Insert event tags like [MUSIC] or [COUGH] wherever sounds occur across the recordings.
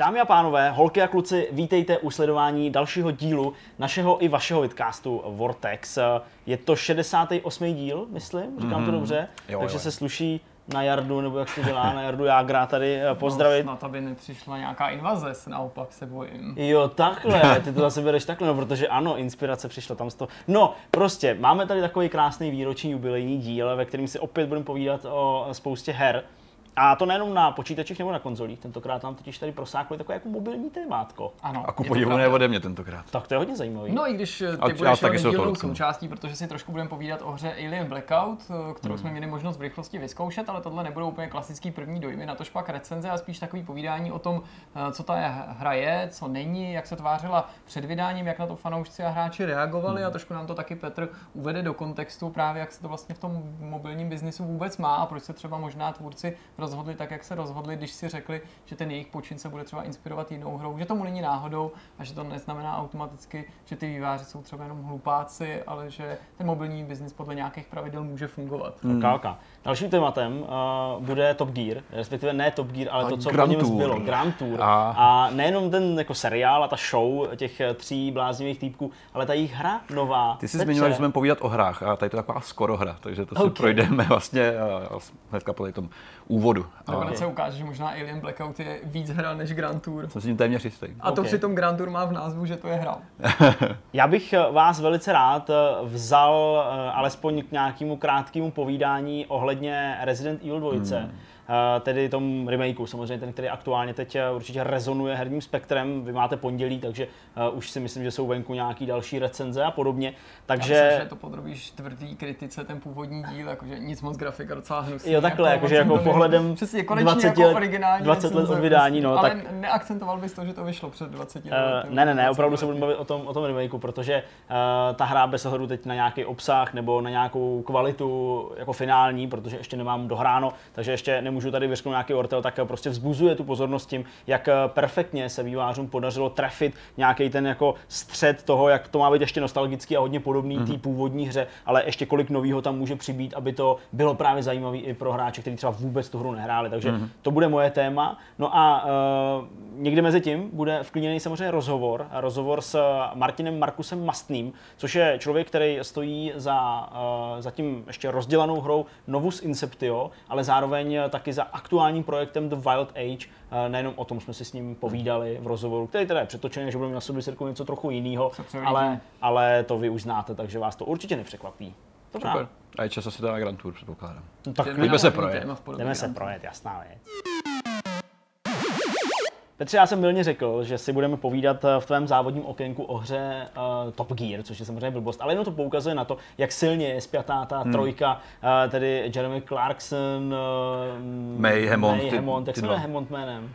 Dámy a pánové, holky a kluci, vítejte u sledování dalšího dílu našeho i vašeho vidcastu Vortex. Je to 68. díl, myslím, říkám mm-hmm. to dobře, jo, takže jo. se sluší na Jardu, nebo jak se dělá na Jardu Jágra tady eh, pozdravit. No, snad, aby nepřišla nějaká invaze, se naopak se bojím. Jo, takhle, [LAUGHS] ty to zase bereš takhle, no, protože ano, inspirace přišla tam z toho. No, prostě, máme tady takový krásný výroční jubilejní díl, ve kterým si opět budeme povídat o spoustě her. A to nejenom na počítačích nebo na konzolích. Tentokrát nám totiž tady prosákli takové jako mobilní témátko. Ano. A ku podivu ne ode mě tentokrát. Tak to je hodně zajímavý. No i když eh, ty a, budeš dílnou součástí, protože si trošku budeme povídat o hře Alien Blackout, eh, kterou hmm. jsme měli možnost v rychlosti vyzkoušet, ale tohle nebudou úplně klasický první dojmy, na tož pak recenze a spíš takový povídání o tom, eh, co ta hra je, co není, jak se tvářila před vydáním, jak na to fanoušci a hráči reagovali hmm. a trošku nám to taky Petr uvede do kontextu právě, jak se to vlastně v tom mobilním biznisu vůbec má a proč se třeba možná tvůrci rozhodli tak, jak se rozhodli, když si řekli, že ten jejich počin se bude třeba inspirovat jinou hrou, že tomu není náhodou a že to neznamená automaticky, že ty výváři jsou třeba jenom hlupáci, ale že ten mobilní biznis podle nějakých pravidel může fungovat. Hmm. Okay, okay. Dalším tématem uh, bude Top Gear, respektive ne Top Gear, ale a to, co Grand po něm zbylo, Grand Tour. A... a nejenom ten jako seriál a ta show těch tří bláznivých týpků, ale ta jejich hra nová. Ty jsi zmiňoval, že jsme povídat o hrách a tady to je taková skoro hra, takže to okay. si projdeme vlastně uh, hnedka po tom úvodu. Nakonec se ukáže, že možná Alien Blackout je víc hra než Grand Tour. Jsem si tím téměř jistý. A to okay. přitom Grand Tour má v názvu, že to je hra. [LAUGHS] Já bych vás velice rád vzal uh, alespoň k nějakému krátkému povídání ohledně Resident Evil 2. Hmm tedy tom remakeu, samozřejmě ten, který aktuálně teď eh, určitě rezonuje herním spektrem. Vy máte pondělí, takže uh, už si myslím, že jsou venku nějaký další recenze a podobně. Takže... Já myslím, že to podrobíš tvrdý kritice, ten původní díl, jakože nic moc grafika docela hnusný. Jo, takhle, jako, jakože jako pohledem Přesně, 20 jako let, originální 20 let od vydání. No, ale tak... neakcentoval bys to, že to vyšlo před 20 lety. Uh, ne, ne, ne, opravdu se budu bavit o tom, o tom remakeu, protože uh, ta hra bez ohledu teď na nějaký obsah nebo na nějakou kvalitu jako finální, protože ještě nemám dohráno, takže ještě nemůžu tady vyřknout nějaký ortel, tak prostě vzbuzuje tu pozornost tím, jak perfektně se vývářům podařilo trefit nějaký ten jako střed toho, jak to má být ještě nostalgický a hodně podobný mm-hmm. té původní hře, ale ještě kolik nového tam může přibít, aby to bylo právě zajímavé i pro hráče, kteří třeba vůbec tu hru nehráli. Takže mm-hmm. to bude moje téma. No a uh, někde mezi tím bude vklíněný samozřejmě rozhovor. Rozhovor s Martinem Markusem Mastným, což je člověk, který stojí za, uh, za tím ještě rozdělanou hrou Novus Inceptio, ale zároveň taky za aktuálním projektem The Wild Age. Uh, nejenom o tom jsme si s ním povídali v rozhovoru, který teda je přetočený, že budeme na sobě něco trochu jiného, ale, ale to vy už znáte, takže vás to určitě nepřekvapí. Dobrá. Super. A je čas asi na Grand Tour, předpokládám. No, tak jdeme se projet. Jdeme se projet, jasná věc. Petře, já jsem milně řekl, že si budeme povídat eh, v tvém závodním okénku o hře uh, Top Gear, což je samozřejmě blbost, ale jenom to poukazuje na to, jak silně je spjatá ta hmm. trojka, uh, tedy Jeremy Clarkson, uh, May Hammond, May Hammond, jak se jmenuje Hammond jménem?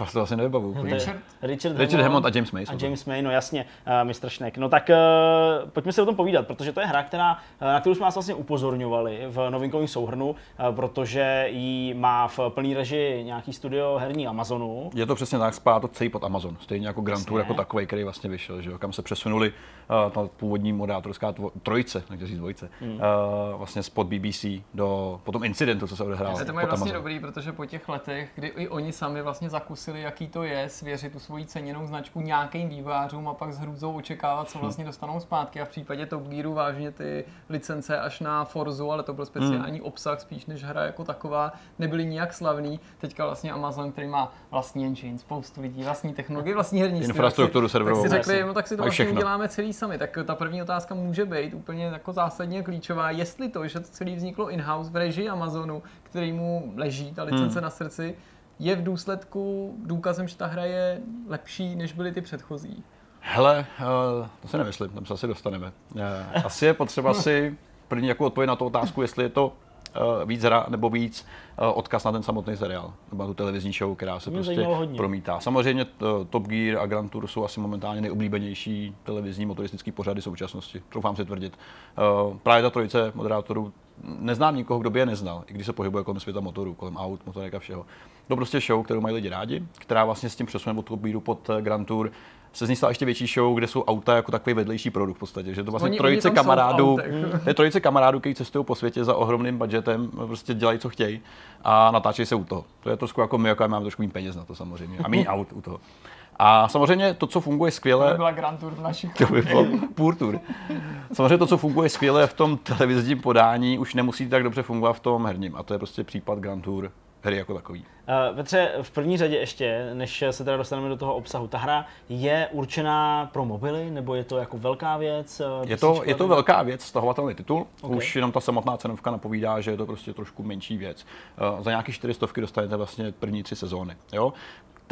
[LAUGHS] To asi nevybavu. Richard? Richard, Richard Hammond a James May. A James May, no jasně, uh, Mr. Schneck. No tak uh, pojďme se o tom povídat, protože to je hra, která, na kterou jsme vás vlastně upozorňovali v novinkovém souhrnu, uh, protože ji má v plný režii nějaký studio herní Amazonu. Je to přesně tak, spadá to celý pod Amazon, stejně jako Grand Tour jako takový, který vlastně vyšel, že jo, kam se přesunuli uh, ta původní moderátorská tvo, trojice, nechci říct dvojice, hmm. uh, vlastně spod BBC do potom incidentu, co se odehrál. To je vlastně Amazon. dobrý, protože po těch letech, kdy i oni sami vlastně zakusili zkusili, jaký to je, svěřit tu svoji ceněnou značku nějakým vývářům a pak s hrůzou očekávat, co hm. vlastně dostanou zpátky. A v případě Top Gearu vážně ty licence až na Forzu, ale to byl speciální hmm. obsah spíš než hra jako taková, nebyly nijak slavný. Teďka vlastně Amazon, který má vlastní engine, spoustu lidí, vlastní technologie, vlastní herní infrastrukturu serverovou. Tak si řekli, no tak si to vlastně uděláme celý sami. Tak ta první otázka může být úplně jako zásadně klíčová, jestli to, že to celý vzniklo in-house v režii Amazonu, který mu leží ta licence hmm. na srdci, je v důsledku důkazem, že ta hra je lepší, než byly ty předchozí? Hele, uh, to si nemyslím, tam se asi dostaneme. Uh, asi je potřeba [LAUGHS] si první jako odpověď na tu otázku, jestli je to uh, víc hra nebo víc odkaz na ten samotný seriál, nebo na tu televizní show, která se Mě prostě promítá. Samozřejmě Top Gear a Grand Tour jsou asi momentálně nejoblíbenější televizní motoristické pořady současnosti, troufám si tvrdit. Právě ta trojice moderátorů neznám nikoho, kdo by je neznal, i když se pohybuje kolem světa motorů, kolem aut, motorek a všeho. To prostě show, kterou mají lidi rádi, která vlastně s tím přesunem od kopíru pod eh, Grand Tour se z ní stala ještě větší show, kde jsou auta jako takový vedlejší produkt v podstatě. Že to vlastně oni, trojice oni kamarádů, je [LAUGHS] trojice kamarádů, kteří cestují po světě za ohromným budgetem, prostě dělají, co chtějí a natáčejí se u toho. To je trošku jako my, jako máme trošku méně peněz na to samozřejmě. A méně aut u toho. A samozřejmě to, co funguje skvěle... To by byla Grand Tour v naší To by bylo Pur Tour. Samozřejmě to, co funguje skvěle v tom televizním podání, už nemusí tak dobře fungovat v tom herním. A to je prostě případ Grand Tour hry jako takový. Uh, Petře, v první řadě ještě, než se teda dostaneme do toho obsahu, ta hra je určená pro mobily, nebo je to jako velká věc? Uh, je to, je to velká věc, stahovatelný titul. Okay. Už jenom ta samotná cenovka napovídá, že je to prostě trošku menší věc. Uh, za nějaké 400 dostanete vlastně první tři sezóny. Jo?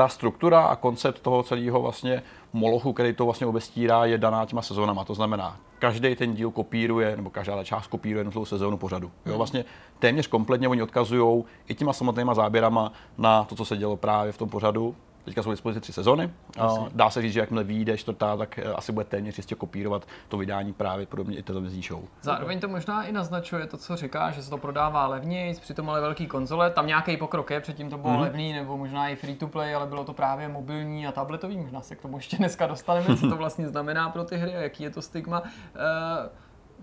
Ta struktura a koncept toho celého vlastně molochu, který to vlastně obestírá, je daná těma sezónama. To znamená, každý ten díl kopíruje, nebo každá část kopíruje jednotlivou sezónu pořadu. Jo, hmm. vlastně téměř kompletně oni odkazují i těma samotnýma záběrama na to, co se dělo právě v tom pořadu. Teďka jsou dispozici tři sezony. Dá se říct, že jakmile vyjde čtvrtá, tak eh, asi bude téměř jistě kopírovat to vydání právě podobně i televizní show. Zároveň to možná i naznačuje to, co říká, že se to prodává levněji, přitom ale velký konzole. Tam nějaký pokrok je, předtím to bylo mm-hmm. levný nebo možná i free to play, ale bylo to právě mobilní a tabletový. Možná se k tomu ještě dneska dostaneme, co to [LAUGHS] vlastně znamená pro ty hry a jaký je to stigma. Uh,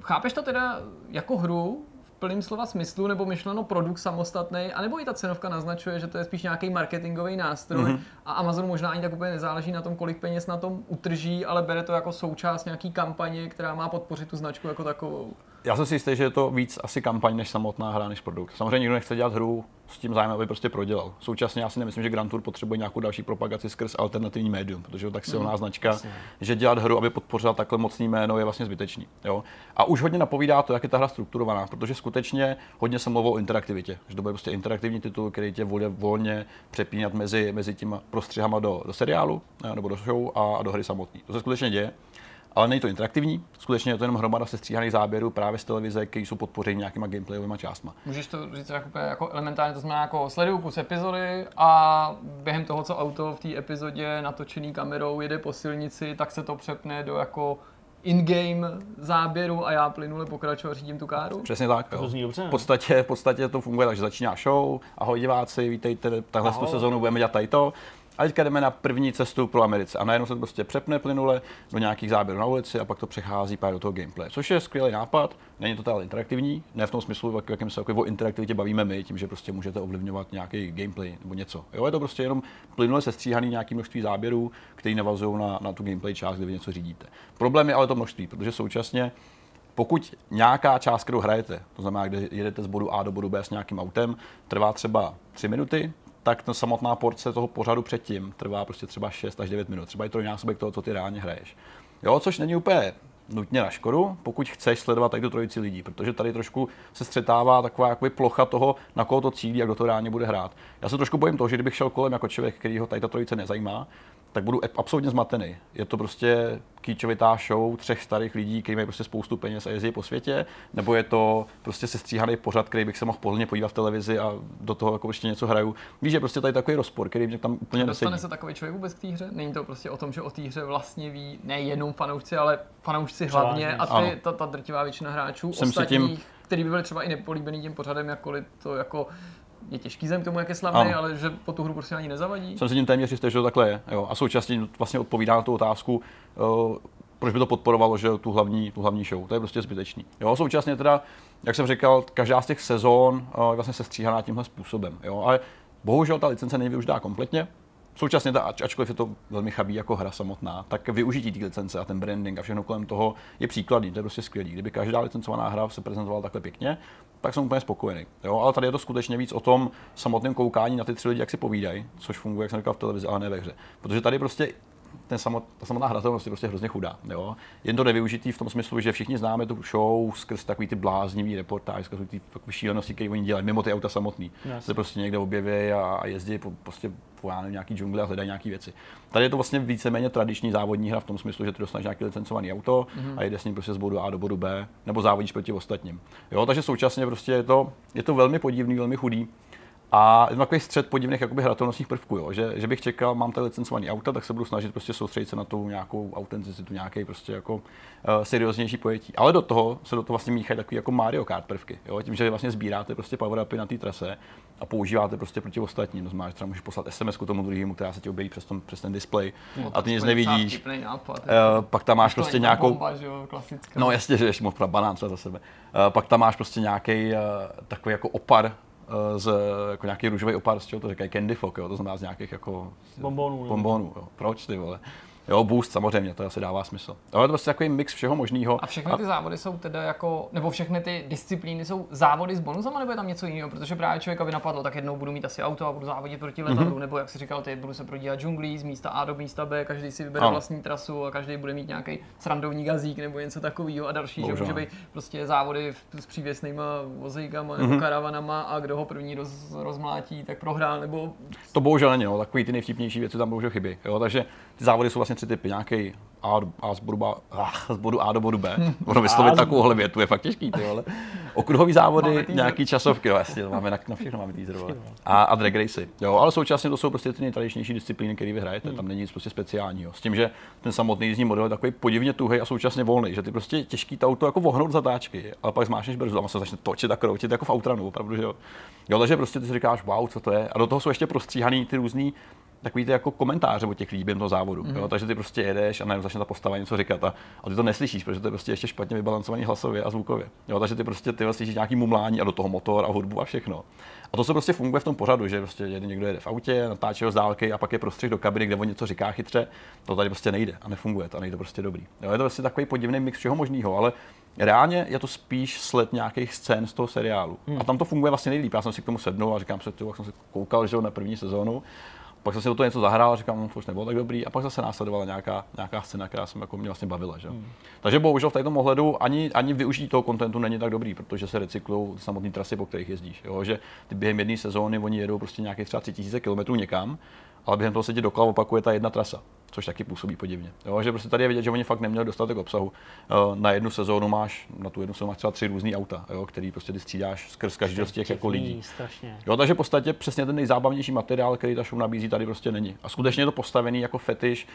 chápeš to teda jako hru, plným slova smyslu, nebo myšleno produkt samostatný, anebo i ta cenovka naznačuje, že to je spíš nějaký marketingový nástroj mm-hmm. a Amazon možná ani tak úplně nezáleží na tom, kolik peněz na tom utrží, ale bere to jako součást nějaký kampaně, která má podpořit tu značku jako takovou. Já jsem si jistý, že je to víc asi kampaň než samotná hra, než produkt. Samozřejmě nikdo nechce dělat hru s tím zájmem, aby prostě prodělal. Současně já si nemyslím, že Grand Tour potřebuje nějakou další propagaci skrz alternativní médium, protože je tak silná mm, značka, jasně. že dělat hru, aby podpořila takhle mocný jméno, je vlastně zbytečný. Jo? A už hodně napovídá to, jak je ta hra strukturovaná, protože skutečně hodně se mluvilo o interaktivitě, že to bude prostě interaktivní titul, který tě bude volně přepínat mezi, mezi těma prostřihama do, do seriálu nebo do show a, a do hry samotné. To se skutečně děje ale není to interaktivní, skutečně je to jenom hromada sestříhaných záběrů právě z televize, které jsou podpořeny nějakýma gameplayovými částmi. Můžeš to říct jako, jako elementárně, to znamená jako sleduju kus epizody a během toho, co auto v té epizodě natočený kamerou jede po silnici, tak se to přepne do jako in-game záběru a já plynule pokračuji a řídím tu káru? Přesně tak. Jo. V, podstatě, v podstatě to funguje tak, že začíná show, ahoj diváci, vítejte, tahle tu sezónu budeme dělat tady to a teďka jdeme na první cestu pro Americe. A najednou se to prostě přepne plynule do nějakých záběrů na ulici a pak to přechází právě do toho gameplay. Což je skvělý nápad, není to ale interaktivní, ne v tom smyslu, v jakém se jako o interaktivitě bavíme my, tím, že prostě můžete ovlivňovat nějaký gameplay nebo něco. Jo, je to prostě jenom plynule sestříhaný nějaký množství záběrů, které navazují na, na tu gameplay část, kde vy něco řídíte. Problém je ale to množství, protože současně pokud nějaká část, kterou hrajete, to znamená, kde jedete z bodu A do bodu B s nějakým autem, trvá třeba 3 minuty, tak ta samotná porce toho pořadu předtím trvá prostě třeba 6 až 9 minut. Třeba i trojnásobek toho, co ty reálně hraješ. Jo, což není úplně nutně na škodu, pokud chceš sledovat tady tu trojici lidí, protože tady trošku se střetává taková jakoby plocha toho, na koho to cílí a kdo to reálně bude hrát. Já se trošku bojím toho, že kdybych šel kolem jako člověk, který ho tady ta trojice nezajímá, tak budu absolutně zmatený. Je to prostě kýčovitá show třech starých lidí, kteří mají prostě spoustu peněz a jezdí po světě, nebo je to prostě sestříhaný pořad, který bych se mohl pohodlně podívat v televizi a do toho jako ještě něco hraju. Víš, že prostě tady takový rozpor, který mě tam úplně Dostane nesedí. se takový člověk vůbec k té hře? Není to prostě o tom, že o té hře vlastně ví nejenom fanoušci, ale fanoušci hlavně a ty, ta, ta drtivá většina hráčů, Jsem ostatních, tím... který by byli třeba i nepolíbený tím pořadem, jakkoliv to jako je těžký zem k tomu, jak je slavný, ano. ale že po tu hru prostě ani nezavadí. Jsem si tím téměř jistý, že to takhle je. Jo. A současně vlastně odpovídá na tu otázku, uh, proč by to podporovalo, že tu hlavní, tu hlavní show. To je prostě zbytečný. Jo, současně teda, jak jsem říkal, každá z těch sezón uh, je vlastně sestříhaná tímhle způsobem. Jo. Ale bohužel ta licence není využitá kompletně, Současně, ta, ačkoliv je to velmi chabý jako hra samotná, tak využití té licence a ten branding a všechno kolem toho je příkladný, to je prostě skvělý. Kdyby každá licencovaná hra se prezentovala takhle pěkně, tak jsem úplně spokojený. Jo? Ale tady je to skutečně víc o tom samotném koukání na ty tři lidi, jak si povídají, což funguje, jak jsem říkal, v televizi, ale ne ve hře. Protože tady prostě ten samot, ta samotná hratelnost je prostě hrozně chudá. Jo? Jen to nevyužitý v tom smyslu, že všichni známe tu show skrz takový ty bláznivý reportáž, skrz ty šílenosti, které oni dělají, mimo ty auta samotný. Yes. Se prostě někde objeví a, a jezdí po, prostě po já nevím, nějaký džungli a hledají nějaké věci. Tady je to vlastně víceméně tradiční závodní hra v tom smyslu, že ty dostaneš nějaký licencovaný auto mm-hmm. a jde s ním prostě z bodu A do bodu B, nebo závodíš proti ostatním. Jo, takže současně prostě je to, je to velmi podivný, velmi chudý. A je takový střed podivných jakoby hratelnostních prvků, jo? Že, že, bych čekal, mám tady licencovaný auta, tak se budu snažit prostě soustředit se na tu nějakou autenticitu, nějaký prostě jako uh, serióznější pojetí. Ale do toho se do toho vlastně míchají takový jako Mario Kart prvky. Jo? Tím, že vlastně sbíráte prostě power upy na té trase a používáte prostě proti ostatním. To znamená, že třeba můžeš poslat SMS tomu druhému, která se ti objeví přes, tom, přes ten display no, a ty nic nevidíš. Nápad, uh, pak tam máš prostě nějakou. Bomba, že jo, no jasně, že ještě mohl banán třeba za sebe. Uh, pak tam máš prostě nějaký uh, takový jako opar z jako nějaký růžový opar, z čeho to říkají candy fog, jo, to znamená z nějakých jako bombonů. bombonů jo. Proč ty vole? Jo, boost samozřejmě, to asi dává smysl. Ale je to prostě takový mix všeho možného. A všechny ty a... závody jsou teda jako, nebo všechny ty disciplíny jsou závody s bonusama, nebo je tam něco jiného? Protože právě člověka by napadlo, tak jednou budu mít asi auto a budu závodit proti letadlu, mm-hmm. nebo jak si říkal, ty budu se prodívat džunglí z místa A do místa B, každý si vybere ano. vlastní trasu a každý bude mít nějaký srandovní gazík nebo něco takového a další, Bohužel. že může být prostě závody s přívěsnýma vozejkama mm-hmm. nebo mhm. karavanama a kdo ho první roz, rozmlátí, tak prohrál, nebo... To bohužel není, no, takový ty nejvtipnější věci tam bohužel chybí. Jo, takže ty závody jsou vlastně tři typy. Nějaký a, a z, bodu, a, z bodu A do bodu B. [LAUGHS] Ono vyslovit takovouhle větu je fakt těžký, ty vole. Okruhový závody, nějaký časovky, no jasně, to máme na, na všechno máme teaser, vole. A, a drag racy. Jo, ale současně to jsou prostě ty nejtradičnější disciplíny, které vy hrajete, tam není nic prostě speciálního. S tím, že ten samotný jízdní model je takový podivně tuhý a současně volný, že ty prostě těžký to auto jako vohnout zatáčky, ale pak zmášneš brzdu a se začne točit a kroutit jako v outrunu, opravdu, že jo. Jo, takže prostě ty si říkáš, wow, co to je. A do toho jsou ještě prostříhaný ty různý takový ty jako komentáře o těch výběrem toho závodu. Mm-hmm. Jo? Takže ty prostě jedeš a najednou začne ta postava něco říkat a, a ty to neslyšíš, protože to je prostě ještě špatně vybalancovaný hlasově a zvukově. Jo? Takže ty prostě ty slyšíš nějaký mumlání a do toho motor a hudbu a všechno. A to se prostě funguje v tom pořadu, že prostě někdo jede v autě, natáčí ho z dálky a pak je prostřih do kabiny, kde on něco říká chytře. To tady prostě nejde a nefunguje to a nejde prostě dobrý. Jo? Je to prostě takový podivný mix všeho možného, ale reálně je to spíš sled nějakých scén z toho seriálu. Hmm. A tam to funguje vlastně nejlíp. Já jsem si k tomu sednul a říkám si, jak jsem si koukal že na první sezónu pak jsem si do toho něco zahrál a říkám, no, to už nebylo tak dobrý. A pak zase následovala nějaká, nějaká scéna, která se jako mě vlastně bavila. Že? Hmm. Takže bohužel v tomto ohledu ani, ani využití toho kontentu není tak dobrý, protože se recyklují samotné trasy, po kterých jezdíš. Jo? Že ty během jedné sezóny oni jedou prostě nějakých třeba 3000 km někam, ale během toho se ti dokola opakuje ta jedna trasa což taky působí podivně. Jo, že prostě tady je vidět, že oni fakt neměli dostatek obsahu. Eh, na jednu sezónu máš, na tu jednu sezónu máš třeba tři různý auta, jo, který prostě ty střídáš skrz každý z těch jako lidí. Strašně. Jo, takže v podstatě přesně ten nejzábavnější materiál, který ta show nabízí, tady prostě není. A skutečně je to postavený jako fetiš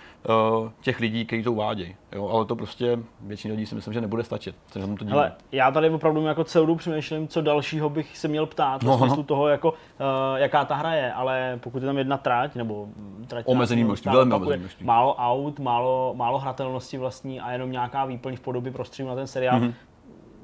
uh, těch lidí, kteří to uvádějí. Jo, ale to prostě většině lidí si myslím, že nebude stačit. To Hele, já tady opravdu jako celou dobu přemýšlím, co dalšího bych se měl ptát, no, v smyslu no. toho, jako, uh, jaká ta hra je, ale pokud je tam jedna trať, nebo trať omezený množství, velmi omezený množství. Málo aut, málo, málo hratelnosti vlastní a jenom nějaká výplň v podobě prostředí na ten seriál. Mm-hmm.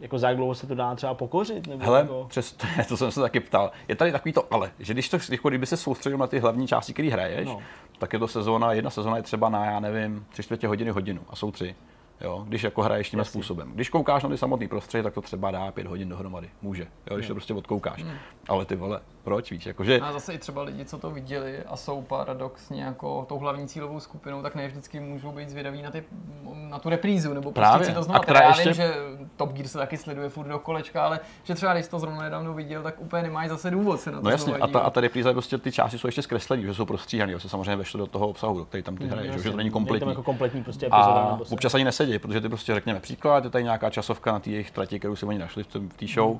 Jako za jak dlouho se to dá třeba pokořit? Nebo Hele, jako... přes [LAUGHS] to, to, jsem se taky ptal. Je tady takový to ale, že když to, jako kdyby se soustředil na ty hlavní části, které hraješ, no. tak je to sezóna, jedna sezóna je třeba na, já nevím, tři čtvrtě hodiny, hodinu a jsou tři. Jo, když jako hraješ tím způsobem. Když koukáš na ty samotný prostředí, tak to třeba dá pět hodin dohromady. Může, jo, když to prostě odkoukáš. Hmm. Ale ty vole, proč víš? Jakože... A zase i třeba lidi, co to viděli a jsou paradoxně jako tou hlavní cílovou skupinou, tak ne vždycky můžou být zvědaví na, ty, na tu reprízu, nebo prostě Právě. si to znovu. Já ještě... vím, že Top Gear se taky sleduje furt do kolečka, ale že třeba když to zrovna nedávno viděl, tak úplně nemáš zase důvod se na to No jasně, a ta, a ta repríza prostě ty části jsou ještě zkreslené, že jsou prostříhané, že se samozřejmě vešlo do toho obsahu, který tam ty mm, hraješ, že to není kompletní. To jako kompletní prostě epizoda, a občas ani nesedí, protože ty prostě řekněme příklad, je tady nějaká časovka na té jejich trati, kterou si oni našli v té show.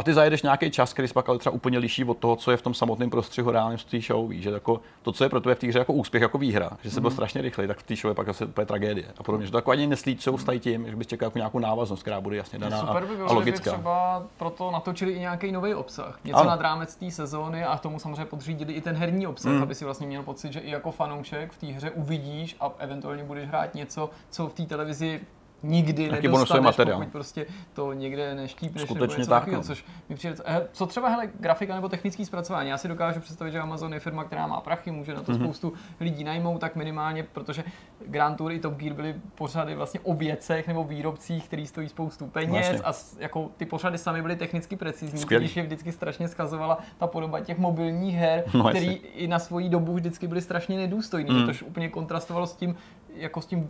A ty zajedeš nějaký čas, který se pak ale třeba úplně liší od toho, co je v tom samotném prostřihu reálně v té show. Víš, že jako, to, co je pro tebe v té hře jako úspěch, jako výhra, že se byl mm. strašně rychlej, tak v té show je pak asi úplně tragédie. A podobně, že to jako ani neslíčou s tím, že bys čekal jako nějakou návaznost, která bude jasně daná Super by bylo, a logická. By třeba proto natočili i nějaký nový obsah. Něco ano. nad rámec té sezóny a tomu samozřejmě podřídili i ten herní obsah, mm. aby si vlastně měl pocit, že i jako fanoušek v té hře uvidíš a eventuálně budeš hrát něco, co v té televizi nikdy Taky nedostaneš, materiál. pokud prostě to někde neštípneš Skutečně nebo něco tak, takového, no. což mi přijde, co třeba hele, grafika nebo technický zpracování, já si dokážu představit, že Amazon je firma, která má prachy, může na to mm-hmm. spoustu lidí najmout, tak minimálně, protože Grand Tour i Top Gear byly pořady vlastně o věcech nebo výrobcích, který stojí spoustu peněz vlastně. a jako ty pořady sami byly technicky precizní, když je vždycky strašně skazovala ta podoba těch mobilních her, no, který i na svoji dobu vždycky byly strašně nedůstojný, mm. že to úplně kontrastovalo s tím, jako s tím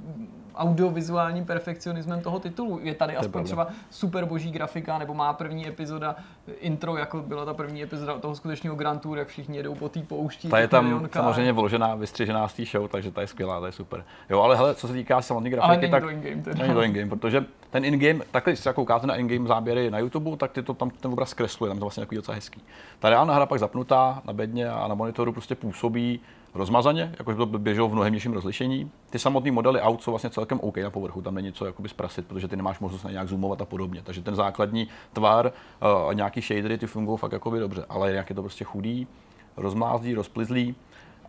audiovizuálním perfekcionismem toho titulu. Je tady aspoň třeba super boží grafika, nebo má první epizoda intro, jako byla ta první epizoda toho skutečného Grand Tour, jak všichni jedou po té poušti. Ta je tam milionka. samozřejmě vložená, vystřižená z té show, takže ta je skvělá, ta je super. Jo, ale hele, co se týká samotné grafiky, ale tak... to in-game teda. Není to in-game, protože ten in-game, takhle, když se koukáte na in-game záběry na YouTube, tak ty to tam ten obraz zkresluje, tam to vlastně takový docela hezký. Ta reálná hra pak zapnutá na bedně a na monitoru prostě působí rozmazaně, jakože to běželo v mnohem nižším rozlišení. Ty samotné modely aut jsou vlastně celkem OK na povrchu, tam není co jakoby zprasit, protože ty nemáš možnost na nějak zoomovat a podobně. Takže ten základní tvar uh, a nějaký shadery ty fungují fakt jakoby dobře, ale jak je to prostě chudý, rozmázlý, rozplizlý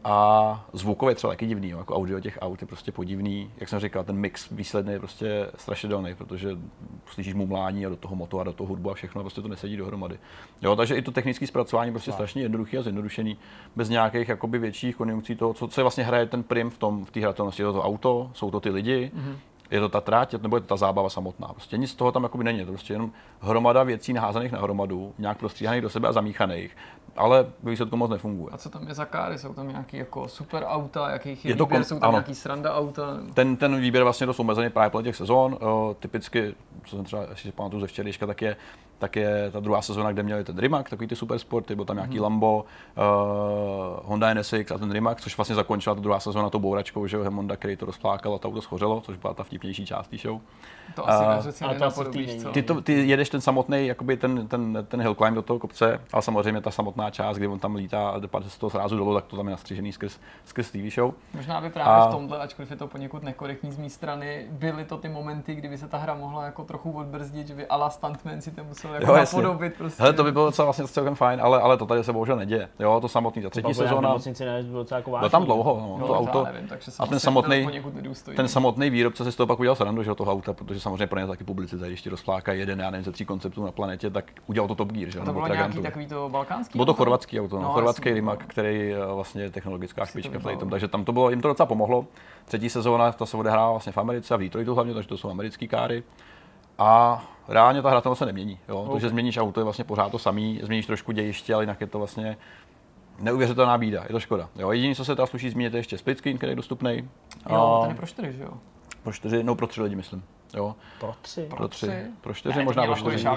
a zvukově třeba taky divný, jo, jako audio těch aut je prostě podivný. Jak jsem říkal, ten mix výsledný je prostě strašidelný, protože slyšíš mumlání a do toho moto a do toho hudbu a všechno a prostě to nesedí dohromady. Jo, takže i to technické zpracování prostě strašně jednoduchý a zjednodušený, bez nějakých jakoby větších konjunkcí toho, co, co vlastně hraje ten prim v tom v té hratelnosti. Je to, to auto, jsou to ty lidi, mm-hmm je to ta tráť, nebo je to ta zábava samotná. Prostě nic z toho tam jakoby není, je to prostě jenom hromada věcí naházaných na hromadu, nějak prostříhaných do sebe a zamíchaných ale výsledku moc nefunguje. A co tam je za káry? Jsou tam nějaký jako super auta, jakých je, je to výběr? Jsou tam ano. nějaký sranda auta? Ten, ten výběr vlastně dost omezený právě podle těch sezon. Uh, typicky, co jsem třeba, si pamatuju ze včerejška, tak je, tak je ta druhá sezóna, kde měli ten Rimac, takový ty super sporty, byl tam nějaký mm-hmm. Lambo, uh, Honda NSX a ten Rimac, což vlastně zakončila ta druhá sezóna tou bouračkou, že Honda, který to rozplákal a to auto schořelo, což byla ta vtipnější část té show. To asi uh, ale to asi ty, to, ty jedeš ten samotný, jakoby ten, ten, ten hill climb do toho kopce, ale samozřejmě ta samotná část, kdy on tam lítá a dopadne z toho srázu dolů, tak to tam je nastřižený skrz, skrz TV show. Možná by právě a... v tomhle, ačkoliv je to poněkud nekorektní z mé strany, byly to ty momenty, kdyby se ta hra mohla jako trochu odbrzdit, že by ala stuntman si to musel jako jo, napodobit. Prostě. Hele, to by bylo docela vlastně celkem fajn, ale, ale to tady se bohužel neděje. Jo, to samotný, ta třetí sezóna. Bylo tam dlouho, no, no to auto. Nevím, a ten samotný, ten samotný výrobce se z toho pak udělal srandu, že toho auta, protože samozřejmě pro ně taky publicita, když ti rozfláká jeden, já nevím, ze tří konceptů na planetě, tak udělal to Top Gear, že? To bylo nějaký takový to balkánský? Bylo to chorvatský auto, no, no chorvatský Rimac, který eh, vlastně je technologická špička v tom, takže tam to bylo, jim to docela pomohlo. Třetí sezóna, ta se odehrává vlastně v Americe a v Detroitu hlavně, takže to jsou americké káry. A reálně ta hra se nemění. Jo? Okay. To, že změníš auto, je vlastně pořád to samý, změníš trošku dějiště, ale jinak je to vlastně neuvěřitelná bída, je to škoda. Jo? Jediné, co se tam sluší zmínit, je ještě split screen, který je dostupný. Jo, ten je pro čtyři, že jo? Pro čtyři, no pro tři lidi, myslím. Jo. Pro tři? Pro tři. Pro čtyři, ne, možná pro čtyři.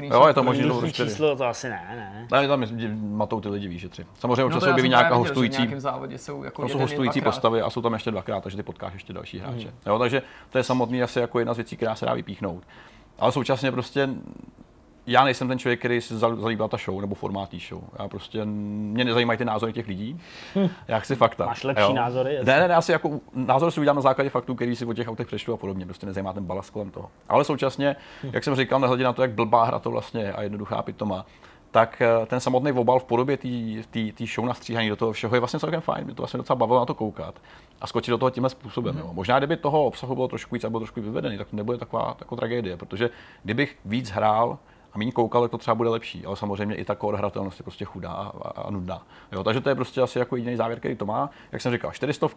Jo, je to možný pro čtyři. číslo to asi ne, ne. Ne, tam matou ty lidi, víš, že tři. Samozřejmě no se objeví nějaká hostující. V závodě jsou jako jsou hostující postavy a jsou tam ještě dvakrát, takže ty potkáš ještě další hráče. Mm. Jo, takže to je samotný asi jako jedna z věcí, která se dá vypíchnout. Ale současně prostě já nejsem ten člověk, který si zalíbá ta show nebo formát show. Já prostě, mě nezajímají ty názory těch lidí. Já chci fakta. Máš lepší jo. názory? Ne, ne, ne, asi jako názor si udělám na základě faktů, který si o těch autech přečtu a podobně. Prostě nezajímá ten balast kolem toho. Ale současně, jak jsem říkal, nehledě na to, jak blbá hra to vlastně je a jednoduchá pitoma, tak eh, ten samotný obal v podobě té show na stříhaní do toho všeho je vlastně celkem fajn. Mě to vlastně docela bavilo na to koukat a skočit do toho tímhle způsobem. Mm. Jo. Možná, kdyby toho obsahu bylo trošku víc a bylo trošku vyvedený, tak to nebude taková jako tragédie, protože kdybych víc hrál a méně koukal, tak to třeba bude lepší. Ale samozřejmě i ta core hratelnost je prostě chudá a, a, nudná. Jo, takže to je prostě asi jako jediný závěr, který to má. Jak jsem říkal, 400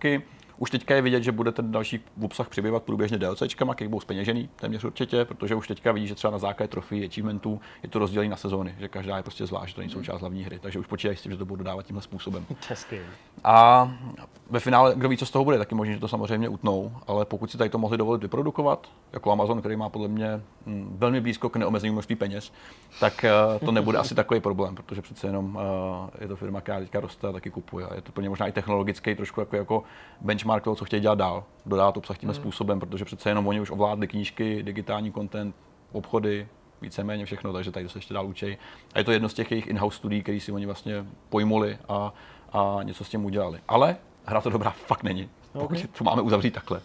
už teďka je vidět, že bude ten další obsah přibývat průběžně DLCčkama, který budou speněžený téměř určitě, protože už teďka vidí, že třeba na základě trofí, achievementů je to rozdělení na sezóny, že každá je prostě zvlášť, to není součást hlavní hry, takže už počítají s tím, že to budou dodávat tímhle způsobem. Hezky. A ve finále, kdo ví, co z toho bude, taky možná, že to samozřejmě utnou, ale pokud si tady to mohli dovolit vyprodukovat, jako Amazon, který má podle mě hm, velmi blízko k neomezenému množství peněz, tak uh, to nebude asi takový problém, protože přece jenom uh, je to firma, která teďka roste a taky kupuje. Je to plně možná i technologický trošku jako, jako benchmark toho, co chtějí dělat dál, dodat obsah tím hmm. způsobem, protože přece jenom oni už ovládli knížky, digitální content, obchody, víceméně všechno, takže tady to se ještě dál učí. A je to jedno z těch jejich in-house studií, který si oni vlastně pojmuli a, a něco s tím udělali. Ale hra to dobrá fakt není, pokud okay. to máme uzavřít takhle.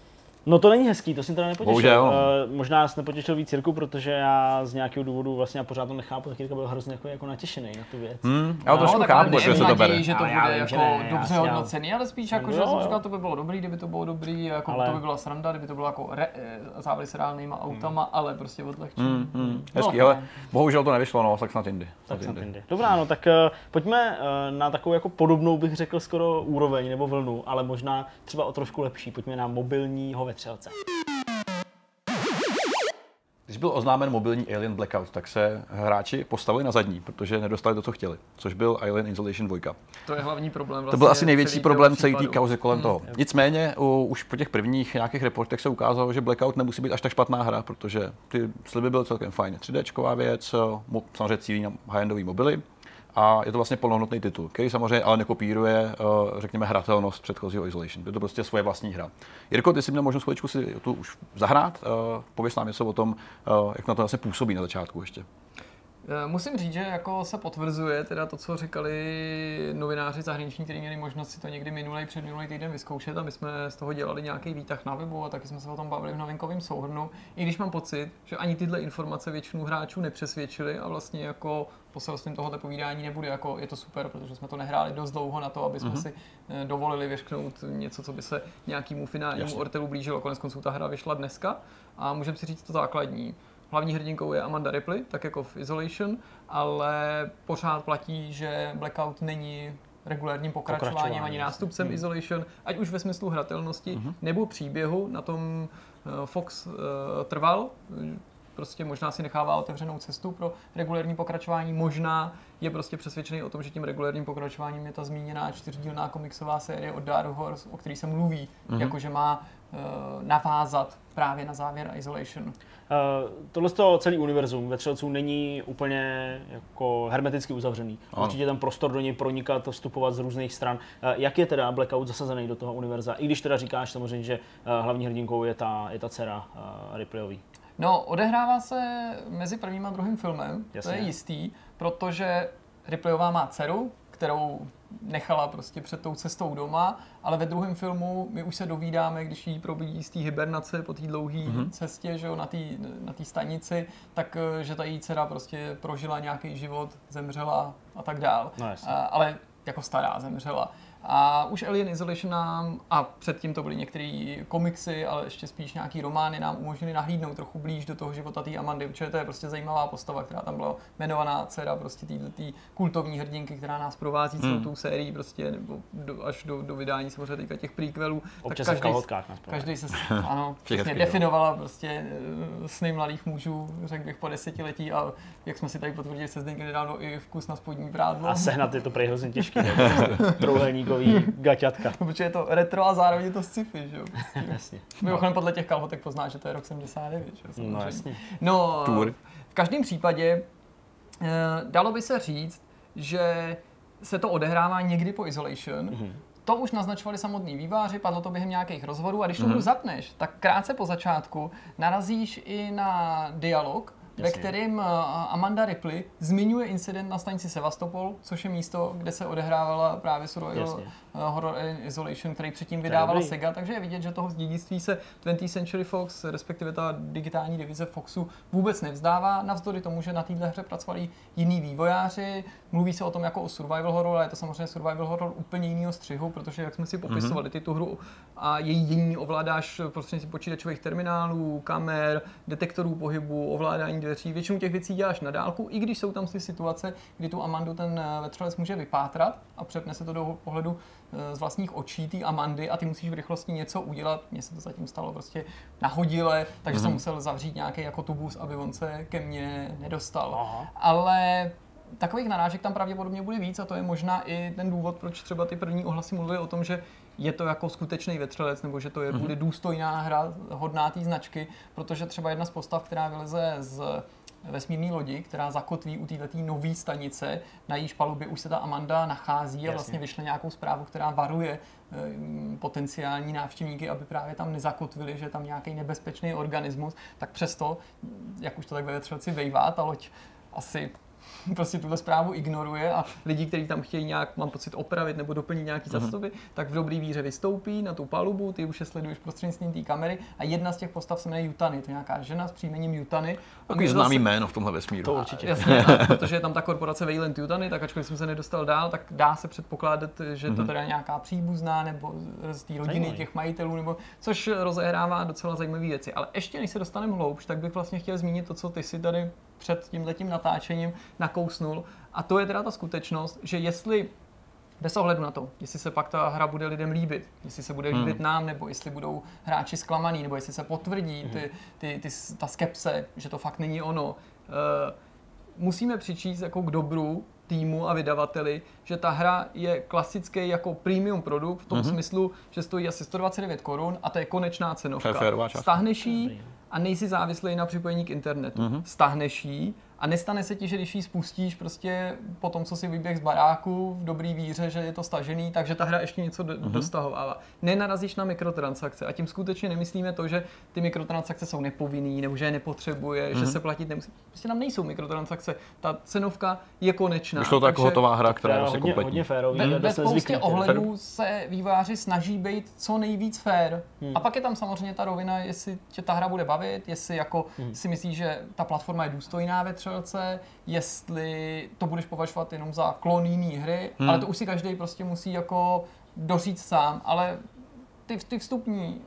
No to není hezký, to jsem teda nepotěšil. Bohužel. Uh, možná jsi nepotěšil víc cirku, protože já z nějakého důvodu vlastně já pořád to nechápu, tak byl hrozně jako, jako natěšený na tu věc. Hmm, já to trošku chápu, že se to bere. že to bude já, jako ne, dobře já, hodnocený, ale spíš jako, že jsem říkal, to by bylo dobrý, kdyby to bylo dobrý, jako ale... to by byla sranda, kdyby to bylo jako re, eh, závody s reálnýma hmm. autama, hmm. ale prostě odlehčení. Hmm, hmm. No, hezký, no, ale bohužel to nevyšlo, no, tak snad jindy. Tak snad jindy. Dobrá, no tak uh, pojďme uh, na takovou jako podobnou bych řekl skoro úroveň nebo vlnu, ale možná třeba o trošku lepší. Pojďme na mobilního vetřelce. Když byl oznámen mobilní Alien Blackout, tak se hráči postavili na zadní, protože nedostali to, co chtěli, což byl Alien Isolation 2. To je hlavní problém. Vlastně to byl asi největší problém celý té kauzy kolem hmm. toho. Nicméně u, už po těch prvních nějakých reportech se ukázalo, že Blackout nemusí být až tak špatná hra, protože ty sliby byly celkem fajn. 3D věc, samozřejmě cílí na high-endový mobily, a je to vlastně plnohodnotný titul, který samozřejmě ale nekopíruje, uh, řekněme, hratelnost předchozího Isolation. Je to prostě svoje vlastní hra. Jirko, ty jsi měl možnost chviličku si tu už zahrát. Uh, pověs nám něco o tom, uh, jak na to vlastně působí na začátku ještě. Eh, musím říct, že jako se potvrzuje teda to, co říkali novináři zahraniční, kteří měli možnost si to někdy minulý před minulý týden vyzkoušet a my jsme z toho dělali nějaký výtah na webu a taky jsme se o tom bavili v novinkovém souhrnu. I když mám pocit, že ani tyhle informace většinu hráčů nepřesvědčili a vlastně jako poselstvím tohoto povídání nebude jako je to super, protože jsme to nehráli dost dlouho na to, aby jsme uh-huh. si eh, dovolili vyšknout něco, co by se nějakému finálnímu Jasně. Ortelu blížilo. Konec konců ta hra vyšla dneska a můžeme si říct to základní. Hlavní hrdinkou je Amanda Ripley, tak jako v Isolation, ale pořád platí, že Blackout není regulárním pokračováním Pokračování. ani nástupcem hmm. Isolation, ať už ve smyslu hratelnosti hmm. nebo příběhu. Na tom eh, Fox uh, trval, prostě možná si nechává otevřenou cestu pro regulární pokračování, možná je prostě přesvědčený o tom, že tím regulárním pokračováním je ta zmíněná čtyřdílná komiksová série od Dark Horse, o který se mluví, mm-hmm. jakože má uh, navázat právě na závěr Isolation. Uh, tohle to celý univerzum ve Třelců není úplně jako hermeticky uzavřený. Ano. Určitě tam prostor do něj pronikat, vstupovat z různých stran. Uh, jak je teda Blackout zasazený do toho univerza? I když teda říkáš samozřejmě, že uh, hlavní hrdinkou je ta, je ta dcera uh, Ripleyový. No, odehrává se mezi prvním a druhým filmem, Jasně. to je jistý, protože Ripleyová má dceru, kterou nechala prostě před tou cestou doma, ale ve druhém filmu my už se dovídáme, když jí probídí z té hibernace po té dlouhé mm-hmm. cestě, že jo, na té na stanici, tak eh, že ta její dcera prostě prožila nějaký život, zemřela a tak dál. No, a, ale jako stará zemřela. A už Alien Isolation nám, a předtím to byly některé komiksy, ale ještě spíš nějaký romány, nám umožnili nahlídnout trochu blíž do toho života té Amandy, protože to je prostě zajímavá postava, která tam byla jmenovaná dcera prostě tý kultovní hrdinky, která nás provází celou hmm. tou sérií, prostě, nebo do, až do, do vydání samozřejmě teďka těch prequelů. Občas tak každý, každý se [LAUGHS] ano, přesně definovala prostě eh, sny mladých mužů, řekl bych po desetiletí a jak jsme si tady potvrdili se Zdenky nedávno i vkus na spodní prádlo. A sehnat je to prej hrozně těžké. [LAUGHS] Trouhelníkový gaťatka. Protože je to retro a zároveň je to sci-fi, že jo? [LAUGHS] Jasně. Mimochodem podle těch kalhotek poznáš, že to je rok 79, že jo? No jasně. No, Tour. v každém případě eh, dalo by se říct, že se to odehrává někdy po Isolation, mm-hmm. To už naznačovali samotní výváři, padlo to během nějakých rozhovorů a když to mm-hmm. zapneš, tak krátce po začátku narazíš i na dialog, ve kterém eh, Amanda Ripley zmiňuje incident na stanici Sevastopol, což je místo, kde se odehrávala právě survival Eh, Horror Isolation, který předtím vydávala Sega, takže je vidět, že toho dědictví se 20th Century Fox, respektive ta digitální divize Foxu vůbec nevzdává, navzdory tomu, že na této hře pracovali jiní vývojáři. Mluví se o tom jako o survival horror, ale je to samozřejmě survival horror úplně jiného střihu, protože jak jsme si popisovali, mhm. ty tu hru a její dění ovládáš prostřednictvím počítačových terminálů, kamer, detektorů pohybu, ovládání dveří. Většinu těch věcí děláš na dálku, i když jsou tam ty situace, kdy tu Amandu ten eh, vetřelec může vypátrat a přepne se to do pohledu Eh, z vlastních očí ty Amandy a ty musíš v rychlosti něco udělat. Mně se to zatím stalo prostě nahodile, takže mm-hmm. jsem mhm. musel zavřít nějaký jako tubus, aby on se ke mně nedostal. Aha. Ale takových narážek tam pravděpodobně bude víc a to je možná i ten důvod, proč třeba ty první ohlasy mluvily o tom, že je to jako skutečný vetřelec, nebo že to je, mm-hmm. bude důstojná hra, hodná té značky, protože třeba jedna z postav, která vyleze z vesmírné lodi, která zakotví u této nové stanice, na jejíž palubě už se ta Amanda nachází Jasně. a vlastně vyšle nějakou zprávu, která varuje eh, potenciální návštěvníky, aby právě tam nezakotvili, že tam nějaký nebezpečný organismus, tak přesto, jak už to tak ve vetřelci vejvá, ta loď asi [LAUGHS] prostě tuhle zprávu ignoruje a lidi, kteří tam chtějí nějak, mám pocit, opravit nebo doplnit nějaký uh-huh. zastavy, tak v dobrý víře vystoupí na tu palubu, ty už je sleduješ prostřednictvím té kamery a jedna z těch postav se jmenuje Jutany, to je nějaká žena s příjmením Jutany. Takový známý se... jméno v tomhle vesmíru. To určitě. A, [LAUGHS] jasně, a, protože je tam ta korporace Wayland Jutany, tak ačkoliv jsem se nedostal dál, tak dá se předpokládat, že uh-huh. to mhm. teda nějaká příbuzná nebo z té rodiny Zajímavý. těch majitelů, nebo což rozehrává docela zajímavé věci. Ale ještě než se dostaneme hloubš, tak bych vlastně chtěl zmínit to, co ty si tady před tímhletím natáčením nakousnul. A to je teda ta skutečnost, že jestli Bez ohledu na to, jestli se pak ta hra bude lidem líbit, jestli se bude líbit hmm. nám, nebo jestli budou hráči zklamaný, nebo jestli se potvrdí ty, hmm. ty, ty, ta skepse, že to fakt není ono. Uh, musíme přičíst jako k dobru týmu a vydavateli, že ta hra je klasický jako premium produkt v tom mm-hmm. smyslu, že stojí asi 129 korun a to je konečná cenovka. Stáhneš ji a nejsi závislý na připojení k internetu. Mm-hmm. Stáhneš ji a nestane se ti, že když ji spustíš prostě po tom, co si vyběh z baráku v dobrý víře, že je to stažený, takže ta hra ještě něco mm-hmm. dostahovává. Nenarazíš na mikrotransakce a tím skutečně nemyslíme to, že ty mikrotransakce jsou nepovinný nebo že je nepotřebuje, mm-hmm. že mhm. se platit nemusí. Prostě tam nejsou mikrotransakce. Ta cenovka je konečná. Vyšlo to jako hotová hra, která je vlastně hodně, hodně férový. Ve, ve spoustě ohledů se výváři snaží být co nejvíc fér. Hmm. A pak je tam samozřejmě ta rovina, jestli tě ta hra bude bavit, jestli jako hmm. si myslíš, že ta platforma je důstojná ve střelce, jestli to budeš považovat jenom za klon jiný hry, hmm. ale to už si každý prostě musí jako doříct sám, ale ty, ty vstupní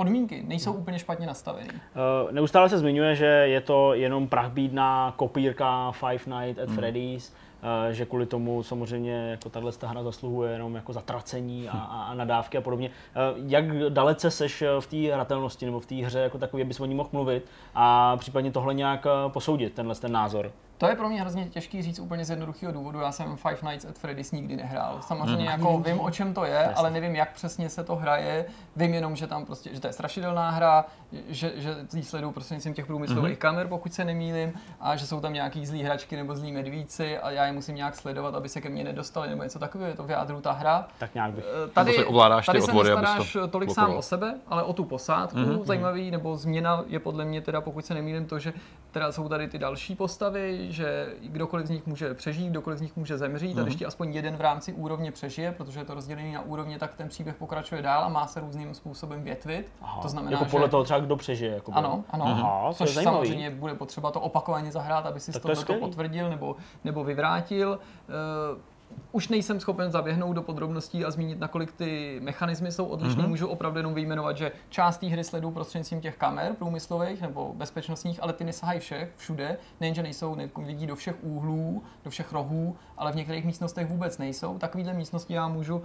podmínky nejsou úplně špatně nastaveny. Uh, neustále se zmiňuje, že je to jenom prachbídná kopírka Five Nights at hmm. Freddy's, uh, že kvůli tomu samozřejmě jako tahle hra zasluhuje jenom jako zatracení a, a, a nadávky a podobně. Uh, jak dalece seš v té hratelnosti nebo v té hře jako takový, abys o ní mohl mluvit a případně tohle nějak posoudit, tenhle ten názor? To je pro mě hrozně těžký říct úplně z jednoduchého důvodu. Já jsem Five Nights at Freddy's nikdy nehrál. Samozřejmě mm. jako vím, o čem to je, Presně. ale nevím, jak přesně se to hraje. Vím jenom, že tam prostě, že to je strašidelná hra, že, že jí sleduju prostřednictvím těch průmyslových mm. kamer, pokud se nemýlím, a že jsou tam nějaký zlý hračky nebo zlí medvíci a já je musím nějak sledovat, aby se ke mně nedostali nebo něco takového. Je to v jádru ta hra. Tak nějak bych. Eh, tady, tady, tady se nestaráš tolik sám o sebe, ale o tu posádku. Mm. Zajímavý, nebo změna je podle mě teda, pokud se nemýlím, to, že teda jsou tady ty další postavy, že kdokoliv z nich může přežít, kdokoliv z nich může zemřít, mm-hmm. a když aspoň jeden v rámci úrovně přežije, protože je to rozdělený na úrovně, tak ten příběh pokračuje dál a má se různým způsobem větvit. Aha, to znamená, jako podle že... toho třeba kdo přežije. Jako ano, ano. Aha, což samozřejmě bude potřeba to opakovaně zahrát, aby si to, to potvrdil nebo, nebo vyvrátil. Uh, už nejsem schopen zaběhnout do podrobností a zmínit, nakolik ty mechanismy jsou odlišné. Mm-hmm. Můžu opravdu jenom vyjmenovat, že část té hry sledují prostřednictvím těch kamer průmyslových nebo bezpečnostních, ale ty nesahají všech, všude. Nejenže nejsou, ne, vidí do všech úhlů, do všech rohů, ale v některých místnostech vůbec nejsou. Takovýhle místnosti já můžu uh,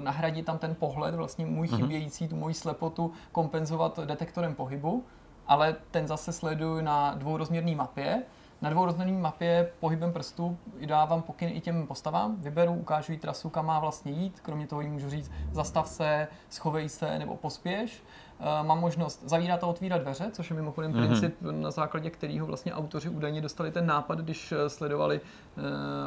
nahradit tam ten pohled, vlastně můj mm-hmm. chybějící, tu moji slepotu kompenzovat detektorem pohybu, ale ten zase sleduju na dvourozměrné mapě na dvourozměrné mapě pohybem prstů dávám pokyn i těm postavám, vyberu, ukážu jí trasu, kam má vlastně jít, kromě toho jí můžu říct zastav se, schovej se nebo pospěš. Eh, mám možnost zavírat a otvírat dveře, což je mimochodem mm-hmm. princip, na základě kterého vlastně autoři údajně dostali ten nápad, když eh, sledovali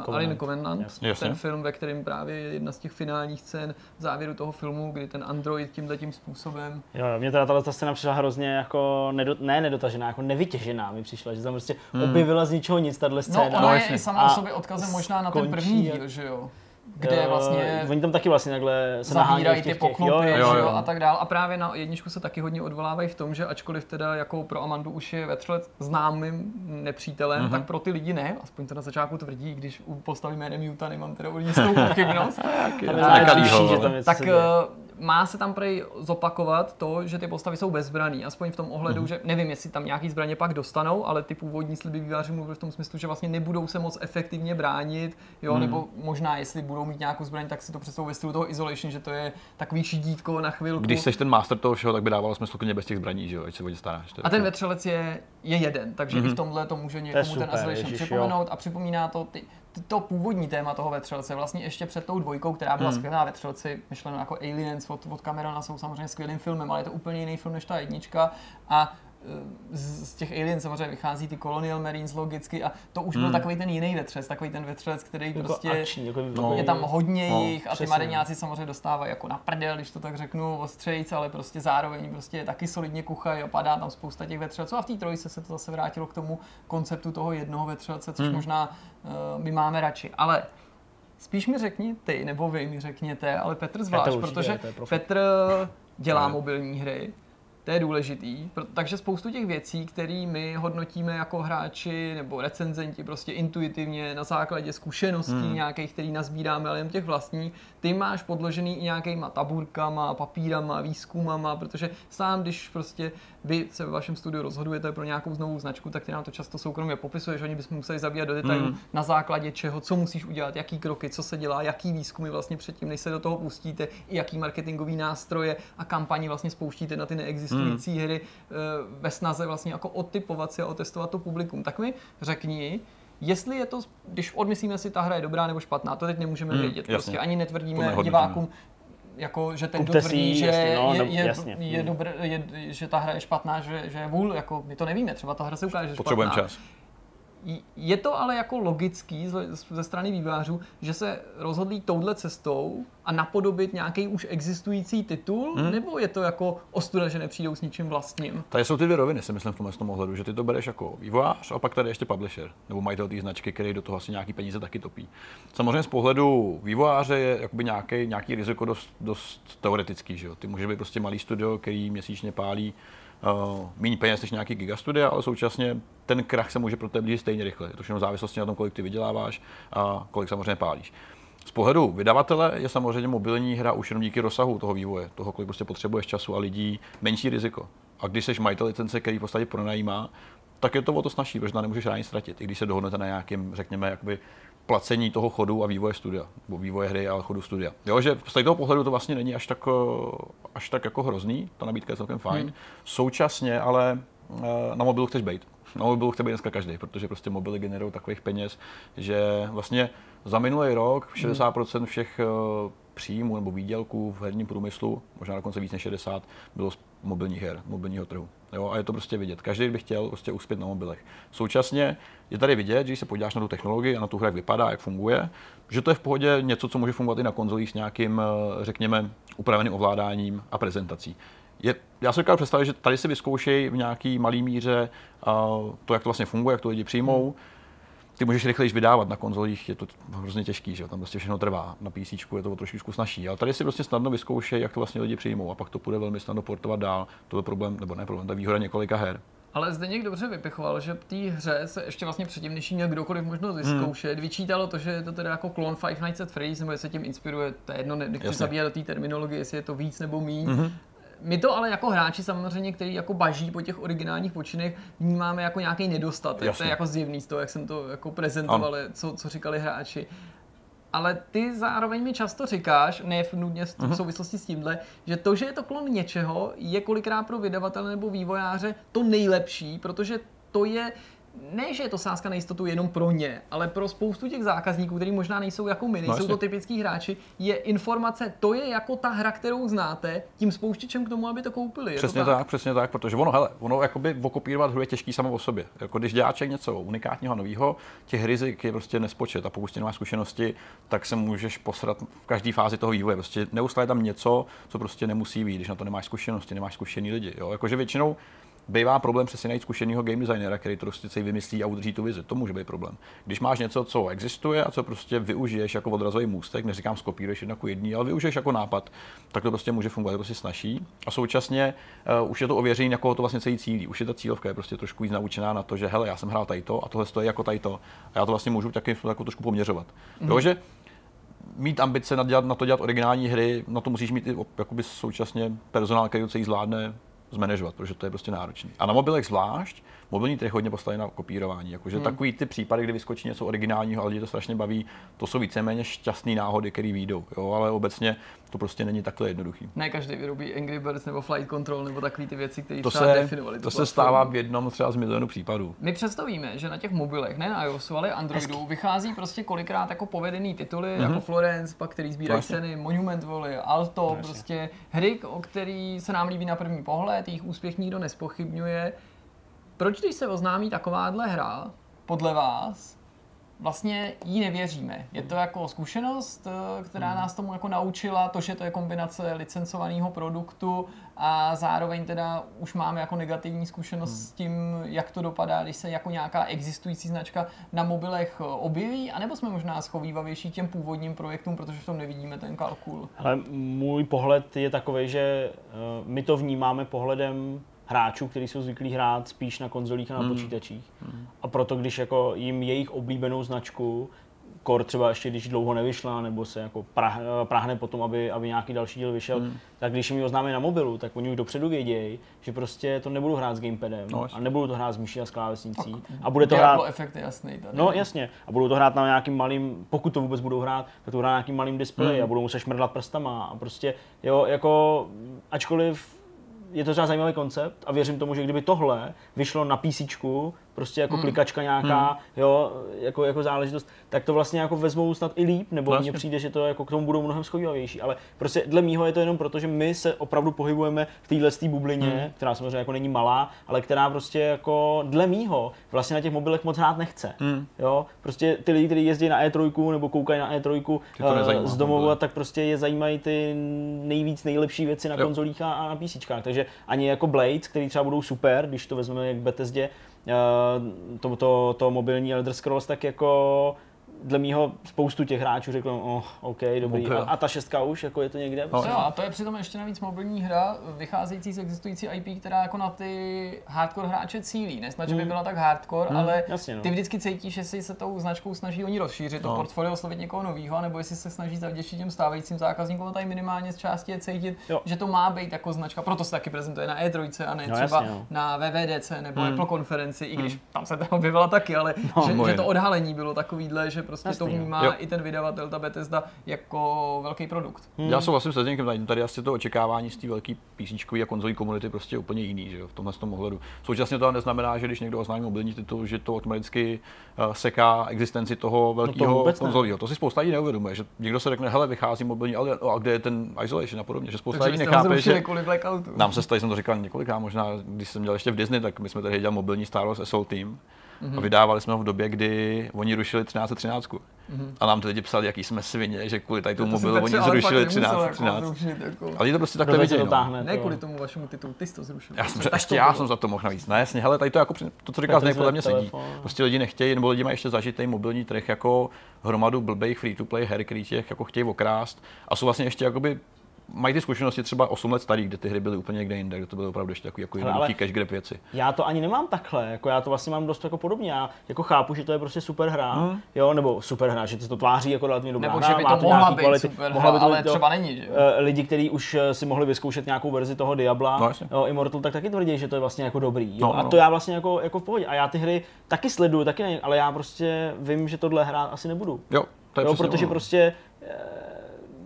uh, Alien Covenant, Jasně. ten film, ve kterém právě je jedna z těch finálních scén v závěru toho filmu, kdy ten android tímhle tím způsobem. Jo, mě teda tato scéna přišla hrozně jako, nedo, ne nedotažená, jako nevytěžená mi přišla, že tam prostě hmm. objevila z ničeho nic tahle scéna. No, ona no, je i sama o sobě odkazem možná na ten první díl, že jo? Kde uh, vlastně... Oni tam taky vlastně takhle se zavírají ty poklopy jo, jo, jo. a tak dál. A právě na jedničku se taky hodně odvolávají v tom, že ačkoliv teda jako pro Amandu už je vetřelec známým nepřítelem, uh-huh. tak pro ty lidi ne, aspoň to na začátku tvrdí, když u postavy jménem Muta nemám teda u jistou pochybnost. [LAUGHS] tak má se tam prej zopakovat to, že ty postavy jsou bezbraný, aspoň v tom ohledu, mm-hmm. že nevím, jestli tam nějaký zbraně pak dostanou, ale ty původní sliby výváři mluvili v tom smyslu, že vlastně nebudou se moc efektivně bránit, jo, mm. nebo možná jestli budou mít nějakou zbraň, tak si to představují ve stylu toho isolation, že to je takový šidítko na chvilku. Když jsi ten master toho všeho, tak by dávalo smysl klidně bez těch zbraní, že jo, ať se o ně staráš. A ten vetřelec je, je jeden, takže mm-hmm. i v mhm. tomhle to může někomu to super, ten isolation ježiš, připomenout jo. a připomíná to ty, to původní téma toho vetřelce, vlastně ještě před tou dvojkou, která byla hmm. skvělá vetřelci, myšleno jako Aliens od, od Camerona, jsou samozřejmě skvělým filmem, ale je to úplně jiný film než ta jednička. A z těch aliens samozřejmě vychází ty Colonial Marines logicky a to už byl hmm. takový ten jiný vetřelec, takový ten vetřelec, který jako prostě akční, jako no, je tam hodně no, jich a ty mariňáci samozřejmě dostávají jako na prdel, když to tak řeknu, ostřejc, ale prostě zároveň prostě taky solidně kuchají a padá tam spousta těch vetřelců a v té trojice se to zase vrátilo k tomu konceptu toho jednoho vetřelce, což hmm. možná uh, my máme radši. Ale spíš mi řekni ty, nebo vy mi řekněte, ale Petr zvlášť, Petr protože Petr dělá mobilní hry, To je důležitý. Takže spoustu těch věcí, které my hodnotíme jako hráči nebo recenzenti prostě intuitivně na základě zkušeností hmm. nějakých, který nazbíráme, ale jen těch vlastní, ty máš podložený i nějakýma tabulkama, papírama, výzkumama, protože sám, když prostě vy se ve vašem studiu rozhodujete pro nějakou znovu značku, tak ty nám to často soukromě popisuješ, oni bychom museli zabíjat do detailů, mm. na základě čeho, co musíš udělat, jaký kroky, co se dělá, jaký výzkumy vlastně předtím, než se do toho pustíte, i jaký marketingový nástroje a kampaně vlastně spouštíte na ty neexistující mm. hry eh, ve snaze vlastně jako otypovat si a otestovat to publikum. Tak mi řekni, Jestli je to, když odmyslíme si, ta hra je dobrá nebo špatná, to teď nemůžeme hmm, vědět. Jasně. Prostě ani netvrdíme divákům, jako, že ten Kupte tvrdí, že jasně, no, je, je, jasně. je, dobr, je, že ta hra je špatná, že, že je vůl, jako my to nevíme, třeba ta hra se ukáže Potřebujeme čas. Je to ale jako logický ze strany vývářů, že se rozhodlí touhle cestou a napodobit nějaký už existující titul, hmm. nebo je to jako ostuda, že nepřijdou s ničím vlastním? Tady jsou ty dvě roviny, si myslím v tomhle tom ohledu, že ty to bereš jako vývojář a pak tady ještě publisher, nebo majitel té značky, který do toho asi nějaký peníze taky topí. Samozřejmě z pohledu vývojáře je jakoby nějaký, nějaký riziko dost, dost teoretický, že jo? Ty může být prostě malý studio, který měsíčně pálí uh, méně peněz než nějaký gigastudia, ale současně ten krach se může pro tebe blížit stejně rychle. Je to všechno závislosti na tom, kolik ty vyděláváš a kolik samozřejmě pálíš. Z pohledu vydavatele je samozřejmě mobilní hra už jenom díky rozsahu toho vývoje, toho, kolik prostě potřebuješ času a lidí, menší riziko. A když jsi majitel licence, který v podstatě pronajímá, tak je to o to snažší, protože nemůžeš rádi ztratit, i když se dohodnete na nějakém, řekněme, jakoby placení toho chodu a vývoje studia, nebo vývoje hry a chodu studia. Jo, že z toho pohledu to vlastně není až tak, až tak jako hrozný, ta nabídka je celkem fajn. Hmm. Současně ale eh, na mobilu chceš být. Na mobilu chce být dneska každý, protože prostě mobily generují takových peněz, že vlastně za minulý rok 60% všech eh, příjmů nebo výdělků v herním průmyslu, možná dokonce víc než 60, bylo z mobilních her, mobilního trhu. Jo, a je to prostě vidět. Každý by chtěl prostě uspět na mobilech. Současně je tady vidět, že když se podíváš na tu technologii a na tu hru, jak vypadá, jak funguje, že to je v pohodě něco, co může fungovat i na konzolích s nějakým, eh, řekněme, upraveným ovládáním a prezentací. Je, já si dokážu představit, že tady si vyzkoušej v nějaký malý míře uh, to, jak to vlastně funguje, jak to lidi přijmou. Hmm ty můžeš rychleji vydávat na konzolích, je to hrozně těžký, že tam prostě všechno trvá. Na PC je to trošičku snažší, ale tady si prostě snadno vyzkoušej, jak to vlastně lidi přijmou a pak to bude velmi snadno portovat dál. To je problém, nebo ne problém, ta výhoda několika her. Ale zde někdo dobře vypichoval, že v té hře se ještě vlastně předtím, než měl kdokoliv možnost vyzkoušet, hmm. vyčítalo to, že je to teda jako klon Five Nights at Freddy's, nebo se tím inspiruje, to je jedno, nechci zabíjet do té terminologie, jestli je to víc nebo míň, hmm my to ale jako hráči samozřejmě, který jako baží po těch originálních počinech, vnímáme jako nějaký nedostatek. Jasně. To je jako zjevný z toho, jak jsem to jako prezentoval, co, co říkali hráči. Ale ty zároveň mi často říkáš, ne v nutně v mhm. souvislosti s tímhle, že to, že je to klon něčeho, je kolikrát pro vydavatele nebo vývojáře to nejlepší, protože to je ne, že je to sázka na jistotu jenom pro ně, ale pro spoustu těch zákazníků, kteří možná nejsou jako my, nejsou no, to typický hráči, je informace, to je jako ta hra, kterou znáte, tím spouštěčem k tomu, aby to koupili. přesně to tak? tak? přesně tak, protože ono, hele, ono jakoby okopírovat hru je těžký samo o sobě. Jako když děláš něco unikátního nového, těch rizik je prostě nespočet a pokud nemáš zkušenosti, tak se můžeš posrat v každé fázi toho vývoje. Prostě neustále tam něco, co prostě nemusí být, když na to nemáš zkušenosti, nemáš zkušený lidi. Jo? Jakože většinou bývá problém přesně najít zkušeného game designera, který to prostě si vymyslí a udrží tu vizi. To může být problém. Když máš něco, co existuje a co prostě využiješ jako odrazový můstek, neříkám skopíruješ jedno jako jedný, ale využiješ jako nápad, tak to prostě může fungovat, to prostě snaží. A současně uh, už je to ověření, jako to vlastně celý cílí. Už je ta cílovka je prostě trošku víc naučená na to, že hele, já jsem hrál tajto a tohle stojí jako tajto. A já to vlastně můžu taky jako trošku poměřovat. Mm. Jo, že mít ambice na, dělat, na to dělat originální hry, na to musíš mít i jakoby současně personál, který to celý zvládne zmanéžovat, protože to je prostě náročné. A na mobilech zvlášť, mobilní trh hodně postaví na kopírování. Jakože hmm. takový ty případy, kdy vyskočí něco originálního, ale lidi to strašně baví, to jsou víceméně šťastné náhody, které výjdou. Jo? Ale obecně to prostě není takhle jednoduchý. Ne každý vyrobí Angry Birds nebo Flight Control nebo takové ty věci, které to se, definovali. To se stává v jednom třeba z milionu případů. My představíme, že na těch mobilech, ne na iOSu, ale Androidu, Hezky. vychází prostě kolikrát jako povedený tituly, mm-hmm. jako Florence, pak který sbírají ceny, Monument Valley, Alto, Vlastně. prostě hry, o který se nám líbí na první pohled, jejich úspěch nikdo nespochybňuje. Proč, když se oznámí takováhle hra, podle vás, vlastně jí nevěříme. Je to jako zkušenost, eh, která nás tomu jako naučila, to, že to je kombinace licencovaného produktu a zároveň teda už máme jako negativní zkušenost hmm. s tím, jak to dopadá, když se jako nějaká existující značka na mobilech objeví, anebo jsme možná schovývavější těm původním projektům, protože v tom nevidíme ten kalkul. Ale můj pohled je takový, že eh, my to vnímáme pohledem hráčů, kteří jsou zvyklí hrát spíš na konzolích a na mm. počítačích. Mm. A proto, když jako jim jejich oblíbenou značku, kor třeba ještě když dlouho nevyšla, nebo se jako prah, prahne potom, aby, aby nějaký další díl vyšel, mm. tak když jim ji oznámí na mobilu, tak oni už dopředu vědějí, že prostě to nebudu hrát s gamepadem no, a nebudu to hrát s myší a s klávesnicí. A bude to hrát... efekt je jasný tady. No jasně. A budou to hrát na nějakým malým, pokud to vůbec budou hrát, tak to hrát na nějakým malým displeji mm. a budou muset šmrdlat prstama. A prostě, jo, jako, ačkoliv je to třeba zajímavý koncept a věřím tomu, že kdyby tohle vyšlo na PC, prostě jako hmm. klikačka nějaká, hmm. jo, jako, jako záležitost, tak to vlastně jako vezmou snad i líp, nebo vlastně. mně přijde, že to jako k tomu budou mnohem schovývavější, ale prostě dle mýho je to jenom proto, že my se opravdu pohybujeme v téhle bublině, hmm. která samozřejmě jako není malá, ale která prostě jako dle mýho vlastně na těch mobilech moc hrát nechce, hmm. jo, prostě ty lidi, kteří jezdí na E3 nebo koukají na E3 uh, z domova, tak prostě je zajímají ty nejvíc nejlepší věci na jo. konzolích a, a na PC, takže ani jako Blades, který třeba budou super, když to vezmeme jak Bethesdě, Eh, to, to, to mobilní Elder Scrolls, tak jako dle mýho spoustu těch hráčů řekl, oh, OK, dobrý. A, a, ta šestka už, jako je to někde? No, a to je přitom ještě navíc mobilní hra, vycházející z existující IP, která jako na ty hardcore hráče cílí. Nesnad, že by hmm. byla tak hardcore, hmm, ale jasně, no. ty vždycky cítíš, jestli se tou značkou snaží oni rozšířit no. to portfolio, oslovit někoho nového, nebo jestli se snaží zavděčit těm stávajícím zákazníkům, tady minimálně z části je cítit, jo. že to má být jako značka. Proto se taky prezentuje na E3 a ne no, třeba jasně, no. na VVDC nebo hmm. Apple konferenci, i když hmm. tam se to objevila taky, ale no, že, že, to odhalení bylo takovýhle, že prostě Jasný, to vnímá jo. i ten vydavatel, ta Bethesda, jako velký produkt. Hmm. Já souhlasím se Zdeňkem, tady asi to očekávání z té velké písničkové a konzolní komunity prostě úplně jiný, že jo, v tomhle tom ohledu. Současně to neznamená, že když někdo oznámí mobilní titul, že to automaticky uh, seká existenci toho velkého no konzolího. To si spousta lidí neuvědomuje, že někdo se řekne, hele, vychází mobilní, ale a kde je ten isolation a podobně, že spousta lidí nechápe, že nám se stalo, jsem to říkal několikrát, možná když jsem měl ještě v Disney, tak my jsme tady dělali mobilní Star Wars Assault Team mm-hmm. a vydávali jsme ho v době, kdy oni rušili 1313. Mm-hmm. A nám ty lidi psali, jaký jsme svině, že kvůli tady tomu mobilu oni zrušili 13, 13. Jako jako... Ale je to prostě takhle vidět. No. Ne kvůli tomu vašemu titulu, ty jsi to zrušil. Já jsem, ještě já jsem za to mohl navíc. Ne, jasně, hele, tady to jako to, co říkáš, podle mě sedí. Prostě lidi nechtějí, nebo lidi mají ještě zažitý mobilní trh jako hromadu blbých free-to-play her, který těch jako chtějí okrást a jsou vlastně ještě jakoby mají ty zkušenosti třeba 8 let starý, kde ty hry byly úplně někde jinde, kde to bylo opravdu ještě takový jako jednoduchý cash grab věci. Já to ani nemám takhle, jako já to vlastně mám dost jako podobně. Já jako chápu, že to je prostě super hra, hmm. jo, nebo super hra, že to tváří jako relativně dobrá nebo hra, že by to má to mohla být kvality, super mohla by to ale to, třeba není, že? Eh, lidi, kteří už eh, si mohli vyzkoušet nějakou verzi toho Diabla, no, jo, Immortal, tak taky tvrdí, že to je vlastně jako dobrý. Jo? No, no. A to já vlastně jako, jako v pohodě. A já ty hry taky sleduju, taky ne, ale já prostě vím, že tohle hrát asi nebudu. Jo, to je jo, protože ono. prostě eh,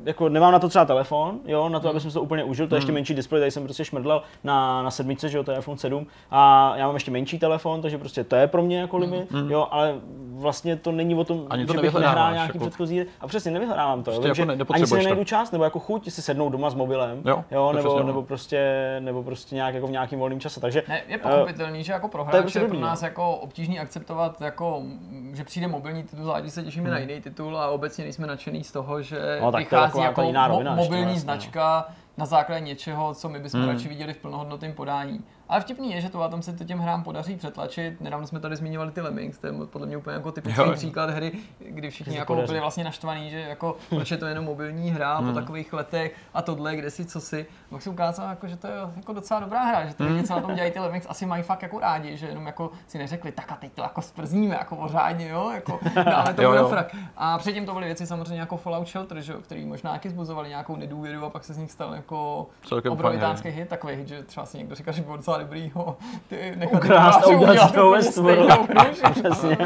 jako nemám na to třeba telefon, jo, na to, hmm. abych to úplně užil, to je ještě hmm. menší displej, tady jsem prostě šmrdlel na, na sedmice, že jo, to je iPhone 7 a já mám ještě menší telefon, takže prostě to je pro mě jako limit, hmm. jo, ale vlastně to není o tom, ani to že bych nehrál nějaký jako... předchozí a přesně nevyhrávám to, prostě jo, jako ani si nenajdu čas, nebo jako chuť si sednout doma s mobilem, jo, jo nebo, nebo, prostě, nebo prostě nějak jako v nějakým volném čase, takže... Ne, je pochopitelný, uh, že jako pro hráče je, prostě pro nás jako obtížný akceptovat, jako, že přijde mobilní titul, zvlášť se těšíme na jiný titul a obecně nejsme nadšený z toho, že no, vychází jako mobilní značka na základě něčeho, co my bychom hmm. radši viděli v plnohodnotném podání. Ale vtipný je, že to tom se to těm hrám podaří přetlačit. Nedávno jsme tady zmiňovali ty Lemmings, to je podle mě úplně jako typický jo. příklad hry, kdy všichni jako byli vlastně naštvaní, že jako proč je to jenom mobilní hra hmm. po takových letech a tohle, kde si, co si. Pak se ukázalo, jako, že to je jako docela dobrá hra, že to lidi, co na tom dělají ty Lemmings, asi mají fakt jako rádi, že jenom jako si neřekli, tak a teď to jako sprzníme, jako pořádně, jo, jako [LAUGHS] dáme to jo, frak. A předtím to byly věci samozřejmě jako Fallout Shelter, že, který možná taky zbuzovali nějakou nedůvěru a pak se z nich stal jako obrovitánský hit, takový hit, že třeba si někdo říká, že byl docela dobrý, ho ty nechat ukrást a udělat to Westworld. [LAUGHS] Přesně.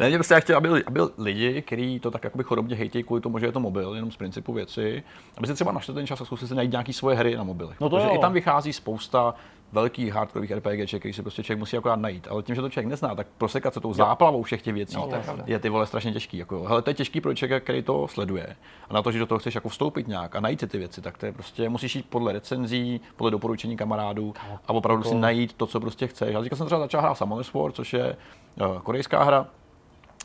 Ne, mě prostě já chtěl, aby, aby lidi, kteří to tak jakoby chorobně hejtějí kvůli tomu, že je to mobil, jenom z principu věci, aby si třeba našli ten čas a zkusili si najít nějaké svoje hry na mobilech. No to Protože jo. i tam vychází spousta velkých hardcoreových RPGček, který si prostě člověk musí akorát najít. Ale tím, že to člověk nezná, tak prosekat se tou záplavou všech těch věcí no, je, ty vole strašně těžký. Jako, hele, to je těžký pro člověka, který to sleduje. A na to, že do toho chceš jako vstoupit nějak a najít si ty věci, tak to je prostě musíš jít podle recenzí, podle doporučení kamarádů a opravdu jako... si najít to, co prostě chceš. Já jsem třeba začal hrát Summoner Sword, což je uh, korejská hra,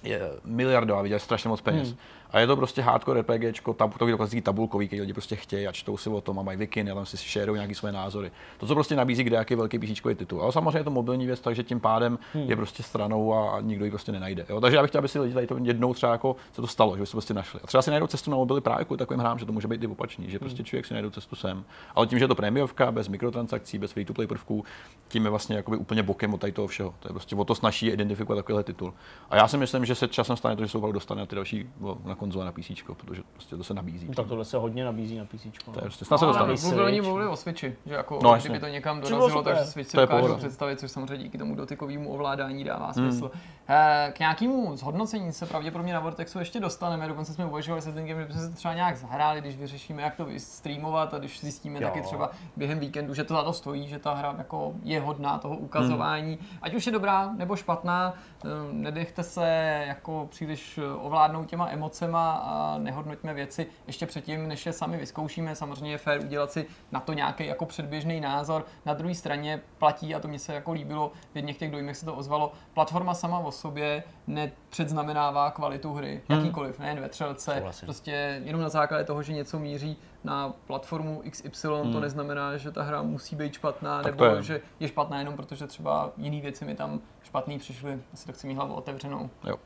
je miliardová, vydělají strašně moc peněz. Hmm. A je to prostě hardcore RPGčko, tab, to klasický tabulkový, který lidi prostě chtějí a čtou si o tom a mají wikiny a tam si shareou nějaké své názory. To, co prostě nabízí kde jaký velký písíčkový titul. Ale samozřejmě je to mobilní věc, takže tím pádem hmm. je prostě stranou a, nikdo ji prostě nenajde. Jo? Takže já bych chtěl, aby si lidi tady to jednou třeba jako se to stalo, že by se prostě našli. A třeba si najdou cestu na mobily právě kvůli takovým hrám, že to může být i opačný, že prostě hmm. člověk si najdou cestu sem. Ale tím, že je to prémiovka, bez mikrotransakcí, bez free to play prvků, tím je vlastně jakoby úplně bokem od tady toho všeho. To je prostě o to snaží identifikovat takovýhle titul. A já si myslím, že se časem stane to, že se opravdu dostane na ty další na konzole na PC protože prostě to se nabízí. Tak tohle se hodně nabízí na PC. To je prostě, snad se dostane. Mluvili oni mluvili o Switchi, že jako no, kdyby to někam dorazilo, takže Switch si dokážu představit, což samozřejmě díky tomu dotykovému ovládání dává hmm. smysl. Hmm. K nějakému zhodnocení se pravděpodobně na Vortexu ještě dostaneme, dokonce jsme uvažovali se tím, že bychom se třeba nějak zahráli, když vyřešíme, jak to streamovat a když zjistíme jo. taky třeba během víkendu, že to za to stojí, že ta hra jako je hodná toho ukazování, hmm. ať už je dobrá nebo špatná, eh, nedechte se jako příliš ovládnout těma emocema a nehodnoťme věci ještě předtím, než je sami vyzkoušíme. Samozřejmě je fér udělat si na to nějaký jako předběžný názor. Na druhé straně platí, a to mi se jako líbilo, v jedných těch dojmech se to ozvalo, platforma sama o sobě nepředznamenává kvalitu hry, hmm. jakýkoliv, nejen ve třelce. Vlastně. Prostě jenom na základě toho, že něco míří na platformu XY, hmm. to neznamená, že ta hra musí být špatná, tak nebo je. že je špatná jenom protože třeba jiný věci mi tam špatný přišly. Asi tak chci mít hlavu otevřenou. Jo.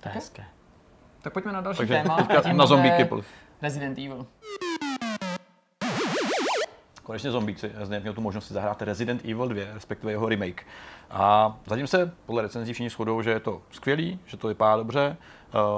To je hezké. Tak pojďme na další Takže téma. na zombíky. Resident Evil. Konečně zombíci. Já měl tu možnost si zahrát Resident Evil 2, respektive jeho remake. A zatím se podle recenzí všichni shodou, že je to skvělý, že to vypadá dobře,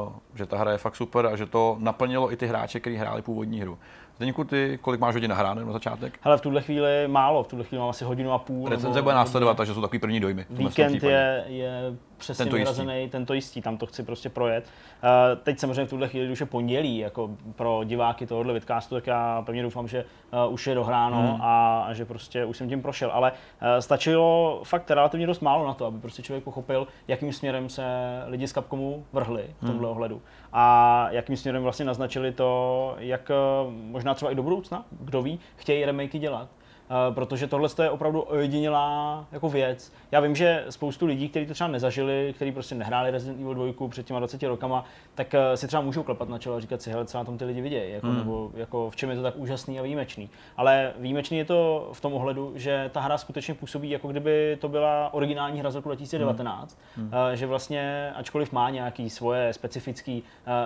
uh, že ta hra je fakt super a že to naplnilo i ty hráče, kteří hráli původní hru. Zdeňku, ty kolik máš hodin nahráno na začátek? Hele, v tuhle chvíli málo, v tuhle chvíli mám asi hodinu a půl. Recenze bude následovat, takže jsou takový první dojmy. Víkend je, je přesně tento vyrazený, jistý. tento jistý, tam to chci prostě projet. Uh, teď samozřejmě v tuhle chvíli, když je pondělí, jako pro diváky tohohle vidcastu, tak já pevně doufám, že uh, už je dohráno hmm. a, a, že prostě už jsem tím prošel. Ale uh, stačilo fakt relativně dost málo na to, aby prostě člověk pochopil, jakým směrem se lidi z Capcomu vrhli v tomhle hmm. ohledu. A jakým směrem vlastně naznačili to, jak možná třeba i do budoucna, kdo ví, chtějí remakey dělat. Eh, protože tohle je opravdu ojedinělá jako věc. Já vím, že spoustu lidí, kteří to třeba nezažili, kteří prostě nehráli Resident Evil 2 před těma 20 rokama, tak eh, si třeba můžou klepat na čelo a říkat si, hele, co na tom ty lidi vidějí, jako, hmm. nebo jako, v čem je to tak úžasný a výjimečný. Ale výjimečný je to v tom ohledu, že ta hra skutečně působí, jako kdyby to byla originální hra z roku 2019, hmm. hmm. že vlastně, ačkoliv má nějaké svoje specifické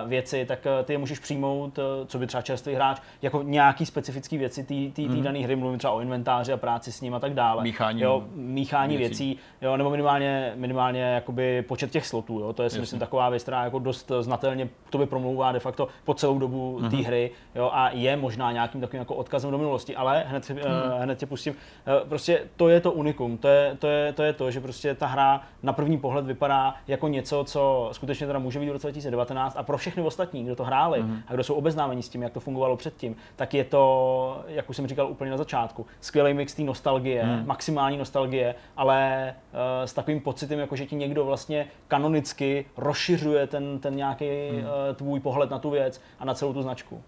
věci, tak ty je můžeš přijmout, co by třeba čerstvý hráč, jako nějaký specifické věci té hmm. dané hry, mluvím třeba o inventáři a práci s ním a tak dále. Míchání, jo, míchání věcí. věcí, jo, nebo minimálně, minimálně jakoby počet těch slotů. Jo. To je si myslím taková věc, která jako dost znatelně to by promlouvá de facto po celou dobu té mm-hmm. hry jo, a je možná nějakým takovým jako odkazem do minulosti, ale hned, mm. uh, hned tě pustím. Uh, prostě to je to unikum, to je, to, je, to je to, že prostě ta hra na první pohled vypadá jako něco, co skutečně teda může být v roce 2019 a pro všechny ostatní, kdo to hráli mm. a kdo jsou obeznámeni s tím, jak to fungovalo předtím, tak je to, jak už jsem říkal úplně na začátku, skvělý mix té nostalgie, hmm. maximální nostalgie, ale uh, s takovým pocitem, jako že ti někdo vlastně kanonicky rozšiřuje ten, ten nějaký hmm. uh, tvůj pohled na tu věc a na celou tu značku.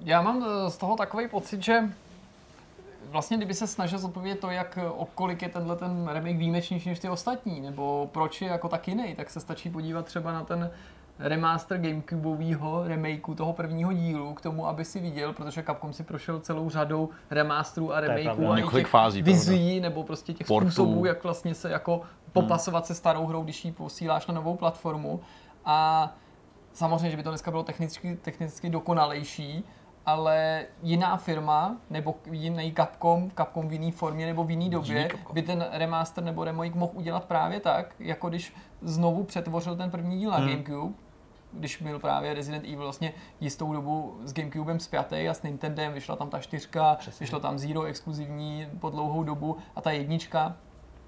Já mám eh, z toho takový pocit, že vlastně kdyby se snažil zodpovědět to, jak okolik je tenhle ten remake výjimečnější než ty ostatní, nebo proč je jako tak jiný, tak se stačí podívat třeba na ten remaster Gamecubeového remakeu toho prvního dílu k tomu, aby si viděl, protože Capcom si prošel celou řadou remasterů a remakeů a několik fází, vizí nebo prostě těch Portu. způsobů, jak vlastně se jako popasovat hmm. se starou hrou, když ji posíláš na novou platformu. A samozřejmě, že by to dneska bylo technicky, technicky dokonalejší, ale jiná firma nebo jiný Capcom, Capcom v jiné formě nebo v jiné době by ten remaster nebo remake mohl udělat právě tak, jako když znovu přetvořil ten první díl na hmm. GameCube, když byl právě Resident Evil vlastně jistou dobu s Gamecubem spjatý a s Nintendem, vyšla tam ta čtyřka, Přesně. vyšlo tam Zero exkluzivní po dlouhou dobu a ta jednička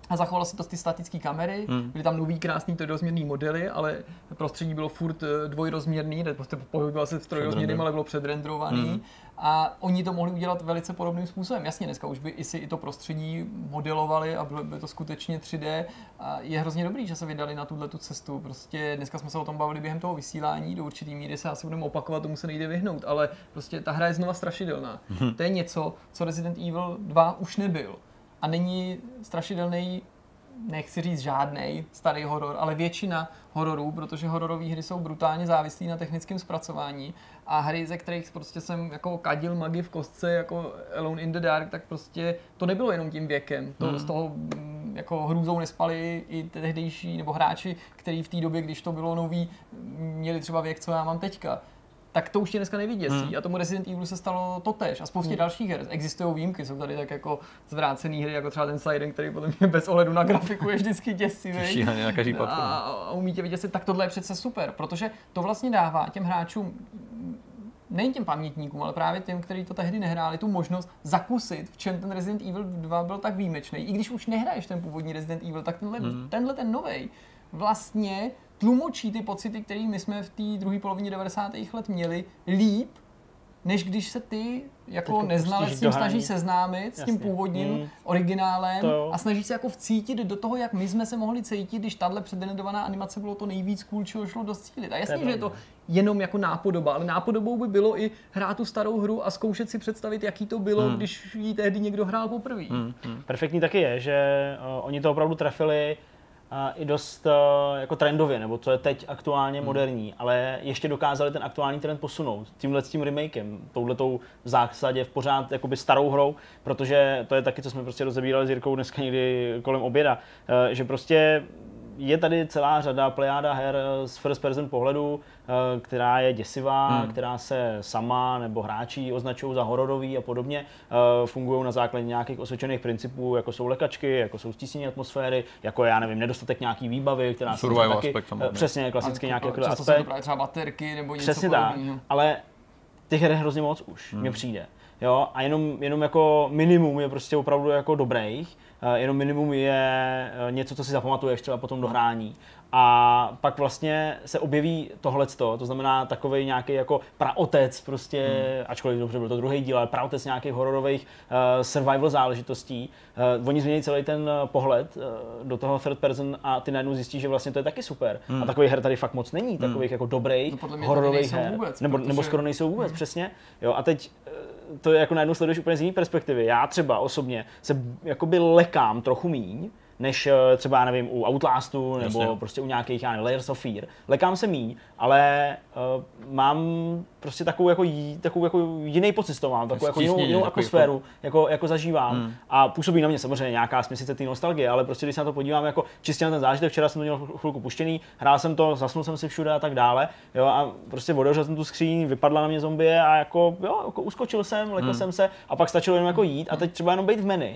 a zachovala se to ty statické kamery, hmm. byly tam nový krásný trojrozměrný modely, ale prostředí bylo furt eh, dvojrozměrný, prostě pohyboval se v trojrozměrným, ale bylo předrendrovaný. Hmm. A oni to mohli udělat velice podobným způsobem. Jasně, dneska už by i si i to prostředí modelovali a bylo by to skutečně 3D. A je hrozně dobrý, že se vydali na tuhle tu cestu. Prostě dneska jsme se o tom bavili během toho vysílání, do určitý míry se asi budeme opakovat, tomu se nejde vyhnout, ale prostě ta hra je znova strašidelná. Hmm. To je něco, co Resident Evil 2 už nebyl a není strašidelný nechci říct žádný starý horor, ale většina hororů, protože hororové hry jsou brutálně závislí na technickém zpracování a hry, ze kterých prostě jsem jako kadil magi v kostce, jako Alone in the Dark, tak prostě to nebylo jenom tím věkem. To hmm. z toho mm, jako hrůzou nespali i tehdejší, nebo hráči, kteří v té době, když to bylo nový, měli třeba věk, co já mám teďka tak to už tě dneska nevyděsí. Hmm. A tomu Resident Evil se stalo totež. A spoustě hmm. dalších her. Existují výjimky, jsou tady tak jako zvrácené hry, jako třeba ten Siren, který podle mě bez ohledu na grafiku je vždycky děsivý. na každý a, a umí tě vyděsit, tak tohle je přece super, protože to vlastně dává těm hráčům nejen těm pamětníkům, ale právě těm, kteří to tehdy nehráli, tu možnost zakusit, v čem ten Resident Evil 2 byl tak výjimečný. I když už nehraješ ten původní Resident Evil, tak tenhle, hmm. tenhle ten nový vlastně tlumočí ty pocity, které my jsme v té druhé polovině 90. let měli, líp, než když se ty jako neznalec s tím snaží seznámit, Jasně. s tím původním mm. originálem a snaží se jako vcítit do toho, jak my jsme se mohli cítit, když tahle předenedovaná animace bylo to nejvíc cool, čeho šlo docílit. A jasně, že je to jenom jako nápodoba, ale nápodobou by bylo i hrát tu starou hru a zkoušet si představit, jaký to bylo, mm. když ji tehdy někdo hrál poprvé. Mm. Mm. Perfektní taky je, že uh, oni to opravdu trefili i dost uh, jako trendově, nebo co je teď aktuálně hmm. moderní, ale ještě dokázali ten aktuální trend posunout tímhle s tím remakem, touhletou v zásadě v pořád jakoby starou hrou, protože to je taky, co jsme prostě rozebírali s Jirkou dneska někdy kolem oběda, uh, že prostě je tady celá řada plejáda her z first person pohledu, eh, která je děsivá, hmm. která se sama nebo hráči označují za hororový a podobně. Eh, fungují na základě nějakých osvědčených principů, jako jsou lekačky, jako jsou stísnění atmosféry, jako já nevím, nedostatek nějaký výbavy, která se taky, aspekt, samozřejmě. přesně, klasicky nějaký jako aspekt. Často třeba baterky nebo něco Přesně tak, ale těch her je hrozně moc už, hmm. mně přijde. Jo, a jenom, jenom jako minimum je prostě opravdu jako dobrých Eh, jenom minimum je eh, něco, co si zapamatuješ třeba po tom dohrání. A pak vlastně se objeví tohleto, to znamená takový nějaký jako praotec, prostě, hmm. ačkoliv dobře byl to druhý díl, ale praotec nějakých hororových uh, survival záležitostí. Uh, oni změní celý ten pohled uh, do toho third person a ty najednou zjistí, že vlastně to je taky super. Hmm. A takových her tady fakt moc není, hmm. takových jako dobrých no, hororových her. Vůbec, nebo, protože... nebo skoro nejsou vůbec, hmm. [LAUGHS] přesně. Jo, a teď to je jako najednou sleduješ úplně z jiné perspektivy. Já třeba osobně se jakoby lekám trochu míň, než eh, třeba, já nevím, u Outlastu nebo Jasně. prostě u nějakých, já nevím, Layers of Fear. Lekám se míň, ale uh, mám prostě takovou jako, jí, takovou jako jiný pocit z toho mám, takovou jako jinou, jinou atmosféru, jako, jako zažívám hmm. a působí na mě samozřejmě nějaká směsice té nostalgie, ale prostě když se na to podívám jako čistě na ten zážitek, včera jsem to měl chvilku puštěný, hrál jsem to, zasnul jsem si všude a tak dále, jo, a prostě otevřel jsem tu skříň, vypadla na mě zombie a jako, jo, jako uskočil jsem, lekl hmm. jsem se a pak stačilo jenom jako jít a teď třeba jenom být v menu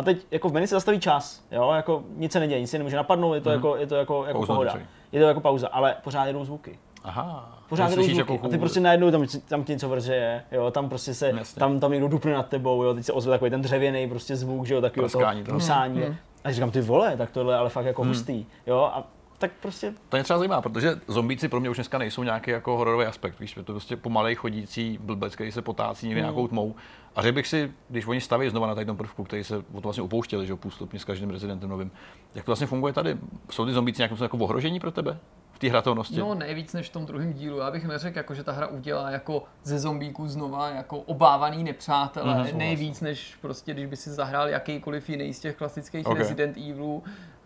a teď jako v menu se zastaví čas, jo, jako nic se neděje, nic se nemůže napadnout, je to, hmm. jako, je to jako, jako pohoda. Je to jako pauza, ale pořád jedou zvuky. Aha. Pořád jedou zvuky. Jako a ty prostě najednou tam, tam ti něco vrže, jo, tam prostě se, Jasně. tam, tam někdo dupne nad tebou, jo, teď se ozve takový ten dřevěný prostě zvuk, že jo, takový to hrusání. Hmm. A říkám, ty vole, tak tohle je ale fakt jako hmm. hustý, jo, a tak prostě... To mě třeba zajímá, protože zombíci pro mě už dneska nejsou nějaký jako hororový aspekt. Víš, je to prostě pomalej chodící blbec, který se potácí někde mm. nějakou tmou. A řekl bych si, když oni staví znova na tady tom prvku, který se o to vlastně upouštěli, že půstupně s každým rezidentem novým, jak to vlastně funguje tady? Jsou ty zombíci nějakým jako ohrožení pro tebe? v té hratelnosti? No, nejvíc než v tom druhém dílu. Já bych neřekl, jako, že ta hra udělá jako ze zombíků znova jako obávaný nepřátelé. Mm, nejvíc než prostě, když by si zahrál jakýkoliv jiný z těch klasických okay. Resident Evilů.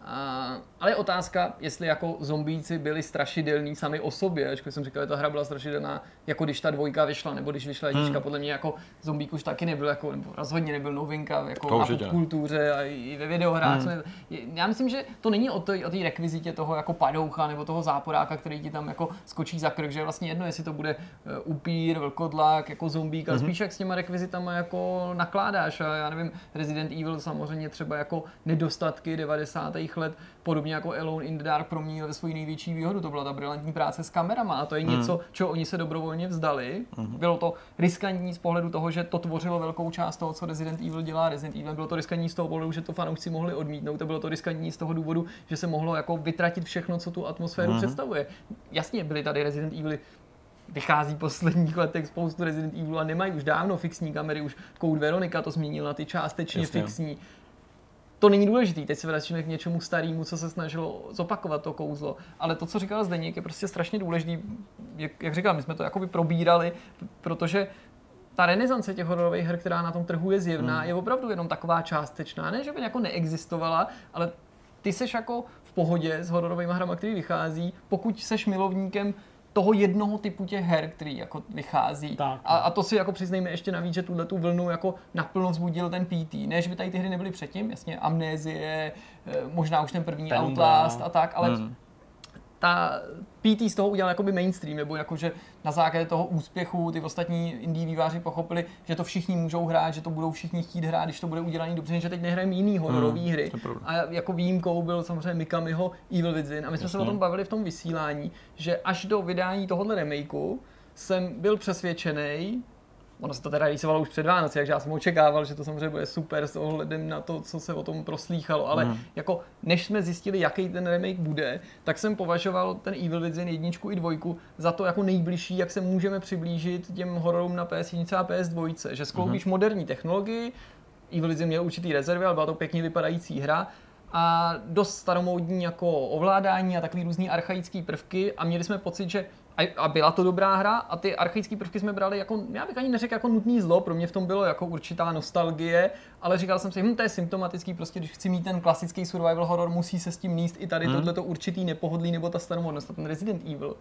A, ale je otázka, jestli jako zombíci byli strašidelní sami o sobě, ačkoliv jsem říkal, že ta hra byla strašidelná, jako když ta dvojka vyšla, nebo když vyšla jednička, hmm. podle mě jako zombík už taky nebyl, jako, nebo rozhodně nebyl novinka jako na kultuře a i ve videohrách. Hmm. Já myslím, že to není o té o rekvizitě toho jako padoucha nebo toho záporáka, který ti tam jako skočí za krk, že vlastně jedno, jestli to bude eh, upír, vlkodlak, jako zombík, ale hmm. spíš jak s těma rekvizitama jako nakládáš. A já nevím, Resident Evil samozřejmě třeba jako nedostatky 90 let, podobně jako Alone in the Dark proměnil ve svoji největší výhodu. To byla ta brilantní práce s kamerama a to je hmm. něco, čeho oni se dobrovolně vzdali. Hmm. Bylo to riskantní z pohledu toho, že to tvořilo velkou část toho, co Resident Evil dělá. Resident Evil bylo to riskantní z toho pohledu, že to fanoušci mohli odmítnout. To bylo to riskantní z toho důvodu, že se mohlo jako vytratit všechno, co tu atmosféru hmm. představuje. Jasně, byly tady Resident Evil vychází posledních letech spoustu Resident Evil a nemají už dávno fixní kamery, už Code Veronica to zmínil na ty částečně Jasně. fixní to není důležité. Teď se vracíme k něčemu starému, co se snažilo zopakovat to kouzlo. Ale to, co říkal Zdeněk, je prostě strašně důležité. Jak, jak říkal, my jsme to jakoby probírali, protože ta renesance těch hororových her, která na tom trhu je zjevná, hmm. je opravdu jenom taková částečná. Ne, že by jako neexistovala, ale ty seš jako v pohodě s hororovými hrama, který vychází, pokud seš milovníkem toho jednoho typu těch her, který jako vychází. Tak. A, a, to si jako přiznejme ještě navíc, že tuhle tu vlnu jako naplno vzbudil ten PT. Ne, že by tady ty hry nebyly předtím, jasně, Amnézie, eh, možná už ten první Penumbra. Outlast a tak, ale hmm ta PT z toho udělal jakoby mainstream, nebo jakože na základě toho úspěchu ty ostatní indie výváři pochopili, že to všichni můžou hrát, že to budou všichni chtít hrát, když to bude udělané dobře, že teď nehrajeme jiný hororové hmm, hry. A jako výjimkou byl samozřejmě Mikamiho Evil Within. A my jsme Jasně. se o tom bavili v tom vysílání, že až do vydání tohohle remakeu jsem byl přesvědčený, Ono se to teda rýsovalo už před Vánoci, takže já jsem očekával, že to samozřejmě bude super s ohledem na to, co se o tom proslýchalo, ale mm. jako než jsme zjistili, jaký ten remake bude, tak jsem považoval ten Evil Within jedničku i dvojku za to jako nejbližší, jak se můžeme přiblížit těm hororům na PS1 a PS2, že skloubíš mm. moderní technologii, Evil Within měl určitý rezervy, ale byla to pěkně vypadající hra, a dost staromódní jako ovládání a takový různý archaický prvky a měli jsme pocit, že a byla to dobrá hra a ty archaické prvky jsme brali jako, já bych ani neřekl jako nutný zlo, pro mě v tom bylo jako určitá nostalgie, ale říkal jsem si, hm, to je symptomatický, prostě když chci mít ten klasický survival horror, musí se s tím míst i tady hmm. tohleto určitý nepohodlí nebo ta staromodnost, ten Resident Evil.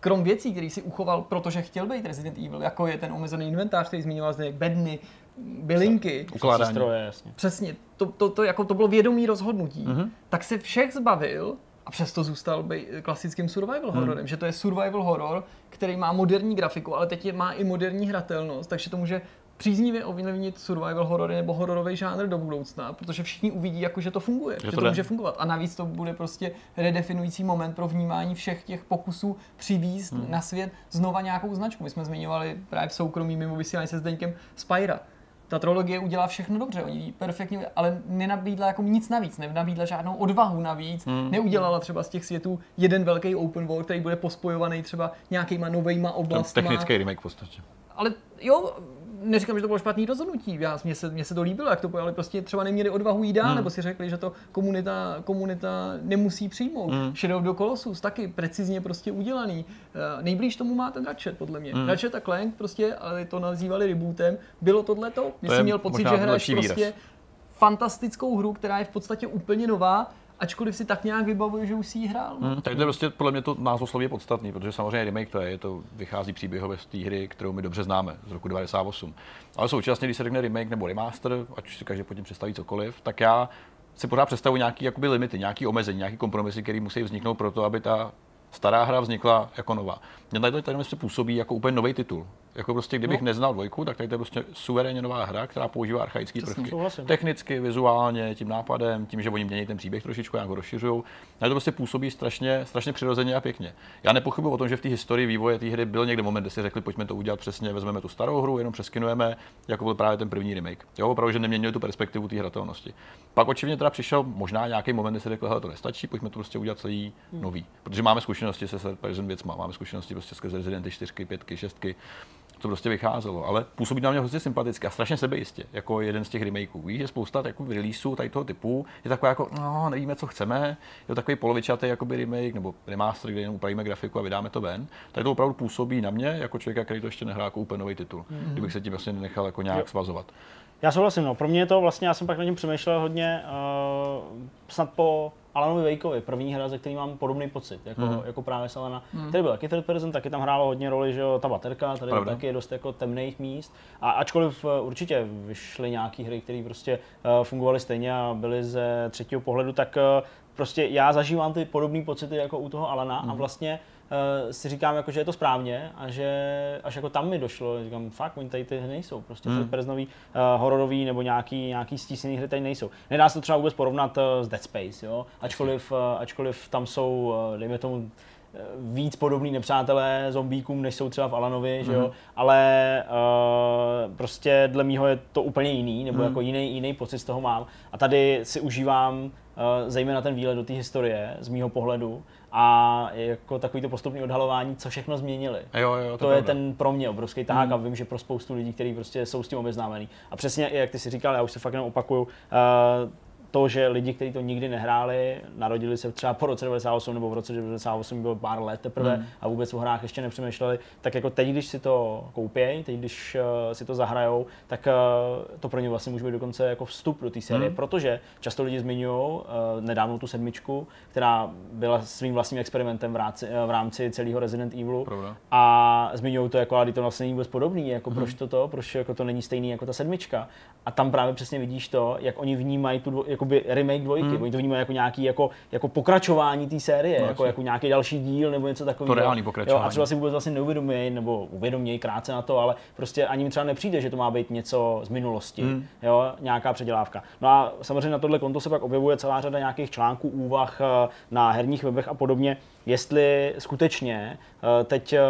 Krom věcí, který si uchoval, protože chtěl být Resident Evil, jako je ten omezený inventář, který zmiňoval zde, bedny, bylinky. Ukládání. Stroje, jasně. Přesně, to, to, to, jako to bylo vědomý rozhodnutí. Mm-hmm. Tak se všech zbavil a přesto zůstal by klasickým survival hmm. hororem, že to je survival horror, který má moderní grafiku, ale teď je, má i moderní hratelnost, takže to může příznivě ovlivnit survival horory nebo hororový žánr do budoucna, protože všichni uvidí, jako, že to funguje, že, že to, to může fungovat. A navíc to bude prostě redefinující moment pro vnímání všech těch pokusů přivízt hmm. na svět znova nějakou značku. My jsme zmiňovali právě v soukromí mimo vysílání se Zdeňkem Spyra ta trilogie udělá všechno dobře, oni perfektně, ale nenabídla jako nic navíc, nenabídla žádnou odvahu navíc, hmm. neudělala třeba z těch světů jeden velký open world, který bude pospojovaný třeba nějakýma novejma oblastmi. Technický remake v podstatě. Ale jo, neříkám, že to bylo špatný rozhodnutí. Já, mně, se, mně se to líbilo, jak to bylo, ale prostě třeba neměli odvahu jít dál, hmm. nebo si řekli, že to komunita, komunita nemusí přijmout. Hmm. Shadow the Colossus taky precizně prostě udělaný. Uh, nejblíž tomu má ten Ratchet, podle mě. Hmm. Ratchet a Clank prostě, ale to nazývali rebootem, bylo tohle to. Jsi měl pocit, že hraješ prostě fantastickou hru, která je v podstatě úplně nová, ačkoliv si tak nějak vybavuje, že už si ji hrál. Hmm, tak to je prostě podle mě to názvosloví je podstatný, protože samozřejmě remake to je, je to vychází příběhově z té hry, kterou my dobře známe, z roku 98. Ale současně, když se řekne remake nebo remaster, ať si každý pod tím představí cokoliv, tak já si pořád představuji nějaký jakoby limity, nějaký omezení, nějaký kompromisy, které musí vzniknout pro to, aby ta stará hra vznikla jako nová. Mně tady to tady se působí jako úplně nový titul. Jako prostě, kdybych no. neznal dvojku, tak tady to je prostě suverénně nová hra, která používá archaické prvky. Souhlasím. Technicky, vizuálně, tím nápadem, tím, že oni mění ten příběh trošičku, nějak ho rozšiřují. to prostě působí strašně, strašně přirozeně a pěkně. Já nepochybuji o tom, že v té historii vývoje té hry byl někde moment, kdy si řekli, pojďme to udělat přesně, vezmeme tu starou hru, jenom přeskinujeme, jako byl právě ten první remake. Jo, opravdu, že neměnili tu perspektivu té hratelnosti. Pak očividně teda přišel možná nějaký moment, kdy si řekl, hele, to nestačí, pojďme to prostě udělat celý hmm. nový. Protože máme zkušenosti se Third věcma, máme zkušenosti prostě skrze Resident 4, 5, 6, to prostě vycházelo, ale působí na mě hrozně sympaticky a strašně sebejistě, jako jeden z těch remakeů. Víš, že spousta takových releaseů tady toho typu je taková jako, no, nevíme, co chceme, je to takový polovičatý jakoby remake nebo remaster, kde jenom upravíme grafiku a vydáme to ven. Tady to opravdu působí na mě jako člověka, který to ještě nehrál jako úplně nový titul, mm-hmm. kdybych se tím vlastně nechal jako nějak jo. svazovat. Já souhlasím, no. Pro mě je to vlastně, já jsem pak na něm přemýšlel hodně, uh, snad po Alanovi Vejkovi, první hra, ze který mám podobný pocit, jako, mm. jako právě Salana. Mm. Tady byl taky third person, taky tam hrálo hodně roli, že jo, ta baterka, tady Pravda. taky dost jako temných míst. A ačkoliv uh, určitě vyšly nějaké hry, které prostě uh, fungovaly stejně a byly ze třetího pohledu, tak uh, prostě já zažívám ty podobné pocity jako u toho Alana mm. a vlastně uh, si říkám, jako, že je to správně a že až jako tam mi došlo, říkám, fakt, oni tady ty hry nejsou, prostě hmm. first uh, hororový nebo nějaký, nějaký stísněný hry tady nejsou. Nedá se to třeba vůbec porovnat uh, s Dead Space, jo? Ačkoliv, uh, ačkoliv tam jsou, uh, dejme tomu, víc podobný nepřátelé zombíkům, než jsou třeba v Alanovi, mm. že jo? Mhm. ale uh, prostě dle mýho je to úplně jiný, nebo mm. jako jiný, jiný pocit z toho mám. A tady si užívám uh, zejména ten výlet do té historie, z mýho pohledu, a jako takový to postupné odhalování, co všechno změnili. Jo, jo, to, to je ten pro mě obrovský tahák mm. a vím, že pro spoustu lidí, kteří prostě jsou s tím obeznámení. A přesně, jak ty si říkal, já už se fakt jenom opakuju, uh, to, že lidi, kteří to nikdy nehráli, narodili se třeba po roce 98 nebo v roce 98 bylo pár let teprve hmm. a vůbec o hrách ještě nepřemýšleli, tak jako teď, když si to koupějí, teď, když uh, si to zahrajou, tak uh, to pro ně vlastně může být dokonce jako vstup do té série, hmm. protože často lidi zmiňují uh, nedávno tu sedmičku, která byla svým vlastním experimentem v rámci, v rámci celého Resident Evilu Pravda. a zmiňují to jako, ale to vlastně není vůbec podobný, jako hmm. proč to to, proč jako to není stejný jako ta sedmička. A tam právě přesně vidíš to, jak oni vnímají tu dvo, jakoby remake dvojky, hmm. oni to vnímají jako nějaký jako, jako pokračování té série, no, jako, jako nějaký další díl nebo něco takového. To reálný pokračování. Jo, a třeba si vůbec vlastně neuvědomují, nebo uvědomějí krátce na to, ale prostě ani mi třeba nepřijde, že to má být něco z minulosti, hmm. jo, nějaká předělávka. No a samozřejmě na tohle konto se pak objevuje celá řada nějakých článků, úvah eh, na herních webech a podobně, jestli skutečně teď eh,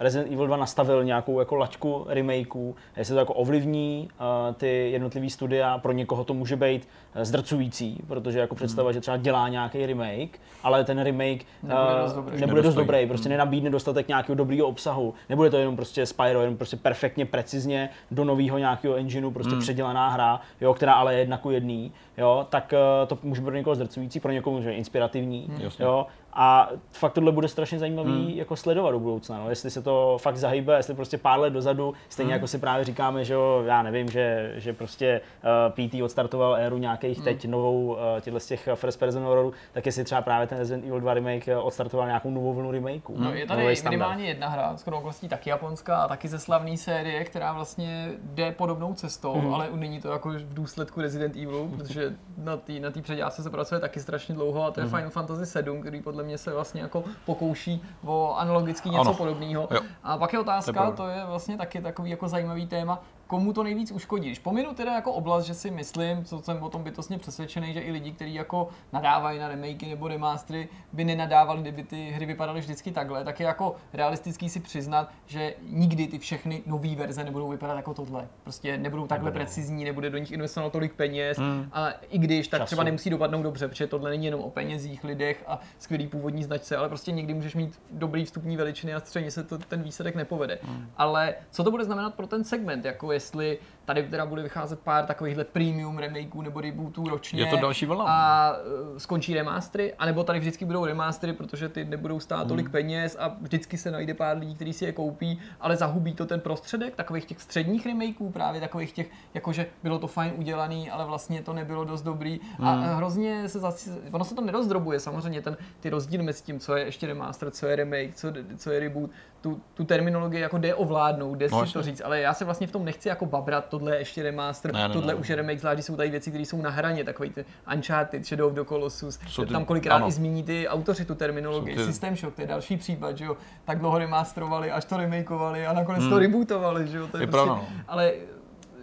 Resident Evil 2 nastavil nějakou jako laťku remakeů, jestli to jako ovlivní eh, ty jednotlivé studia, pro někoho to může být zdrcující, protože jako představa, hmm. že třeba dělá nějaký remake, ale ten remake nebude dost dobrý, nebude dost dobrý prostě hmm. nenabídne dostatek nějakého dobrého obsahu, nebude to jenom prostě Spyro, jenom prostě perfektně, precizně do nového nějakého engineu prostě hmm. předělaná hra, jo, která ale je jedna ku jedný, jo, tak to může být pro někoho zdrcující, pro někoho může být inspirativní, hmm. jo, a fakt tohle bude strašně zajímavý hmm. jako sledovat do budoucna, no. jestli se to fakt zahýbe, jestli prostě pár let dozadu, stejně hmm. jako si právě říkáme, že jo, já nevím, že, že prostě uh, eh, PT odstartoval éru nějakých hmm. teď novou uh, těchto z těch first person horrorů, tak jestli třeba právě ten Resident Evil 2 remake eh, odstartoval nějakou novou vlnu remakeů. No, je tady minimálně jedna hra, s okolností taky japonská a taky ze slavné série, která vlastně jde podobnou cestou, hmm. ale není to jako v důsledku Resident Evil, protože na té na předělávce se pracuje taky strašně dlouho a to je hmm. Final Fantasy 7, který podle mě se vlastně jako pokouší o analogicky něco podobného. A pak je otázka, to je vlastně taky takový jako zajímavý téma, komu to nejvíc uškodí. Když pominu teda jako oblast, že si myslím, co jsem o tom bytostně přesvědčený, že i lidi, kteří jako nadávají na remakey nebo remastery, by nenadávali, kdyby ty hry vypadaly vždycky takhle, tak je jako realistický si přiznat, že nikdy ty všechny nové verze nebudou vypadat jako tohle. Prostě nebudou takhle nebudou. precizní, nebude do nich investováno tolik peněz, hmm. a i když tak Času. třeba nemusí dopadnout dobře, protože tohle není jenom o penězích, lidech a skvělý původní značce, ale prostě někdy můžeš mít dobrý vstupní veličiny a středně se to, ten výsledek nepovede. Hmm. Ale co to bude znamenat pro ten segment, jako jestli Tady teda bude vycházet pár takovýchhle premium remakeů nebo rebootů ročně. Je to další vlna. A uh, skončí remastery, anebo tady vždycky budou remastery, protože ty nebudou stát hmm. tolik peněz a vždycky se najde pár lidí, kteří si je koupí, ale zahubí to ten prostředek takových těch středních remakeů, právě takových těch, jakože bylo to fajn udělaný, ale vlastně to nebylo dost dobrý. Hmm. A hrozně se zase, ono se to nerozdrobuje, samozřejmě ten, ty rozdíly mezi tím, co je ještě remaster, co je remake, co, co je reboot, tu, tu terminologii jako jde ovládnout, jde no, si to říct, ale já se vlastně v tom nechci jako babrat, tohle je ještě remaster, ne, ne, tohle ne, už je remake, zvlášť jsou tady věci, které jsou na hraně, takový ty Uncharted, Shadow of the Colossus, ty, tam kolikrát ano. i zmíní ty autoři tu terminologii, ty... System Shock, to je další případ, že jo, tak dlouho remasterovali, až to remakeovali a nakonec hmm. to rebootovali, že jo, to je, je prostě, no. ale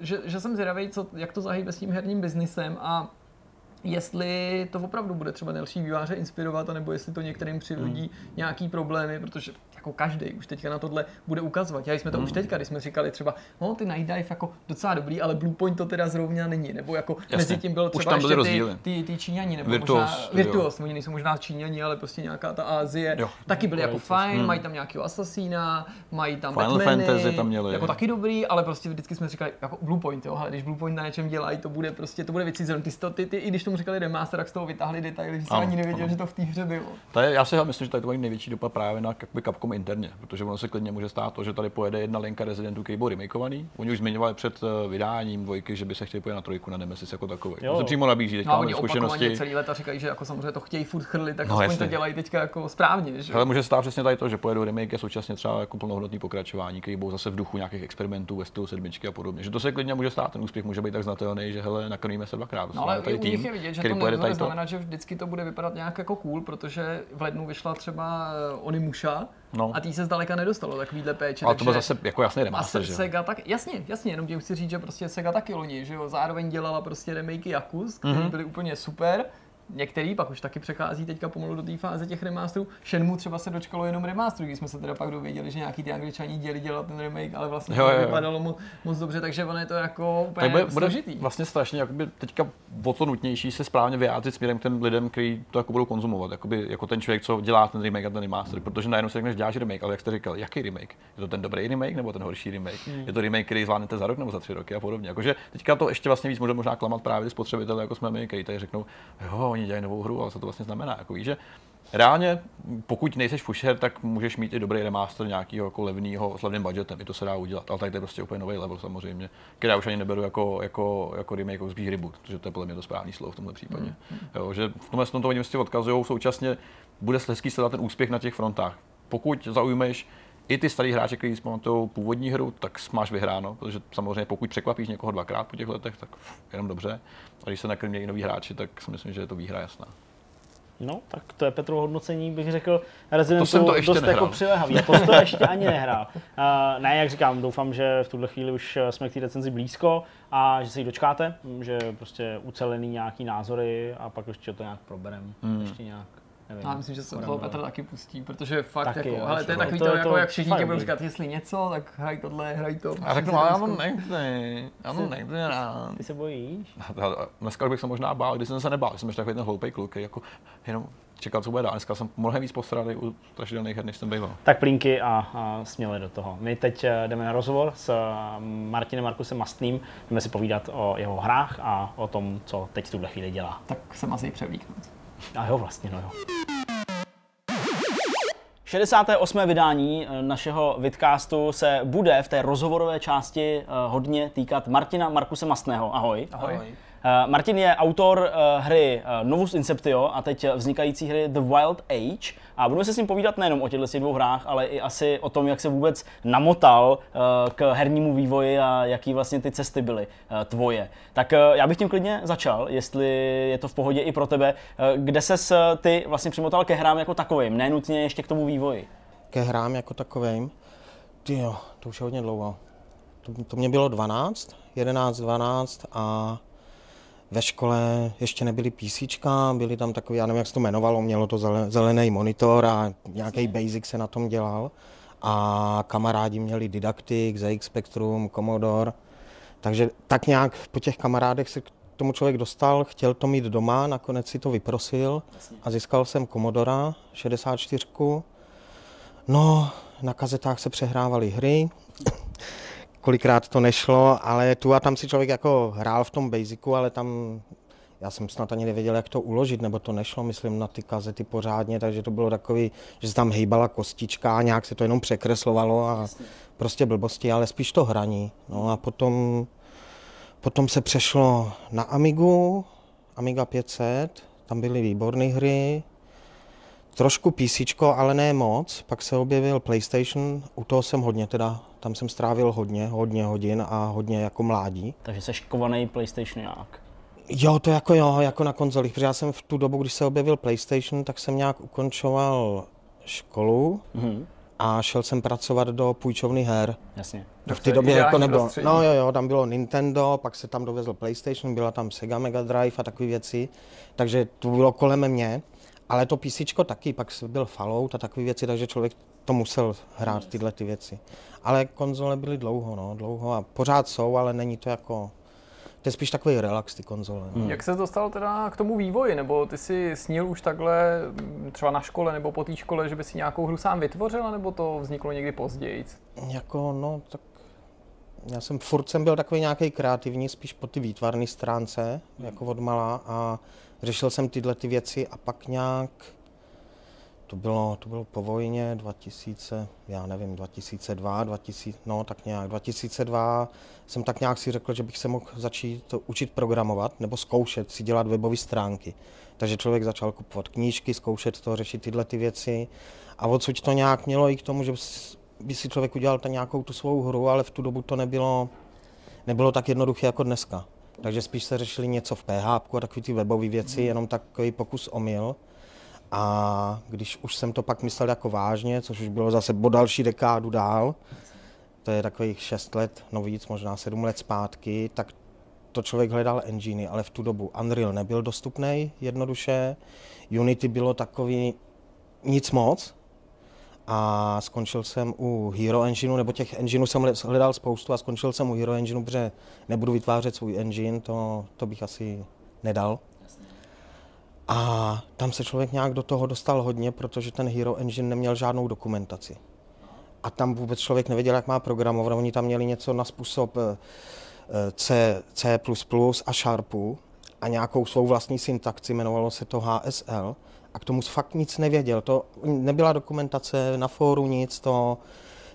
že, že jsem zvědavý, co, jak to zahýbe s tím herním biznisem a jestli to opravdu bude třeba další výváře inspirovat, anebo jestli to některým přivodí hmm. nějaký problémy, protože jako každý už teďka na tohle bude ukazovat. Já jsme to hmm. už teďka, když jsme říkali třeba, no ty Night Dive jako docela dobrý, ale Bluepoint to teda zrovna není, nebo jako Jasně. mezi tím byl třeba ještě ty, ty, ty, Číňani, nebo Virtuos, možná Virtuos, oni nejsou možná Číňani, ale prostě nějaká ta Asie, jo. taky byli jako fajn, hmm. mají tam nějakého Assassina, mají tam Final Batmany, Fantasy tam měli. Jako taky dobrý, ale prostě vždycky jsme říkali, jako Bluepoint, jo, ale když Bluepoint na něčem dělají, to bude prostě, to bude věci ty, ty, ty, i když tomu říkali remaster, tak z toho vytáhli detaily, že se ani nevěděl, že to v té hře bylo. Já si myslím, že tady to mají největší dopad právě na Capcom interně, protože ono se klidně může stát to, že tady pojede jedna linka Residentu, který byl remakeovaný. Oni už zmiňovali před eh, vydáním dvojky, že by se chtěli pojet na trojku na Nemesis jako takový. To se přímo nabízí teďka no, oni zkušenosti. celý leta říkají, že jako samozřejmě to chtějí furt chrlit, tak no, aspoň jasně. to dělají teďka jako správně. Že? Ale může stát přesně tady to, že pojedou remake a současně třeba jako plnohodnotný pokračování, který budou zase v duchu nějakých experimentů ve stylu sedmičky a podobně. Že to se klidně může stát, ten úspěch může být tak znatelný, že hele, nakrmíme se dvakrát. No, ale tady tým, je vidět, že to nebude znamenat, že vždycky to bude vypadat nějak jako cool, protože v lednu vyšla třeba eh, Onimusha, No. A tý se zdaleka nedostalo takovýhle péče. Ale to byl zase jako jasný remaster, že? Sega tak, jasně, jasně, jenom tím chci říct, že prostě Sega taky loni, že jo, zároveň dělala prostě remakey Yakus, které mm-hmm. byly úplně super, některý, pak už taky přechází teďka pomalu do té fáze těch remasterů. Shenmue třeba se dočkalo jenom remasteru, když jsme se teda pak dověděli, že nějaký ty angličani děli dělat ten remake, ale vlastně jo, to jo, vypadalo jo. moc dobře, takže ono je to jako úplně tak bude, bude složitý. vlastně strašně jakoby teďka o to nutnější se správně vyjádřit směrem k těm lidem, kteří to jako budou konzumovat, jakoby, jako ten člověk, co dělá ten remake a ten remaster, protože najednou si řekneš, děláš remake, ale jak jste říkal, jaký remake? Je to ten dobrý remake nebo ten horší remake? Hmm. Je to remake, který zvládnete za rok nebo za tři roky a podobně. Jakože teďka to ještě vlastně víc může možná klamat právě spotřebitele, jako jsme my, kteří tady řeknou, jo, oni dělají novou hru, ale co to vlastně znamená. Jako víš, že reálně, pokud nejseš fusher, tak můžeš mít i dobrý remaster nějakého jako levného, s levným budgetem, i to se dá udělat, ale tak to je prostě úplně nový level samozřejmě, který já už ani neberu jako, jako, jako remake, jako spíš reboot, protože to je podle mě to správný slovo v tomhle případě. Mm. Jo, že v tomhle tom to oni vlastně odkazují, současně bude hezký sledovat ten úspěch na těch frontách. Pokud zaujmeš i ty starý hráči, kteří pamatují původní hru, tak máš vyhráno, protože samozřejmě pokud překvapíš někoho dvakrát po těch letech, tak jenom dobře. A když se nakrmějí noví hráči, tak si myslím, že je to výhra jasná. No, tak to je Petro hodnocení, bych řekl, Resident to, to ještě dost nehrál. jako přilehavý. To, to ještě ani nehrál. [LAUGHS] Uh, ne, jak říkám, doufám, že v tuhle chvíli už jsme k té recenzi blízko a že se jí dočkáte, že prostě ucelený nějaký názory a pak ještě to nějak proberem. Hmm. Ještě nějak Nevím, já myslím, že se toho Petr taky pustí, protože fakt taky, jako, jo, hele, to je takový to, to, jako, to jak všichni tě budou říkat, jestli něco, tak hraj tohle, hraj to. A řeknu, ale já to nechci, já to nechci rád. Ty se bojíš? Dneska bych se možná bál, když jsem se nebál, jsem ještě takový ten hloupý kluk, jako jenom čekal, co bude dál. Dneska jsem mnohem víc postradý u strašidelných her, než jsem býval. Tak plínky a, a směle do toho. My teď eh, jdeme na rozhovor s eh, Martinem Markusem Mastným. Jdeme si povídat o jeho hrách a o tom, co teď v tuhle chvíli dělá. Tak se asi převlíknout. A jo, vlastně, no jo. 68. vydání eh, našeho vidcastu se bude v té rozhovorové části eh, hodně týkat Martina Markuse Mastného. Ahoj. Ahoj. Ahoj. Eh, Martin je autor hry Novus Inceptio a teď vznikající hry The Wild Age a budeme se s ním povídat nejenom o těchto dvou hrách, ale i asi o tom, jak se vůbec namotal k hernímu vývoji a jaký vlastně ty cesty byly tvoje. Tak já bych tím klidně začal, jestli je to v pohodě i pro tebe. Kde ses ty vlastně přimotal ke hrám jako takovým, nenutně ještě k tomu vývoji? Ke hrám jako takovým? Jo, to už je hodně dlouho. To, to mě bylo 12, 11, 12 a ve škole ještě nebyly PC, byly tam takový, já nevím, jak se to jmenovalo, mělo to zelený monitor a nějaký basic se na tom dělal. A kamarádi měli Didactic, ZX Spectrum, Commodore. Takže tak nějak po těch kamarádech se k tomu člověk dostal, chtěl to mít doma, nakonec si to vyprosil a získal jsem Commodora 64. No, na kazetách se přehrávaly hry, kolikrát to nešlo, ale tu a tam si člověk jako hrál v tom basicu, ale tam já jsem snad ani nevěděl, jak to uložit, nebo to nešlo, myslím, na ty kazety pořádně, takže to bylo takový, že se tam hejbala kostička a nějak se to jenom překreslovalo a prostě blbosti, ale spíš to hraní. No a potom, potom se přešlo na Amigu, Amiga 500, tam byly výborné hry, trošku PC, ale ne moc. Pak se objevil PlayStation, u toho jsem hodně teda, tam jsem strávil hodně, hodně hodin a hodně jako mládí. Takže jsi kovaný PlayStationák. Jo, to jako jo, jako na konzolích, protože já jsem v tu dobu, když se objevil PlayStation, tak jsem nějak ukončoval školu mm-hmm. a šel jsem pracovat do půjčovny her. Jasně. v té době jako nebylo. No jo, jo, tam bylo Nintendo, pak se tam dovezl PlayStation, byla tam Sega Mega Drive a takové věci, takže to bylo kolem mě. Ale to PC taky, pak byl Fallout a takové věci, takže člověk to musel hrát tyhle ty věci. Ale konzole byly dlouho, no, dlouho a pořád jsou, ale není to jako to je spíš takový relax, ty konzole. No. Jak se dostal teda k tomu vývoji? Nebo ty si snil už takhle třeba na škole nebo po té škole, že by si nějakou hru sám vytvořil, nebo to vzniklo někdy později? Jako, no, tak já jsem furt jsem byl takový nějaký kreativní, spíš po ty výtvarné stránce, hmm. jako od malá a řešil jsem tyhle ty věci a pak nějak, to bylo, to bylo po vojně 2000, já nevím, 2002, 2000, no tak nějak 2002 jsem tak nějak si řekl, že bych se mohl začít učit programovat nebo zkoušet si dělat webové stránky. Takže člověk začal kupovat knížky, zkoušet to, řešit tyhle ty věci a odsud to nějak mělo i k tomu, že by si člověk udělal ta nějakou tu svou hru, ale v tu dobu to nebylo, nebylo tak jednoduché jako dneska. Takže spíš se řešili něco v PH a takové ty webové věci, mm. jenom takový pokus omyl. A když už jsem to pak myslel jako vážně, což už bylo zase po další dekádu dál, to je takových 6 let, no víc, možná 7 let zpátky, tak to člověk hledal enginy, ale v tu dobu Unreal nebyl dostupný jednoduše, Unity bylo takový nic moc, a skončil jsem u Hero Engineu, nebo těch engineů jsem hledal spoustu a skončil jsem u Hero Engineu, protože nebudu vytvářet svůj engine, to, to bych asi nedal. A tam se člověk nějak do toho dostal hodně, protože ten Hero Engine neměl žádnou dokumentaci. A tam vůbec člověk nevěděl, jak má programovat. Oni tam měli něco na způsob eh, C, C++ a Sharpu a nějakou svou vlastní syntaxi, jmenovalo se to HSL a k tomu fakt nic nevěděl. To nebyla dokumentace na fóru, nic, to,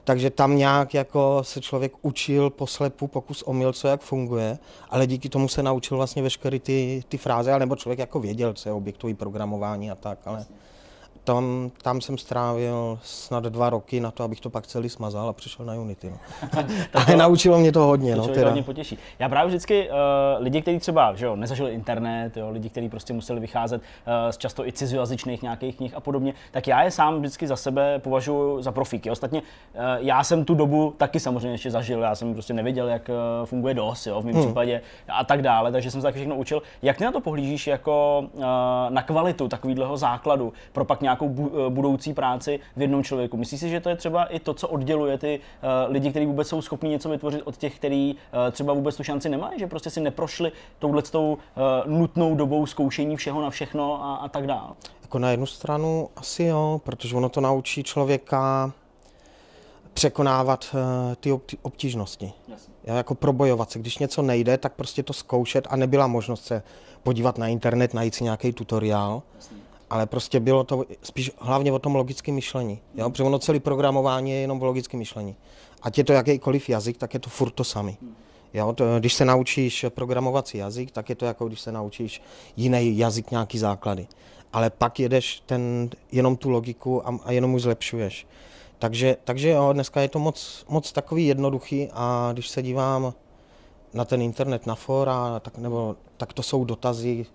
takže tam nějak jako se člověk učil poslepu, pokus omyl, co jak funguje, ale díky tomu se naučil vlastně veškeré ty, ty fráze, nebo člověk jako věděl, co je objektový programování a tak, ale tam, tam jsem strávil snad dva roky na to, abych to pak celý smazal a přišel na Unity. No. [LAUGHS] Ale naučilo mě to hodně. To no, teda. hodně potěší. Já právě vždycky uh, lidi, kteří třeba že jo, nezažili internet, jo, lidi, kteří prostě museli vycházet uh, z často i cizojazyčných nějakých knih a podobně, tak já je sám vždycky za sebe považuji za profíky. Ostatně uh, já jsem tu dobu taky samozřejmě ještě zažil, já jsem prostě nevěděl, jak uh, funguje DOS jo, v mém hmm. případě a tak dále, takže jsem se taky všechno učil. Jak ty na to pohlížíš jako uh, na kvalitu takového základu pro pak nějak nějakou eh, budoucí práci v jednom člověku. Myslíš si, že to je třeba i to, co odděluje ty uh, lidi, kteří vůbec jsou schopni něco vytvořit od těch, kteří uh, třeba vůbec tu šanci nemají, že prostě si neprošli touhletou uh, nutnou dobou zkoušení všeho na všechno a, a tak dále? Jako na jednu stranu asi jo, protože ono to naučí člověka překonávat uh, ty obtížnosti. Jasně. Jako probojovat se. Když něco nejde, tak prostě to zkoušet a nebyla možnost se podívat na internet, najít si nějaký tutoriál. Jasně ale prostě bylo to spíš hlavně o tom logickém myšlení. Jo? Protože ono celé programování je jenom o logickém myšlení. Ať je to jakýkoliv jazyk, tak je to furt to samý. Jo? To, když se naučíš programovací jazyk, tak je to jako když se naučíš jiný jazyk, nějaký základy. Ale pak jedeš ten, jenom tu logiku a, a jenom už zlepšuješ. Takže, takže jo, dneska je to moc, moc takový jednoduchý a když se dívám na ten internet, na fora, tak, nebo, tak to jsou dotazy,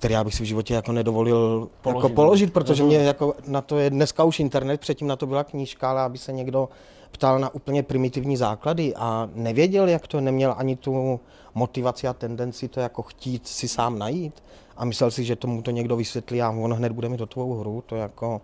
který já bych si v životě jako nedovolil položit, jako položit protože mě jako na to je dneska už internet, předtím na to byla knížka, ale aby se někdo ptal na úplně primitivní základy a nevěděl, jak to, neměl ani tu motivaci a tendenci to jako chtít si sám najít a myslel si, že tomu to někdo vysvětlí a on hned bude mít do tvou hru, to jako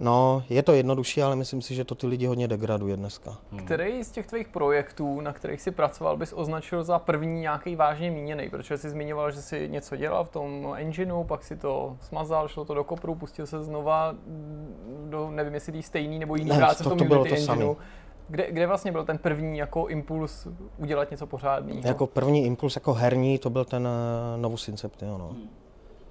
No, je to jednodušší, ale myslím si, že to ty lidi hodně degraduje dneska. Hmm. Který z těch tvých projektů, na kterých jsi pracoval, bys označil za první nějaký vážně míněný? Protože jsi zmiňoval, že jsi něco dělal v tom engineu, pak si to smazal, šlo to do kopru, pustil se znova do, nevím, jestli tý stejný nebo jiný ne, práce to, v tom to Unity to engineu. Kde, kde vlastně byl ten první jako impuls udělat něco pořádného? Jako první impuls jako herní, to byl ten uh, Novus Inception. No. Hmm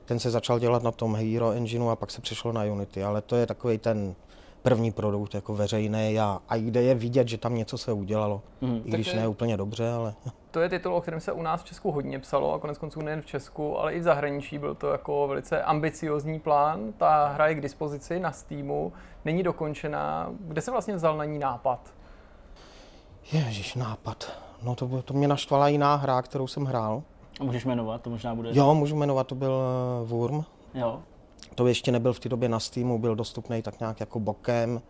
ten se začal dělat na tom Hero Engineu a pak se přešlo na Unity, ale to je takový ten první produkt jako veřejný a, a kde je vidět, že tam něco se udělalo. Mm. I když ne úplně dobře, ale... To je titul, o kterém se u nás v Česku hodně psalo a konec konců nejen v Česku, ale i v zahraničí byl to jako velice ambiciozní plán. Ta hra je k dispozici na Steamu, není dokončená. Kde se vlastně vzal na ní nápad? Ježíš, nápad. No to, to mě naštvala jiná hra, kterou jsem hrál. A můžeš jmenovat, to možná bude... Jo, můžu jmenovat, to byl eh, Wurm. Jo. To ještě nebyl v té době na Steamu, byl dostupný tak nějak jako bokem.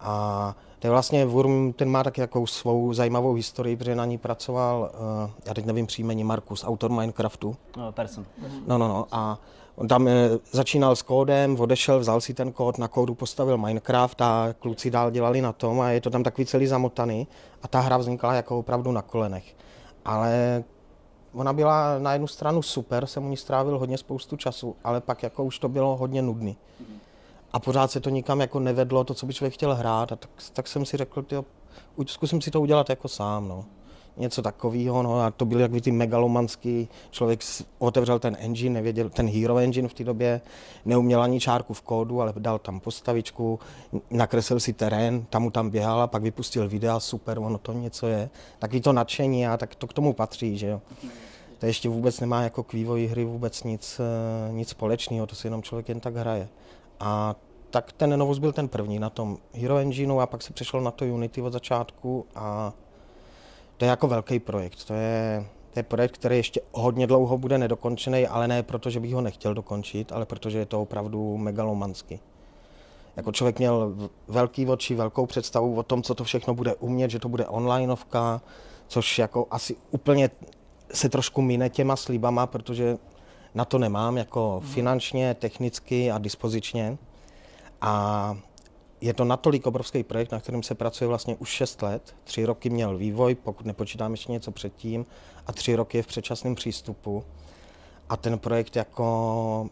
A to je vlastně Wurm, ten má tak jako svou zajímavou historii, protože na ní pracoval, uh, já teď nevím příjmení, Markus, autor Minecraftu. No, person. No, no, no. A on tam uh, začínal s kódem, odešel, vzal si ten kód, na kódu postavil Minecraft a kluci dál dělali na tom a je to tam takový celý zamotaný a ta hra vznikla jako opravdu na kolenech. Ale ona byla na jednu stranu super, jsem u ní strávil hodně spoustu času, ale pak jako už to bylo hodně nudný. A pořád se to nikam jako nevedlo, to, co by člověk chtěl hrát, a tak, tak jsem si řekl, tyjo, zkusím si to udělat jako sám, no. Něco takového, no a to byl jak ty megalomanský, člověk otevřel ten engine, nevěděl, ten Hero Engine v té době, neuměl ani čárku v kódu, ale dal tam postavičku, nakreslil si terén, tam mu tam běhal a pak vypustil videa, super, ono to něco je. Taky to nadšení a tak to k tomu patří, že jo. To ještě vůbec nemá jako k vývoji hry vůbec nic, eh, nic společného, to si jenom člověk jen tak hraje. A tak ten Novus byl ten první na tom Hero Engineu a pak se přešel na to Unity od začátku a to je jako velký projekt. To je, to je projekt, který ještě hodně dlouho bude nedokončený, ale ne proto, že bych ho nechtěl dokončit, ale protože je to opravdu megalomansky. Jako člověk měl velký oči, velkou představu o tom, co to všechno bude umět, že to bude onlineovka, což jako asi úplně se trošku mine těma slibama, protože na to nemám jako mhm. finančně, technicky a dispozičně. A je to natolik obrovský projekt, na kterém se pracuje vlastně už 6 let. Tři roky měl vývoj, pokud nepočítám ještě něco předtím, a tři roky je v předčasném přístupu. A ten projekt jako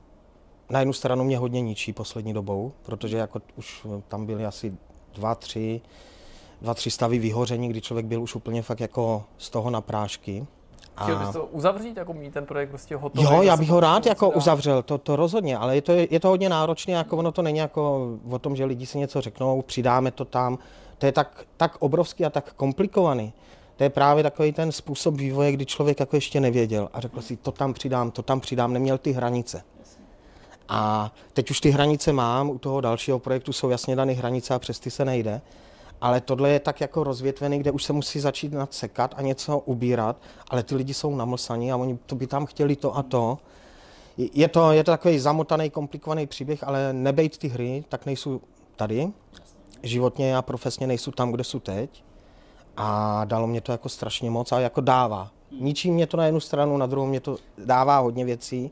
na jednu stranu mě hodně ničí poslední dobou, protože jako už tam byly asi dva, tři, dva, tři stavy vyhoření, kdy člověk byl už úplně fakt jako z toho na prášky. Chtěl bys to uzavřít, jako mít ten projekt prostě hotový? Jo, já bych ho rád jako uzavřel, to, to rozhodně, ale je to, je to hodně náročné, jako ono to není jako o tom, že lidi si něco řeknou, přidáme to tam, to je tak, tak obrovský a tak komplikovaný. To je právě takový ten způsob vývoje, kdy člověk jako ještě nevěděl a řekl si, to tam přidám, to tam přidám, neměl ty hranice. A teď už ty hranice mám, u toho dalšího projektu jsou jasně dané hranice a přes ty se nejde. Ale tohle je tak jako rozvětvený, kde už se musí začít nadsekat a něco ubírat, ale ty lidi jsou namlsaní a oni to by tam chtěli to a to. Je to, je to takový zamotaný, komplikovaný příběh, ale nebejt ty hry, tak nejsou tady. Životně a profesně nejsou tam, kde jsou teď. A dalo mě to jako strašně moc a jako dává. Ničí mě to na jednu stranu, na druhou mě to dává hodně věcí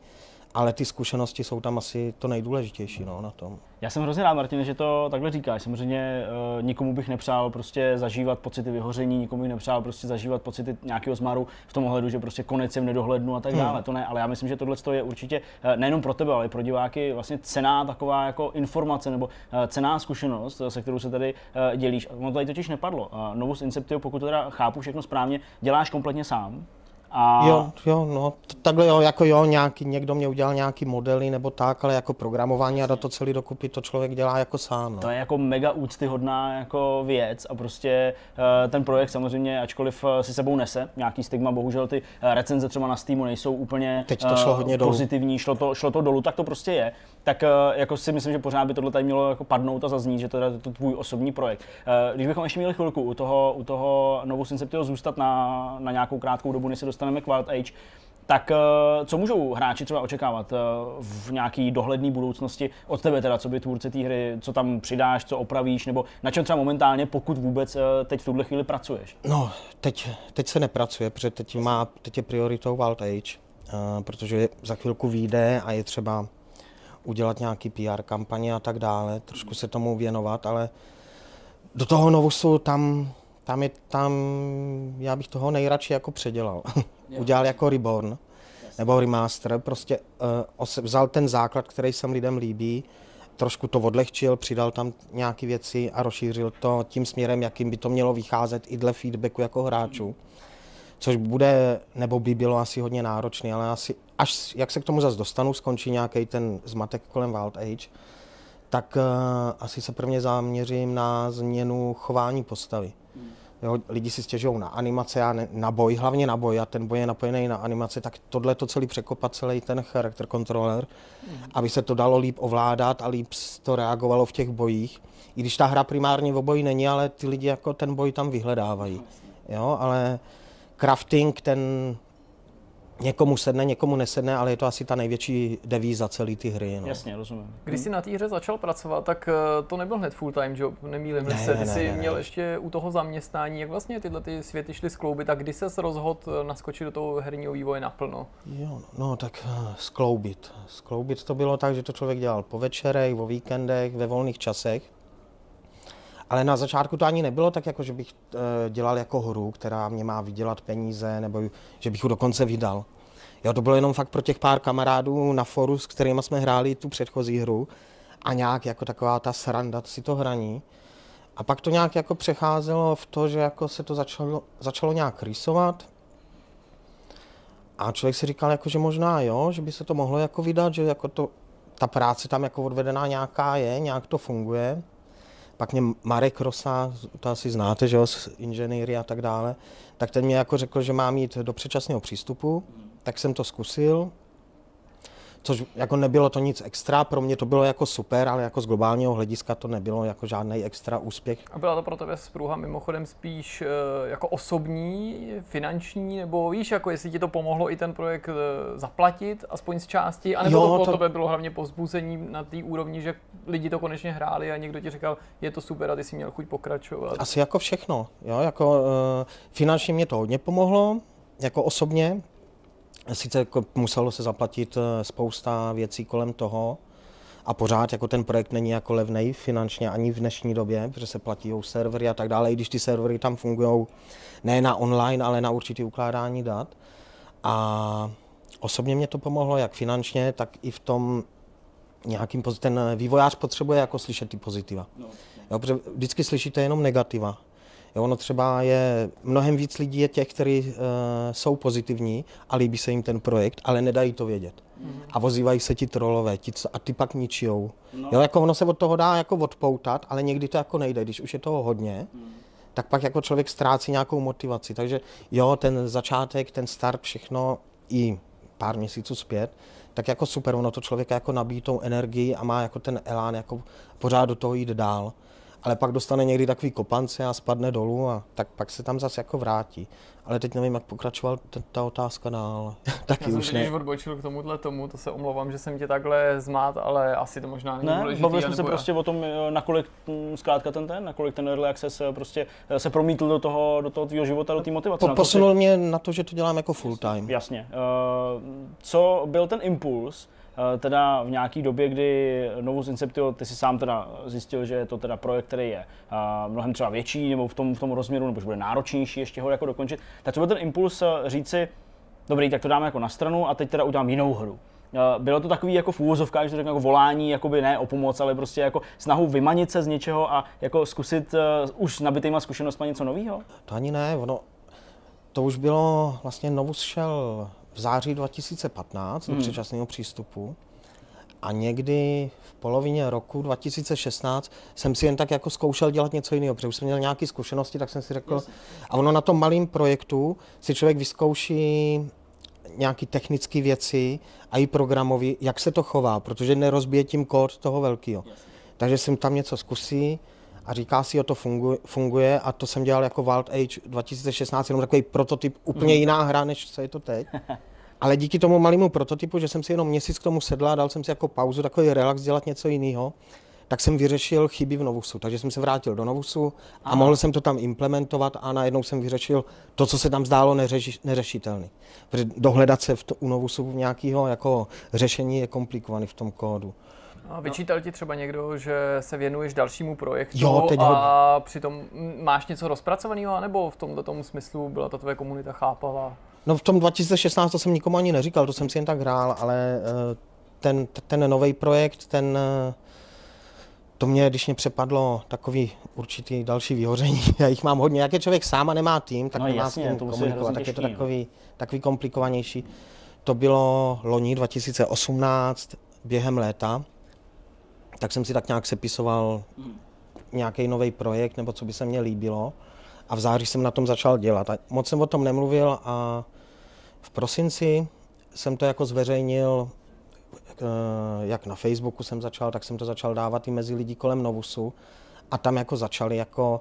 ale ty zkušenosti jsou tam asi to nejdůležitější no, na tom. Já jsem hrozně rád, Martin, že to takhle říkáš. Samozřejmě uh, nikomu bych nepřál prostě zažívat pocity vyhoření, nikomu bych nepřál prostě zažívat pocity nějakého zmaru v tom ohledu, že prostě konec jsem nedohlednu a tak hmm. dále. To ne, ale já myslím, že tohle je určitě uh, nejenom pro tebe, ale i pro diváky vlastně cená taková jako informace nebo uh, cená zkušenost, se kterou se tady dělíš. Ono tady totiž nepadlo. Novus Inceptio, pokud to teda chápu všechno správně, děláš kompletně sám. A... Jo, jo, no, takhle jo, jako jo, nějaký, někdo mě udělal nějaký modely nebo tak, ale jako programování a do to celý dokupy to člověk dělá jako sám. No. To je jako mega úctyhodná jako věc a prostě uh, ten projekt samozřejmě, ačkoliv uh, si sebou nese nějaký stigma, bohužel ty uh, recenze třeba na Steamu nejsou úplně Teď to šlo hodně dolů. pozitivní, šlo to, šlo to dolů, tak to prostě je. Tak jako si myslím, že pořád by tohle tady mělo jako padnout a zaznít, že to je to tvůj osobní projekt. Když bychom ještě měli chvilku u toho, u toho Novus Inceptio zůstat na, na nějakou krátkou dobu, než se dostaneme k Wild Age, tak eh, co můžou hráči třeba očekávat eh, v nějaký dohledné budoucnosti od tebe teda, co by tvůrce té hry, co tam přidáš, co opravíš, nebo na čem třeba momentálně, pokud vůbec eh, teď v tuhle chvíli pracuješ? No, teď, teď se nepracuje, protože teď, má, teď je prioritou Wild Age, protože za chvilku vyjde a je třeba udělat nějaký PR kampaně a tak dále, trošku se tomu věnovat, ale do toho Novusu tam, tam je tam, já bych toho nejradši jako předělal. [LAUGHS] udělal jako Reborn nebo remaster, prostě uh, vzal ten základ, který se lidem líbí, trošku to odlehčil, přidal tam nějaké věci a rozšířil to tím směrem, jakým by to mělo vycházet i dle feedbacku jako hráčů. Což bude, nebo by bylo asi hodně náročné, ale asi, až jak se k tomu zase dostanu, skončí nějaký ten zmatek kolem Wild Age, tak uh, asi se prvně zaměřím na změnu chování postavy. Jo, lidi si stěžují na animace a ne, na boj, hlavně na boj a ten boj je napojený na animace, tak tohle to celý překopat celý ten charakter controller, mm. aby se to dalo líp ovládat a líp to reagovalo v těch bojích. I když ta hra primárně v boji není, ale ty lidi jako ten boj tam vyhledávají. Jo, ale crafting, ten někomu sedne, někomu nesedne, ale je to asi ta největší devíza celé ty hry. No. Jasně, rozumím. Když jsi na té hře začal pracovat, tak eh, to nebyl hned full time job, nemýlím ne, se. Ty ne, jsi ne, měl ne. ještě u toho zaměstnání, jak vlastně tyhle ty světy šly skloubit, tak kdy se rozhodl eh, naskočit do toho herního vývoje naplno? Jo, no tak uh, skloubit. Skloubit to bylo tak, že to člověk dělal po večerech, o víkendech, ve volných časech. Ale na začátku to ani nebylo tak, jako že bych uh, dělal jako hru, která mě má vydělat peníze, nebo že bych ji dokonce vydal. Jo, to bylo jenom fakt pro těch pár kamarádů na foru, s kterými jsme hráli tu předchozí hru a nějak jako taková ta sranda si to hraní. A pak to nějak jako přecházelo v to, že jako se to začalo, začalo nějak rýsovat. A člověk si říkal, jako, že možná jo, že by se to mohlo jako vydat, že jako to, ta práce tam jako odvedená nějaká je, nějak to funguje. Pak mě Marek Rosa, to asi znáte, že jo, z inženýry a tak dále, tak ten mě jako řekl, že mám jít do předčasného přístupu, tak jsem to zkusil. Což jako nebylo to nic extra, pro mě to bylo jako super, ale jako z globálního hlediska to nebylo jako žádný extra úspěch. A byla to pro tebe spruha mimochodem spíš eh, jako osobní, finanční, nebo víš, jako jestli ti to pomohlo i ten projekt eh, zaplatit, aspoň z části, anebo jo, to pro to... tebe bylo hlavně pozbuzení na té úrovni, že lidi to konečně hráli a někdo ti říkal, je to super a ty si měl chuť pokračovat. Asi jako všechno, jo, jako uh, finančně mě to hodně pomohlo, jako osobně, Sice jako muselo se zaplatit eh, spousta věcí kolem toho a pořád jako ten projekt není jako levný finančně ani v dnešní době, protože se platí servery a tak dále, i když ty servery tam fungují ne na online, ale na určitý ukládání dat. A osobně mě to pomohlo jak finančně, tak i v tom nějakým, ten vývojář potřebuje jako slyšet ty pozitiva. No. Jo, protože vždycky slyšíte jenom negativa. Jo, ono třeba je mnohem víc lidí je těch, kteří uh, jsou pozitivní a líbí se jim ten projekt, ale nedají to vědět. Mm-hmm. A vozívají se ti trolové ti, a ty pak ničijou. No. Jo, jako ono se od toho dá jako odpoutat, ale někdy to jako nejde, když už je toho hodně. Mm. Tak pak jako člověk ztrácí nějakou motivaci. Takže jo, ten začátek, ten start, všechno i pár měsíců zpět, tak jako super, ono to člověka jako nabíjí tou energii a má jako ten elán jako pořád do toho jít dál ale pak dostane někdy takový kopance a spadne dolů a tak pak se tam zase jako vrátí. Ale teď nevím, jak pokračoval ta otázka dál. [LAUGHS] Taky Já už jsem ne. odbočil k tomuhle tomu, to se omlouvám, že jsem tě takhle zmát, ale asi to možná není ne, důležitý. Bavili jsme se prostě o tom, nakolik hm, zkrátka ten ten, nakolik ten early access eh, prostě eh, se promítl do toho, do toho tvýho života, do té motivace. Po, posunul mě na to, že to dělám jako full time. Jasně. Co byl ten impuls, teda v nějaké době, kdy Novus Inceptio, ty si sám teda zjistil, že je to teda projekt, který je eh, mnohem třeba větší nebo v tom, v tom rozměru, nebo že bude náročnější ještě ho jako dokončit, tak co byl ten impuls eh, říci, dobrý, tak to dáme jako na stranu a teď teda udělám jinou hru. Bylo to takový jako v úvozovkách, že to jako volání, jakoby ne o pomoc, ale prostě jako snahu vymanit se z něčeho a jako zkusit už s nabitýma zkušenostmi něco nového? To ani ne, ono, to už bylo, vlastně Novus šel v září 2015 hmm. do předčasného přístupu a někdy v polovině roku 2016 jsem si jen tak jako zkoušel dělat něco jiného, protože už jsem měl nějaké zkušenosti, tak jsem si řekl, yes. a ono na tom malém projektu si člověk vyzkouší nějaké technické věci a i programový, jak se to chová, protože nerozbije tím kód toho velkého. Yes. Takže jsem tam něco zkusí, a říká si, že to funguje, funguje a to jsem dělal jako Wild Age 2016, jenom takový prototyp, úplně mhm. jiná hra, než co je to teď. [LAUGHS] Ale díky tomu malému prototypu, že jsem si jenom měsíc k tomu sedla, dal jsem si jako pauzu, takový relax, dělat něco jiného, tak jsem vyřešil chyby v Novusu. Takže jsem se vrátil do Novusu a Aha. mohl jsem to tam implementovat a najednou jsem vyřešil to, co se tam zdálo neřeši, neřešitelný. Protože dohledat se v to, u Novusu v nějakého jako řešení je komplikovaný v tom kódu. A vyčítal ti třeba někdo, že se věnuješ dalšímu projektu jo, teď a ho... přitom máš něco rozpracovaného, nebo v tomto tomu smyslu byla ta tvoje komunita chápavá? No v tom 2016 to jsem nikomu ani neříkal, to jsem si jen tak hrál, ale eh, ten, ten nový projekt, ten, eh, to mě, když mě přepadlo takový určitý další vyhoření, [LAUGHS] já jich mám hodně, jak je člověk sám a nemá tým, tak no, nemá jasně, s tím komunikovat, tak je to takový, takový komplikovanější. To bylo loni 2018 během léta, tak jsem si tak nějak sepisoval nějaký nový projekt, nebo co by se mně líbilo. A v září jsem na tom začal dělat. A moc jsem o tom nemluvil a v prosinci jsem to jako zveřejnil, eh, jak na Facebooku jsem začal, tak jsem to začal dávat i mezi lidi kolem Novusu. A tam jako začali jako,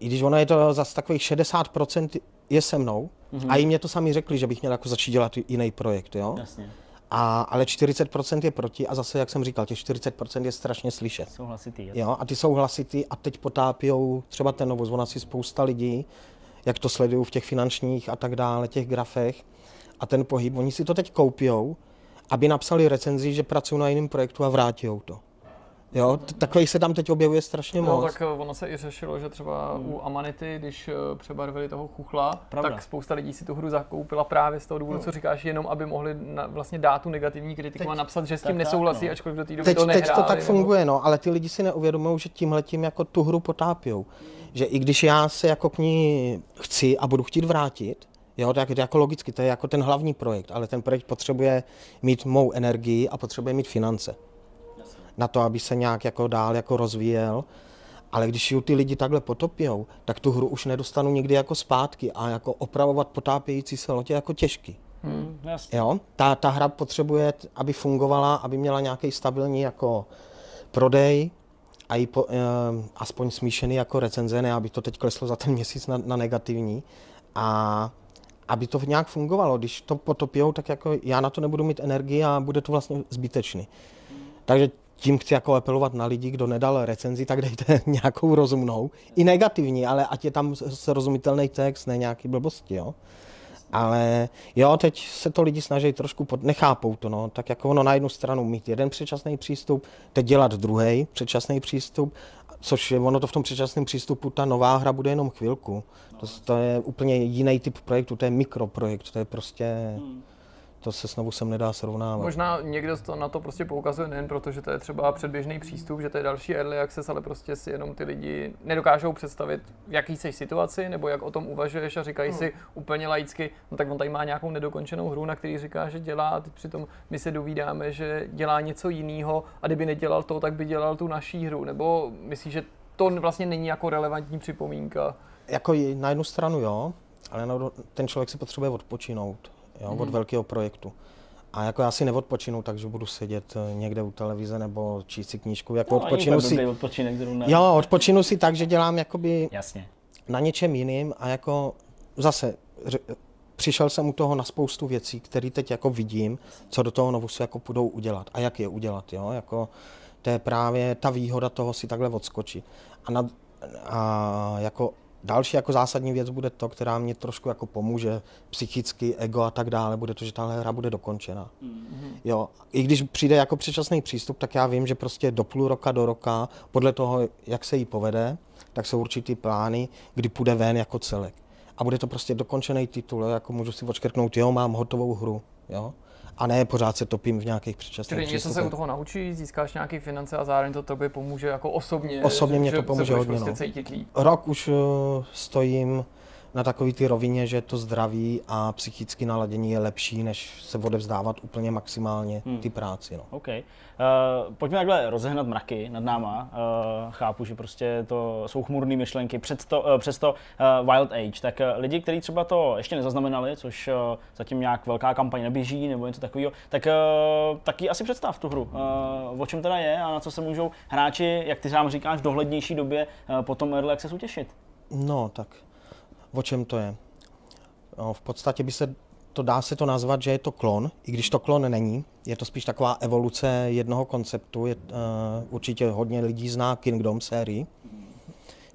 i když ono je to zase takových 60% je se mnou, mm-hmm. a i mě to sami řekli, že bych měl jako začít dělat jiný projekt, jo. Jasně. A, ale 40% je proti a zase, jak jsem říkal, těch 40% je strašně slyšet. Jsou hlasitý. Jo, a ty jsou hlasitý a teď potápijou třeba ten novus. Ona si spousta lidí, jak to sledují v těch finančních a tak dále, těch grafech a ten pohyb, oni si to teď koupijou, aby napsali recenzi, že pracují na jiném projektu a vrátí to. Jo, takových se tam teď objevuje strašně no, moc. tak eh, ono se i řešilo, že třeba hmm. u Amanity, když eh, přebarvili toho chuchla, Pravda. tak spousta lidí si tu hru zakoupila právě z toho důvodu, no. co říkáš, jenom aby mohli na, vlastně dát tu negativní kritiku teď, a napsat, že s tím nesouhlasí, no. ačkoliv do té doby teď, to nehráli. Teď to tak nebo... funguje, no, ale ty lidi si neuvědomují, že tímhletím jako tu hru potápějí. Že i když já se jako k ní chci a budu chtít vrátit, Jo, tak jako logicky, to je jako ten hlavní projekt, ale ten projekt potřebuje mít mou energii a potřebuje mít finance na to, aby se nějak jako dál jako rozvíjel. Ale když ju ty lidi takhle potopijou, tak tu hru už nedostanu nikdy jako zpátky a jako opravovat potápějící se lotě jako těžký. Hmm, jo, ta, ta hra potřebuje, aby fungovala, aby měla nějaký stabilní jako prodej, a i po, eh, aspoň smíšený jako recenze, ne aby to teď kleslo za ten měsíc na, na negativní. A aby to nějak fungovalo. Když to potopijou, tak jako já na to nebudu mít energii a bude to vlastně zbytečný. Takže tím chci jako apelovat na lidi, kdo nedal recenzi, tak dejte [LAUGHS] nějakou rozumnou. I negativní, ale ať je tam srozumitelný text, ne nějaký blbosti, jo. Ale jo, teď se to lidi snaží trošku, pod... nechápou to, no. Tak jako ono na jednu stranu mít jeden předčasný přístup, teď dělat druhý předčasný přístup, což je ono to v tom předčasném přístupu, ta nová hra bude jenom chvilku. To, to je úplně jiný typ projektu, to je mikroprojekt, to je prostě... Hmm to se znovu sem nedá srovnávat. Možná někdo to na to prostě poukazuje nejen proto, že to je třeba předběžný přístup, že to je další early access, ale prostě si jenom ty lidi nedokážou představit, v jaký jsi situaci, nebo jak o tom uvažuješ a říkají hmm. si úplně laicky, no tak on tady má nějakou nedokončenou hru, na který říká, že dělá, a přitom my se dovídáme, že dělá něco jiného a kdyby nedělal to, tak by dělal tu naší hru, nebo myslíš, že to vlastně není jako relevantní připomínka? Jako na jednu stranu jo, ale ten člověk si potřebuje odpočinout jo, mm. od mhm. velkého projektu. A jako já si neodpočinu, takže budu sedět eh, někde u televize nebo číst si knížku. Jako no, odpočinu si, odpočinek zrovna. Jo, odpočinu si tak, že dělám jakoby Jasně. na něčem jiným a jako zase přišel jsem u toho na spoustu věcí, které teď jako vidím, co do toho novu se jako půjdou udělat a jak je udělat, jo, jako to je právě ta výhoda toho si takhle odskočit. A, na, a jako Další jako zásadní věc bude to, která mě trošku jako pomůže psychicky, ego a tak dále, bude to, že tahle hra bude dokončena. Mm-hmm. Jo, i když přijde jako předčasný přístup, tak já vím, že prostě do půl roka, do roka, podle toho, jak se jí povede, tak jsou určitý plány, kdy půjde ven jako celek. A bude to prostě dokončený titul, jako můžu si odškrtnout, jo, mám hotovou hru, jo a ne pořád se topím v nějakých předčasných Čili něco se u toho naučí, získáš nějaké finance a zároveň to tobě pomůže jako osobně. Osobně mě to pomůže hodně. Prostě no. Rok už uh, stojím na takový ty rovině, že to zdraví a psychické naladění je lepší, než se odevzdávat úplně maximálně hmm. ty práci. No. Okay. Uh, pojďme takhle rozehnat mraky nad náma. Uh, chápu, že prostě to jsou chmurné myšlenky, přesto, uh, přesto uh, Wild Age. Tak uh, lidi, kteří třeba to ještě nezaznamenali, což uh, zatím nějak velká kampaň neběží nebo něco takového, tak uh, taky asi představ tu hru. Uh, o čem teda je a na co se můžou hráči, jak ty sám říkáš, v dohlednější době uh, potom Early Access utěšit? No, tak o čem to je. No, v podstatě by se to dá se to nazvat, že je to klon, i když to klon není. Je to spíš taková evoluce jednoho konceptu. Je, uh, určitě hodně lidí zná Kingdom sérii.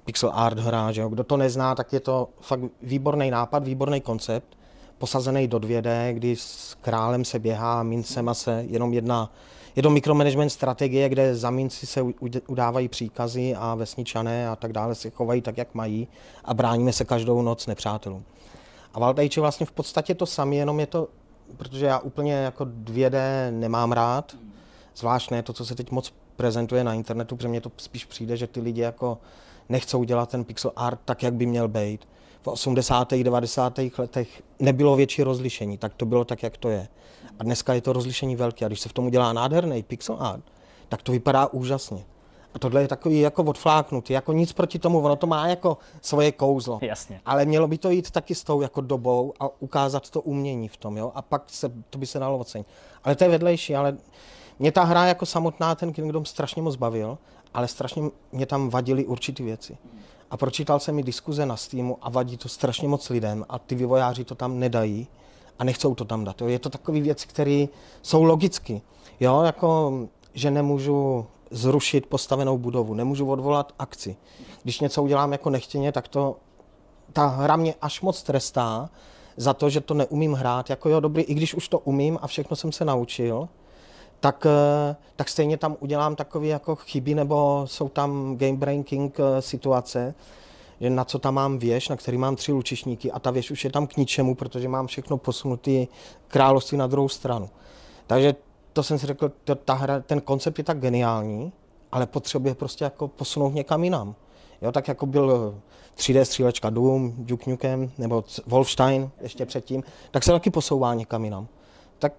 Pixel art hra, že jo. Kdo to nezná, tak je to fakt výborný nápad, výborný koncept, posazený do 2D, kdy s králem se běhá, mincema se jenom jedna je to mikromanagement strategie, kde za minci se udávají příkazy a vesničané a tak dále se chovají tak, jak mají a bráníme se každou noc nepřátelům. A Valtage je vlastně v podstatě to samé, jenom je to, protože já úplně jako 2D nemám rád, zvlášť ne to, co se teď moc prezentuje na internetu, protože mně to spíš přijde, že ty lidi jako nechcou dělat ten pixel art tak, jak by měl být. V 80. 90. letech nebylo větší rozlišení, tak to bylo tak, jak to je. A dneska je to rozlišení velké. A když se v tom udělá nádherný pixel art, tak to vypadá úžasně. A tohle je takový jako odfláknutý, jako nic proti tomu, ono to má jako svoje kouzlo. Jasně. Ale mělo by to jít taky s tou jako dobou a ukázat to umění v tom, jo. A pak se, to by se dalo ocenit. Ale to je vedlejší, ale mě ta hra jako samotná, ten Kingdom strašně moc bavil, ale strašně mě tam vadily určité věci. A pročítal jsem mi diskuze na Steamu a vadí to strašně moc lidem a ty vývojáři to tam nedají a nechcou to tam dát. Jo. Je to takové věci, které jsou logicky. Jo, jako, že nemůžu zrušit postavenou budovu, nemůžu odvolat akci. Když něco udělám jako nechtěně, tak to ta hra mě až moc trestá za to, že to neumím hrát. Jako jo, dobrý, i když už to umím a všechno jsem se naučil, tak, eh, tak stejně tam udělám takové jako chyby, nebo jsou tam game breaking eh, situace, že na co tam mám věž, na který mám tři lučišníky a ta věž už je tam k ničemu, protože mám všechno posunutý království na druhou stranu. Takže to jsem si řekl, to, ta hra, ten koncept je tak geniální, ale potřebuje prostě jako posunout někam jinam. Jo, tak jako byl 3D střílečka Doom, Duke Nukem, nebo Wolfstein ještě předtím, tak se taky posouvá někam jinam. Tak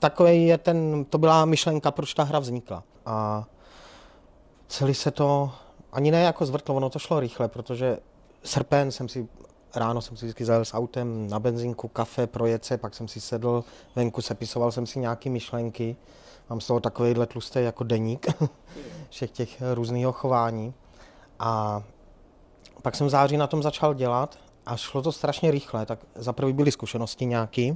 takový je ten, to byla myšlenka, proč ta hra vznikla. A celý se to ani ne jako zvrtlo, ono to šlo rychle, protože srpen jsem si ráno jsem si vždycky zajel s autem na benzínku, kafe, projet se, pak jsem si sedl venku, sepisoval jsem si nějaké myšlenky. Mám z toho takovýhle tlustý jako deník [LAUGHS] všech těch různého chování. A pak jsem v září na tom začal dělat a šlo to strašně rychle. Tak za prvý byly zkušenosti nějaké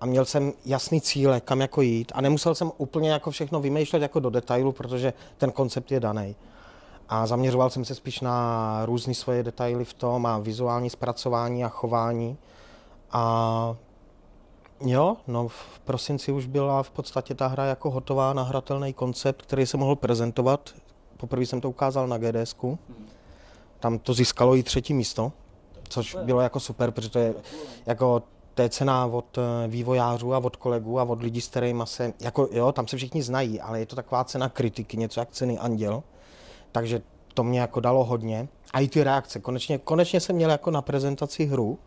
a měl jsem jasný cíle, kam jako jít a nemusel jsem úplně jako všechno vymýšlet jako do detailu, protože ten koncept je daný. A zaměřoval jsem se spíš na různé svoje detaily v tom a vizuální zpracování a chování. A jo, no v prosinci už byla v podstatě ta hra jako hotová, nahratelný koncept, který se mohl prezentovat. Poprvé jsem to ukázal na gds Tam to získalo i třetí místo, což bylo jako super, protože to je jako to je cena od eh, vývojářů a od kolegů a od lidí, s kterými se, jako jo, tam se všichni znají, ale je to taková cena kritiky, něco jak ceny Anděl. Takže to mě jako dalo hodně. A i ty reakce. Konečně, konečně jsem měl jako na prezentaci hru,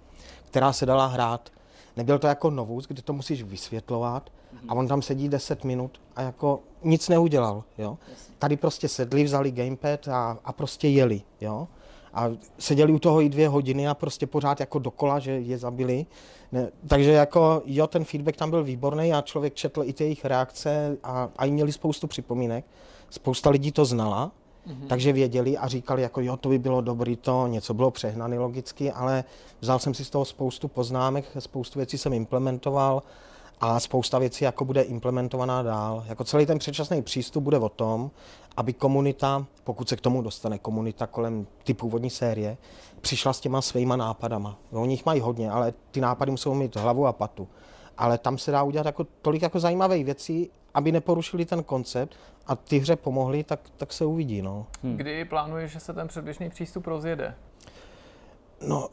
která se dala hrát. Nebyl to jako novus, kdy to musíš vysvětlovat a on tam sedí 10 minut a jako nic neudělal. Jo? Tady prostě sedli, vzali gamepad a, a prostě jeli. Jo? A seděli u toho i dvě hodiny a prostě pořád jako dokola, že je zabili. Ne, takže jako jo, ten feedback tam byl výborný a člověk četl i ty jejich reakce a, a měli spoustu připomínek. Spousta lidí to znala, Mm-hmm. Takže věděli a říkali, jako jo, to by bylo dobrý, to něco bylo přehnané logicky, ale vzal jsem si z toho spoustu poznámek, spoustu věcí jsem implementoval a spousta věcí jako bude implementovaná dál. Jako celý ten předčasný přístup bude o tom, aby komunita, pokud se k tomu dostane komunita kolem ty původní série, přišla s těma svýma nápadama. Oni jich mají hodně, ale ty nápady musou mít hlavu a patu. Ale tam se dá udělat jako tolik jako zajímavých věcí, aby neporušili ten koncept a ty hře pomohly, tak, tak se uvidí. No. Hmm. Kdy plánuješ, že se ten předběžný přístup rozjede? No,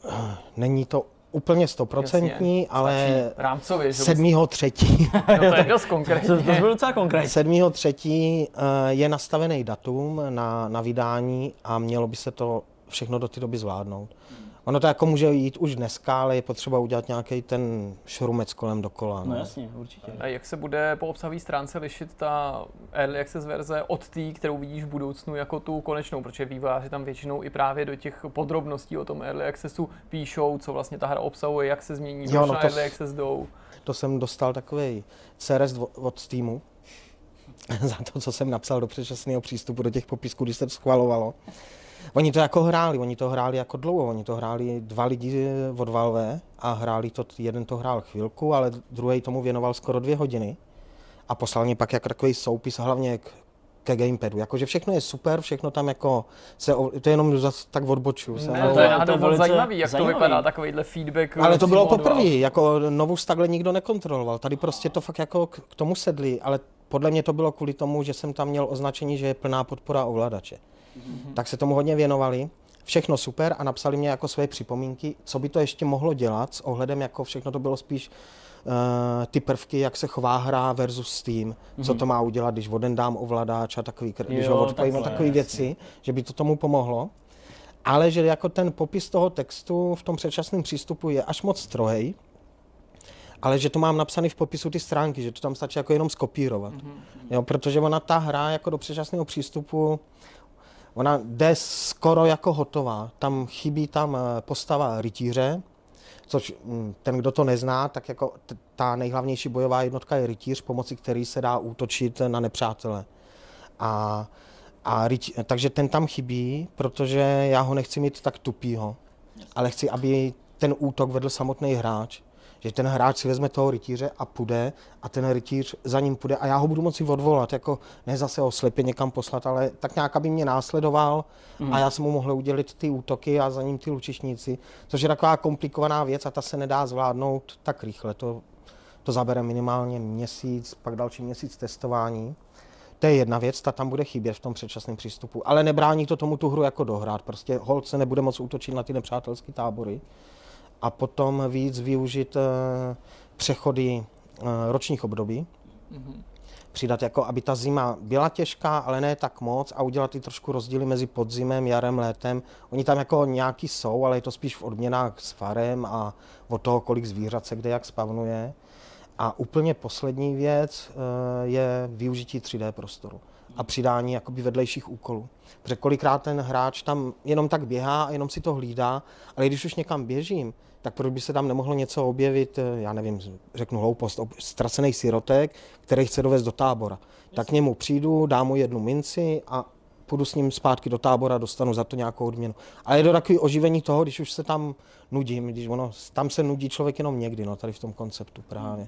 není to úplně stoprocentní, ale rámcově, že sedmýho třetí. [LAUGHS] no to je dost konkrétně. to, to bylo docela konkrétně. Sedmýho třetí eh, je nastavený datum na, na vydání a mělo by se to všechno do té doby zvládnout. Ono to jako může jít už dneska, ale je potřeba udělat nějaký ten šrumec kolem dokola. No, no jasně, určitě. A jak se bude po obsahové stránce lišit ta Early Access verze od té, kterou vidíš v budoucnu jako tu konečnou, protože vývojáři tam většinou i právě do těch podrobností o tom Early Accessu píšou, co vlastně ta hra obsahuje, jak se změní, jo, no to, Early Access jdou. To jsem dostal takový CRS od Steamu, [LAUGHS] za to, co jsem napsal do předčasného přístupu do těch popisků, když se to schvalovalo. Oni to jako hráli, oni to hráli jako dlouho, oni to hráli dva lidi od Valve a hráli to, jeden to hrál chvilku, ale druhý tomu věnoval skoro dvě hodiny a poslal mě pak jako takový soupis hlavně k, ke gamepadu. Jakože všechno je super, všechno tam jako se, to je jenom zase tak odboču. Ne, ne, to je, to je velice zajímavý, jak zajímavý. to vypadá, takovýhle feedback. Ale to bylo poprvé, jako novou takhle nikdo nekontroloval. Tady prostě to fakt jako k tomu sedli, ale podle mě to bylo kvůli tomu, že jsem tam měl označení, že je plná podpora ovladače mm-hmm. tak se tomu hodně věnovali. Všechno super a napsali mě jako své připomínky, co by to ještě mohlo dělat s ohledem, jako všechno to bylo spíš uh, ty prvky, jak se chová hra versus Steam, mm-hmm. co mhm. to má udělat, když voden dám ovladač a takový, když ho odpojím takové věci, že by to tomu pomohlo. Ale že jako ten popis toho textu v tom předčasném přístupu je až moc strohej, ale že to mám napsaný v popisu ty stránky, že to tam stačí jako jenom skopírovat. Mm-hmm. Jo, protože ona ta hra jako do předčasného přístupu Ona jde skoro jako hotová. Tam chybí tam eh, postava rytíře, což hm, ten, kdo to nezná, tak jako ta nejhlavnější bojová jednotka je rytíř, pomocí který se dá útočit na nepřátele. A, a rytí, takže ten tam chybí, protože já ho nechci mít tak tupýho, ale chci, aby ten útok vedl samotný hráč že ten hráč si vezme toho rytíře a půjde a ten rytíř za ním půjde a já ho budu moci odvolat, jako ne zase ho slepě někam poslat, ale tak nějak, aby mě následoval mm. a já jsem mu mohl udělit ty útoky a za ním ty lučišníci, což je taková komplikovaná věc a ta se nedá zvládnout tak rychle. To, to zabere minimálně měsíc, pak další měsíc testování. To je jedna věc, ta tam bude chybět v tom předčasném přístupu, ale nebrání to tomu tu hru jako dohrát. Prostě hold se nebude moc útočit na ty nepřátelské tábory a potom víc využít eh, přechody eh, ročních období. Mm-hmm. Přidat jako, aby ta zima byla těžká, ale ne tak moc a udělat i trošku rozdíly mezi podzimem, jarem, létem. Oni tam jako nějaký jsou, ale je to spíš v odměnách s farem a od toho, kolik zvířat se kde jak spavnuje. A úplně poslední věc eh, je využití 3D prostoru. a přidání jakoby vedlejších úkolů. Protože kolikrát ten hráč tam jenom tak běhá a jenom si to hlídá, ale když už někam běžím, tak proč by se tam nemohlo něco objevit, eh, já nevím, řeknu hloupost, ztracený sirotek, který chce dovést do tábora. Tak k němu přijdu, dám mu jednu minci a půjdu s ním zpátky do tábora, dostanu za to nějakou odměnu. Ale je to takový oživení toho, když už se tam nudím, když ono, tam se nudí člověk jenom někdy, no, tady v tom konceptu právě.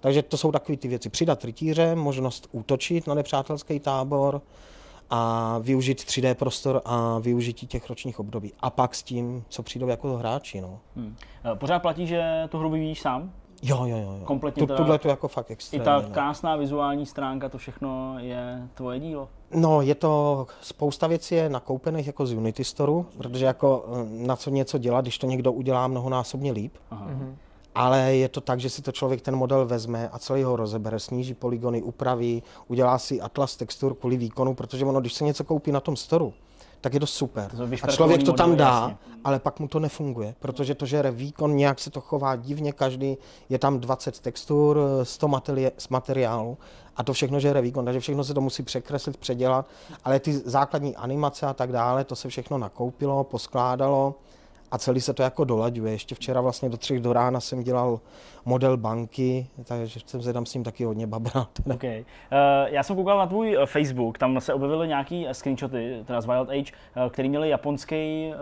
Takže to jsou takové ty věci. Přidat rytíře, možnost útočit na nepřátelský tábor, a využít 3D prostor a využití těch ročních období. A pak s tím, co přijdou jako hráči. No. Hmm. Pořád platí, že tu hru vyvíjíš sám? Jo, jo, jo. jo. Kompletně tu, Tuhle to jako fakt extrémně. I ta no. krásná vizuální stránka, to všechno je tvoje dílo? No, je to, spousta věcí je nakoupených jako z Unity Store, protože jako eh, na co něco dělat, když to někdo udělá mnohonásobně líp. Aha. Mm-hmm ale je to tak, že si to člověk ten model vezme a celý ho rozebere, sníží polygony, upraví, udělá si atlas textur kvůli výkonu, protože ono, když se něco koupí na tom storu, tak je to super. To a člověk to tam dá, jasně. ale pak mu to nefunguje, protože to žere výkon, nějak se to chová divně, každý, je tam 20 textur, 100 materi- z materiálu a to všechno žere výkon, takže všechno se to musí překreslit, předělat, ale ty základní animace a tak dále, to se všechno nakoupilo, poskládalo a celý se to jako dolaďuje. Ještě včera vlastně do třech do rána jsem dělal model banky, takže jsem se tam s ním taky hodně babrat. Okay. Uh, já jsem koukal na tvůj eh, Facebook, tam se objevily nějaký eh, screenshoty, teda z Wild Age, uh, který měly japonský,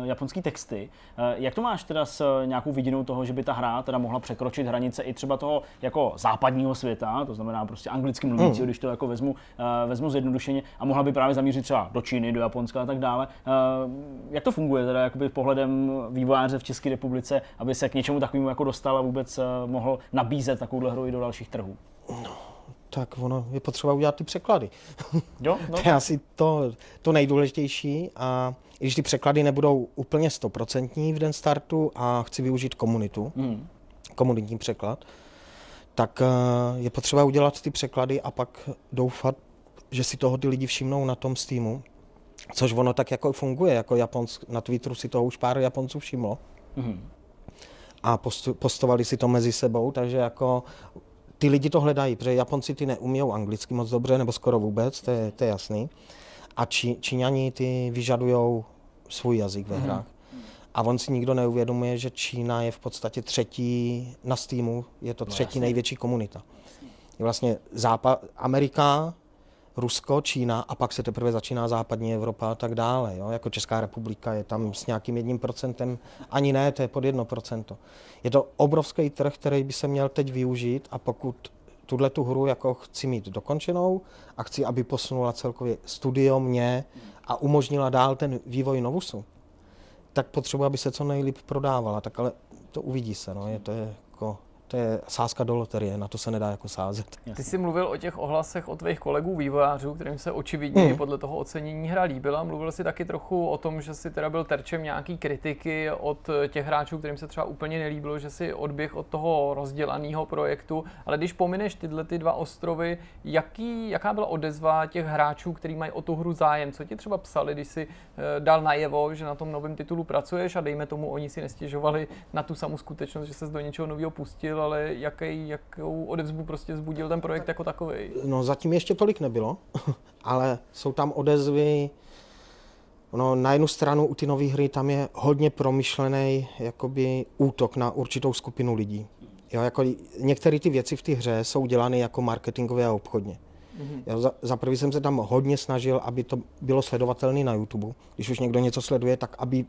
uh, japonský texty. Uh, jak to máš teda s nějakou vidinou toho, že by ta hra teda mohla překročit hranice i třeba toho jako západního světa, to znamená prostě anglicky mluvící, mm. když to jako vezmu, uh, vezmu zjednodušeně a mohla by právě zamířit třeba do Číny, do Japonska a tak dále. Uh, jak to funguje teda jakoby pohledem vývojáře v České republice, aby se k něčemu takovému jako dostal a vůbec eh, mohl nabízet takovouhle hru i do dalších trhů? No, tak ono je potřeba udělat ty překlady. [LAUGHS] Jo, no. to je asi to, to nejdůležitější a i když ty překlady nebudou úplně stoprocentní v den startu a chci využít komunitu, hmm. komunitní překlad, tak eh, je potřeba udělat ty překlady a pak doufat, že si toho ty lidi všimnou na tom Steamu, což ono tak jako funguje, jako Japonsk, na Twitteru si toho už pár Japonců všimlo. Hmm a postovali si to mezi sebou, takže jako ty lidi to hledají, protože Japonci ty neumí anglicky moc dobře, nebo skoro vůbec, to je, to je jasný. A Čí, Číňani ty vyžadují svůj jazyk ve mhm. hrách. Mm. A on si nikdo neuvědomuje, že Čína je v podstatě třetí na Steamu, je to no třetí no, největší komunita. Je vlastně západ, Amerika, Rusko, Čína a pak se teprve začíná západní Evropa a tak dále. Jo? Jako Česká republika je tam s nějakým jedním procentem, ani ne, to je pod jedno procento. Je to obrovský trh, který by se měl teď využít a pokud tuhle tu hru jako chci mít dokončenou a chci, aby posunula celkově studio mě a umožnila dál ten vývoj Novusu, tak potřebuji, aby se co nejlíp prodávala. Tak ale to uvidí se, no. je to jako to je sázka do loterie, na to se nedá jako sázet. Ty jsi mluvil o těch ohlasech od tvých kolegů vývojářů, kterým se očividně hmm. podle toho ocenění hra líbila. Mluvil jsi taky trochu o tom, že jsi teda byl terčem nějaký kritiky od těch hráčů, kterým se třeba úplně nelíbilo, že si odběh od toho rozdělaného projektu. Ale když pomineš tyhle ty dva ostrovy, jaký, jaká byla odezva těch hráčů, kteří mají o tu hru zájem? Co ti třeba psali, když si eh, dal najevo, že na tom novém titulu pracuješ a dejme tomu, oni si nestěžovali na tu samou skutečnost, že se do něčeho nového pustil, ale jaký, jakou odezvu prostě zbudil ten projekt jako takový? No zatím ještě tolik nebylo, [LAUGHS] ale jsou tam odezvy, No, na jednu stranu u ty nové hry tam je hodně promyšlený jakoby útok na určitou skupinu lidí. Jo, jako některé ty věci v té hře jsou dělány jako marketingově a obchodně. Mm-hmm. Jo, za, za prvý jsem se tam hodně snažil, aby to bylo sledovatelné na YouTube. Když už někdo něco sleduje, tak aby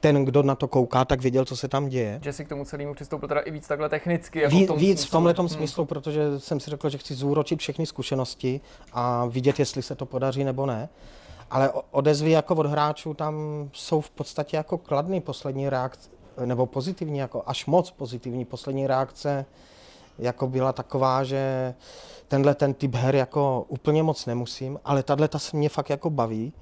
ten, kdo na to kouká, tak věděl, co se tam děje. Že si k tomu celému přistoupil teda i víc takhle technicky. Jako Ví, v tom víc smyslu. v tomhle hmm. smyslu, protože jsem si řekl, že chci zúročit všechny zkušenosti a vidět, jestli se to podaří nebo ne. Ale odezvy jako od hráčů tam jsou v podstatě jako kladný poslední reakce, nebo pozitivní, jako až moc pozitivní poslední reakce, jako byla taková, že tenhle ten typ her jako úplně moc nemusím, ale tahle ta se mě fakt jako baví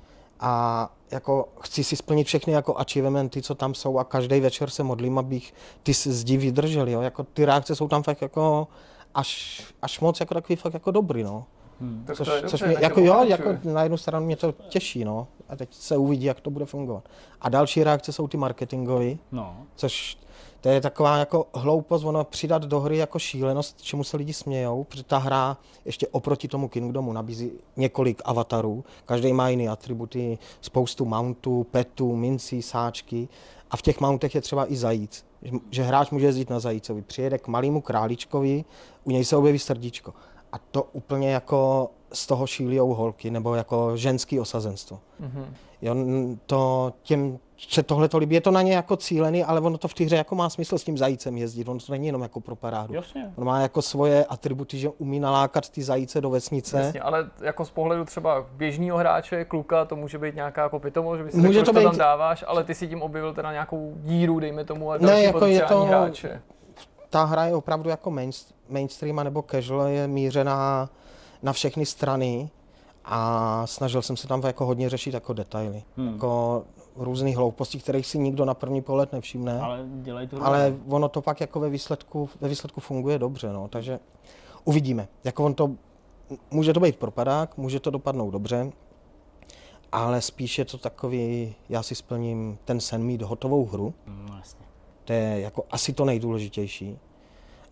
a jako chci si splnit všechny jako achievementy, co tam jsou a každý večer se modlím, abych ty zdi vydržel, jo. Jako ty reakce jsou tam fakt jako až, až moc jako takový fakt jako dobrý, no. Hmm. Což, to což mě, jako jo, jako na jednu stranu mě to těší, no. A teď se uvidí, jak to bude fungovat. A další reakce jsou ty marketingové, no. což to je taková jako hloupost, ono přidat do hry jako šílenost, čemu se lidi smějou, protože ta hra ještě oproti tomu Kingdomu nabízí několik avatarů, každý má jiný atributy, spoustu mountů, petů, mincí, sáčky a v těch mountech je třeba i zajíc, že hráč může jezdit na zajícovi, přijede k malému králičkovi, u něj se objeví srdíčko a to úplně jako z toho šílijou holky, nebo jako ženský osazenstvo. Mm-hmm. Jo, to těm se tohle to líbí. Je to na ně jako cílený, ale ono to v té hře jako má smysl s tím zajícem jezdit. Ono to není jenom jako pro parádu. Jasně. On má jako svoje atributy, že umí nalákat ty zajíce do vesnice. Jasně, ale jako z pohledu třeba běžného hráče, kluka, to může být nějaká jako pitomost, že bys může to, být... tam dáváš, ale ty si tím objevil teda nějakou díru, dejme tomu, a další ne, jako je to, hráče. Ta hra je opravdu jako mainstream nebo casual, je mířená na všechny strany a snažil jsem se tam jako hodně řešit jako detaily. Hmm. Jako různých hloupostí, kterých si nikdo na první pohled nevšimne. Ale dělají to Ale ono to pak jako ve výsledku, ve výsledku funguje dobře, no. takže uvidíme. Jako on to, může to být propadák, může to dopadnout dobře, ale spíš je to takový, já si splním ten sen mít hotovou hru. No, jasně. To je jako asi to nejdůležitější.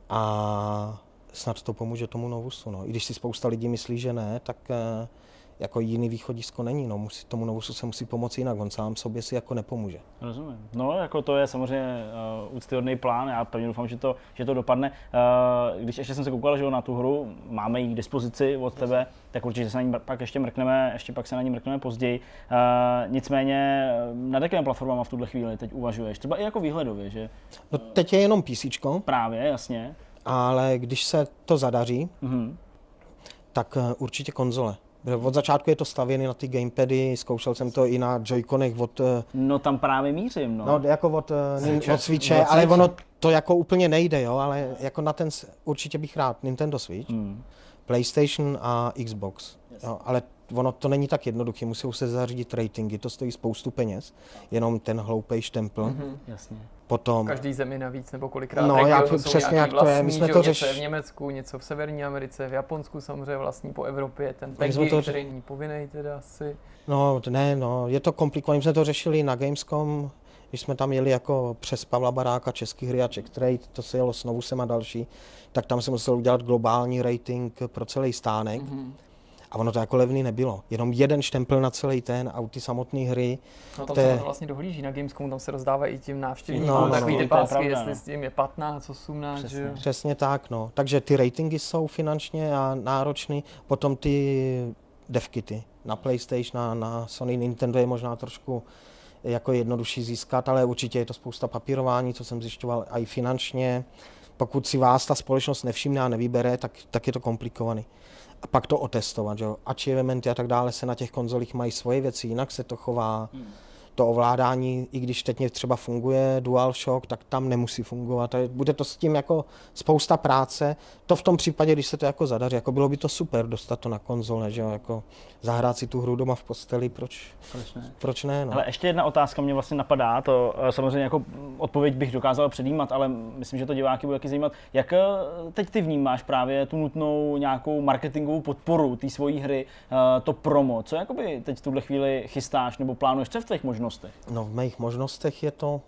A snad to pomůže tomu Novusu. No. I když si spousta lidí myslí, že ne, tak eh, jako jiný východisko není. No. Musí, tomu Novusu se musí pomoci jinak, on sám sobě si jako nepomůže. Rozumím. No, jako to je samozřejmě uh, úctyhodný plán, já pevně doufám, že to, že to dopadne. Uh, když ještě jsem se koukal že na tu hru, máme ji k dispozici od tebe, tak určitě se na ní pak ještě mrkneme, ještě pak se na ní mrkneme později. Uh, nicméně nad jakými platformama v tuhle chvíli teď uvažuješ? Třeba i jako výhledově, že? No teď je jenom PC. Právě, jasně ale když se to zadaří, mm-hmm. tak určitě konzole. Od začátku je to stavěné na ty gamepady, zkoušel jsem to i na Joy-Conech od... Eh, no tam právě mířím, no. No jako od, Switche, eh, od Switche, ale ono to jako úplně nejde, jo, ale jako na ten určitě bych rád Nintendo Switch, mm. PlayStation a Xbox, yes. jo, ale ono to není tak jednoduché, musí se zařídit ratingy, to stojí spoustu peněz, jenom ten hloupej štempl. Mm-hmm. Jasně. Potom... Každý zemi navíc, nebo kolikrát no, já to přesně jak to je. My jsme to řešili. v Německu, něco v Severní Americe, v Japonsku samozřejmě vlastní po Evropě, ten PEGI, to... který není povinný teda asi. No, ne, no, je to komplikované. My jsme to řešili na Gamescom, když jsme tam jeli jako přes Pavla Baráka, Český hry a Czech Trade, to se jelo s Novusem a další, tak tam jsem musel udělat globální rating pro celý stánek. Mm-hmm a ono to jako levný nebylo. Jenom jeden štempel na celý ten a ty samotné hry. No tam se to vlastně dohlíží na Gamescomu, tam se rozdává i tím návštěvníkům no, no, takový no, ty pásky, jestli no. s tím je 15, 18. Přesně, že? Přesně tak, no. Takže ty ratingy jsou finančně a náročný. Potom ty devkity na PlayStation, na, na Sony Nintendo je možná trošku jako jednodušší získat, ale určitě je to spousta papírování, co jsem zjišťoval, i finančně. Pokud si vás ta společnost nevšimne a nevybere, tak, tak je to komplikovaný a pak to otestovat. Že? Achievementy a tak dále se na těch konzolích mají svoje věci, jinak se to chová. Hmm to ovládání, i když teď třeba funguje DualShock, tak tam nemusí fungovat. A bude to s tím jako spousta práce. To v tom případě, když se to jako zadaří, jako bylo by to super dostat to na konzole, že jo, jako zahrát si tu hru doma v posteli, proč, proč ne? Proč ne no. Ale ještě jedna otázka mě vlastně napadá, to eh, samozřejmě jako odpověď bych dokázal předjímat, ale myslím, že to diváky bude taky zajímat. Jak eh, teď ty vnímáš právě tu nutnou nějakou marketingovou podporu té svojí hry, eh, to promo, co jakoby teď v tuhle chvíli chystáš nebo plánuješ, co v těch možnostech? Možnostech? No v mých možnostech je to,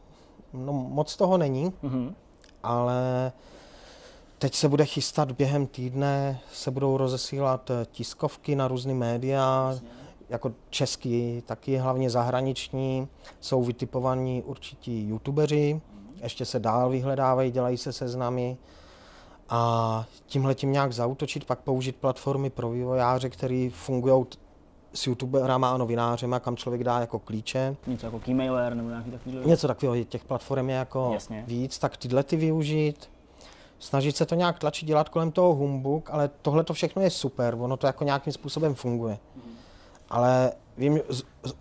no moc toho není, mm-hmm. ale teď se bude chystat během týdne, se budou rozesílat eh, tiskovky na různé média, Jasně. jako český, taky hlavně zahraniční, jsou vytipovaní určití youtubeři, mm-hmm. ještě se dál vyhledávají, dělají se seznamy a tímhle tím nějak zautočit, pak použít platformy pro vývojáře, které fungují s youtuberama a novinářema, kam člověk dá jako klíče. Něco jako keymailer nebo nějaký takový? Něco takového, těch platform je jako Jasně. víc, tak tyhle ty využít. Snažit se to nějak tlačit, dělat kolem toho humbuk, ale tohle to všechno je super, ono to jako nějakým způsobem funguje. Mm. Ale vím,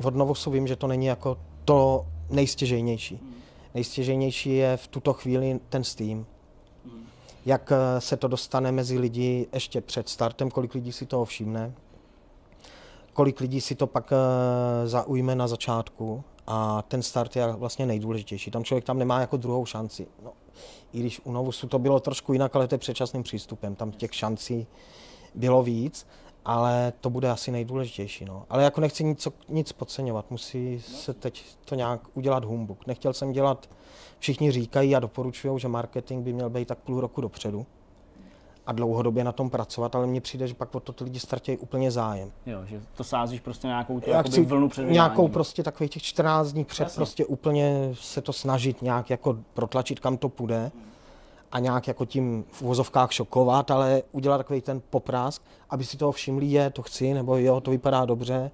od Novosu vím, že to není jako to nejstěžejnější. Mm. Nejstěžejnější je v tuto chvíli ten Steam. Mm. Jak eh, se to dostane mezi lidi ještě před startem, kolik lidí si toho všimne, kolik lidí si to pak eh, zaujme na začátku a ten start je vlastně nejdůležitější. Tam člověk tam nemá jako druhou šanci. No, I když u Novusu to bylo trošku jinak, ale to je předčasným přístupem. Tam těch šancí bylo víc ale to bude asi nejdůležitější. No. Ale jako nechci nic, nic podceňovat, musí se teď to nějak udělat humbuk. Nechtěl jsem dělat, všichni říkají a doporučují, že marketing by měl být tak půl roku dopředu a dlouhodobě na tom pracovat, ale mně přijde, že pak o to ty lidi ztratí úplně zájem. Jo, že to sázíš prostě nějakou tu chci vlnu před Nějakou prostě takových těch 14 dní před Jasně. prostě úplně se to snažit nějak jako protlačit, kam to půjde a nějak jako tím v uvozovkách šokovat, ale udělat takový ten poprásk, aby si toho všimli, je, to chci, nebo jo, to vypadá dobře,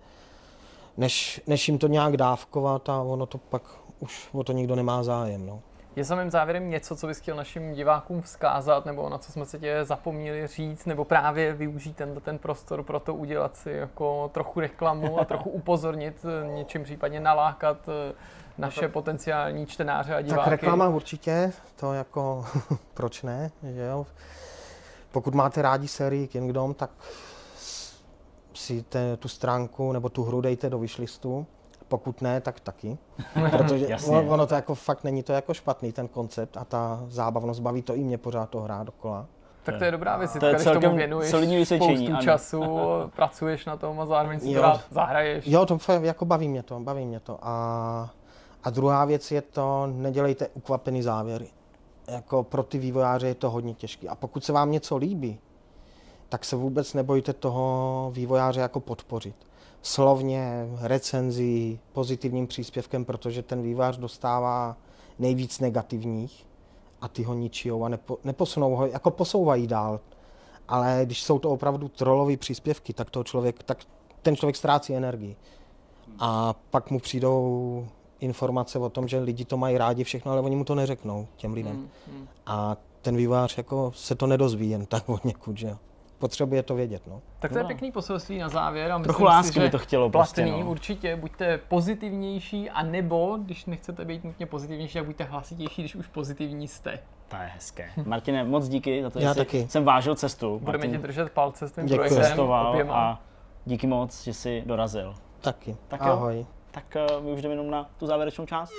než, než jim to nějak dávkovat a ono to pak už o to nikdo nemá zájem. No. Je samým závěrem něco, co bys chtěl našim divákům vzkázat, nebo na co jsme se tě zapomněli říct, nebo právě využít ten, ten prostor pro to udělat si jako trochu reklamu a trochu [LAUGHS] upozornit, něčím případně nalákat eh, naše potenciální čtenáře a diváky? Tak reklama určitě, to jako [LAUGHS] proč ne, že jo. Pokud máte rádi sérii Kingdom, tak si te, tu stránku nebo tu hru dejte do wishlistu pokud ne, tak taky. [LAUGHS] Protože ono, ono to jako fakt není to jako špatný ten koncept a ta zábavnost baví to i mě pořád to hrát dokola. Tak to je dobrá věc, to je když tomu věnuješ spoustu ano. času, [LAUGHS] pracuješ na tom a zároveň si to rád zahraješ. Jo, to jako baví mě to, baví mě to. A, a druhá věc je to, nedělejte ukvapený závěry. Jako pro ty vývojáře je to hodně těžké. A pokud se vám něco líbí, tak se vůbec nebojte toho vývojáře jako podpořit slovně, recenzí, pozitivním příspěvkem, protože ten vývář dostává nejvíc negativních a ty ho ničijou a nepo, neposunou ho, jako posouvají dál. Ale když jsou to opravdu trolové příspěvky, tak, toho člověk, tak ten člověk ztrácí energii. A pak mu přijdou informace o tom, že lidi to mají rádi všechno, ale oni mu to neřeknou těm lidem. Hmm, hmm. A ten vývář jako se to nedozví jen tak od někud, že jo potřebuje to vědět. No. Tak to je pěkný poselství na závěr. A Trochu lásky si, by to chtělo. Platný, prostě, no. určitě. Buďte pozitivnější, a nebo, když nechcete být nutně pozitivnější, tak buďte hlasitější, když už pozitivní jste. To je hezké. Martine, moc díky za to, že Já taky. jsem vážil cestu. Budeme ti držet palce s tím Děkuji. projektem. a díky moc, že jsi dorazil. Taky. Tak Ahoj. Jo. Tak uh, my už jdeme jenom na tu závěrečnou část.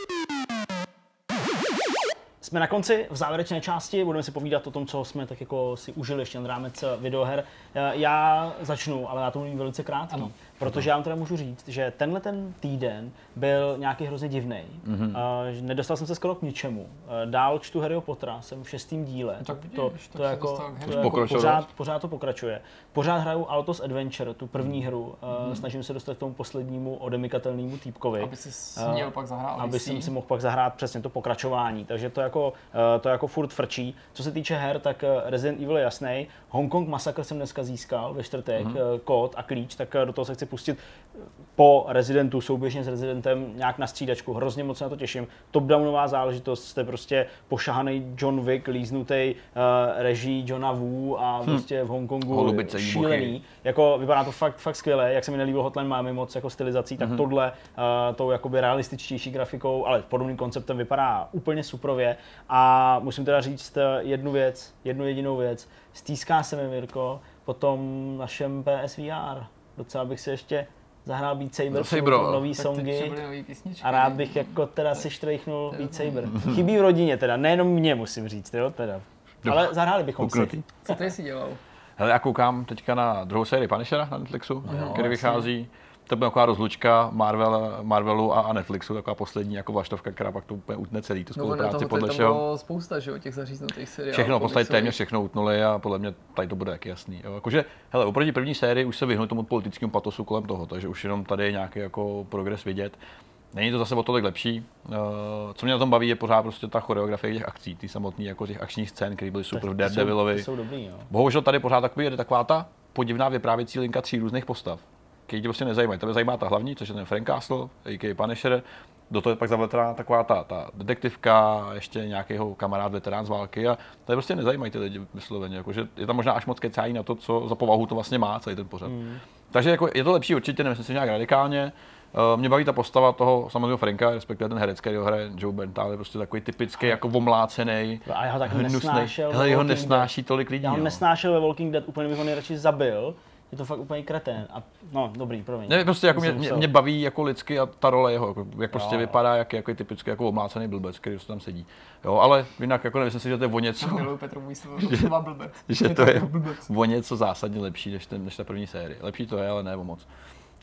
Jsme na konci, v závěrečné části, budeme si povídat o tom, co jsme tak jako si užili ještě na rámec videoher. Já začnu, ale já to mluvím velice krátký. Ano. Protože já vám teda můžu říct, že tenhle ten týden byl nějaký hrozně divný. Mm-hmm. Uh, nedostal jsem se skoro k ničemu. Uh, dál čtu Harryho Pottera, jsem v šestém díle. Tak to, to, to, to, jako, to jako pořád, pořád to pokračuje. Pořád hraju Altos Adventure, tu první mhm. hru. Uh, mm-hmm. Snažím se dostat k tomu poslednímu odemikatelnému týpkovi. Aby si uh, měl pak zahrát Aby jsem si mohl pak zahrát přesně to pokračování. Takže to jako, uh, to jako furt frčí. Co se týče her, tak Resident Evil je jasný. Hongkong Massacre jsem dneska získal ve čtvrtek, mm-hmm. kód a klíč, tak do toho se chci pustit po Residentu, souběžně s Residentem nějak na střídačku. Hrozně moc se na to těším. Top-downová záležitost, jste prostě pošahaný John Wick, líznutý uh, režii Johna Wu a hm. prostě v Hongkongu Holubice šílený. Jako vypadá to fakt, fakt skvěle, jak se mi nelíbilo Hotline máme moc jako stylizací, tak mm-hmm. tohle uh, tou jakoby realističtější grafikou, ale podobným konceptem vypadá úplně suprově. A musím teda říct eh, jednu věc, jednu jedinou věc. Stýská se mi, Mirko, po tom našem PSVR docela bych se ještě zahrál Beat Saber, Saber nový songy a rád bych jako teda si štrejchnul Beat Saber. Chybí v rodině teda, nejenom mě musím říct, jo teda. Ale zahráli bychom Uknutý. si. Co ty jsi dělal? Hele, já koukám teďka na druhou sérii Punishera na Netflixu, no, který vychází to byla taková rozlučka Marvel, Marvelu a, Netflixu, taková poslední jako vlaštovka, která pak to úplně utne celý, tu no, spolupráci no, podle čeho. bylo spousta, že jo, těch zaříznutých seriálů. Všechno, v podstatě téměř všechno utnuli a podle mě tady to bude taky jasný. Jo. Jakože, hele, oproti první sérii už se vyhnul tomu politickému patosu kolem toho, takže už jenom tady je nějaký jako progres vidět. Není to zase o tolik lepší. Uh, co mě na tom baví, je pořád prostě ta choreografie těch akcí, ty samotné jako těch akčních scén, které byly super v Daredevilovi. Bohužel tady pořád takový je taková ta podivná vyprávěcí linka tří různých postav který tě prostě nezajímají. Tebe zajímá ta hlavní, což je ten Frank Castle, a.k.a. Punisher, do toho je pak zavletá taková ta, ta detektivka, ještě nějakého kamarád, veterán z války a to je prostě nezajímají ty lidi vysloveně. Jakože je tam možná až moc kecají na to, co za povahu to vlastně má celý ten pořad. Mm. Takže jako je to lepší určitě, nemyslím si nějak radikálně. Uh, mě baví ta postava toho samotného Franka, respektive ten herec, který ho hraje Joe Bental, je prostě takový typický, jako omlácený. A já ho tak nesnášel. Hele, jeho nesnáší tolik lidí. Já ho nesnášel ve Walking Dead, úplně bych ho nejradši zabil je to fakt úplně kretén. A, no, dobrý, promiň. Ne, prostě jako mě, mě, mě, baví jako lidsky a ta role jeho, jako, jak prostě jo. vypadá, jak, jako typicky jako omlácený blbec, který tam sedí. Jo, ale jinak jako nemyslím si, že to je o něco. Petru [LAUGHS] že, blbec. [LAUGHS] že to je [LAUGHS] o něco zásadně lepší než, ten, než ta první série. Lepší to je, ale ne o moc.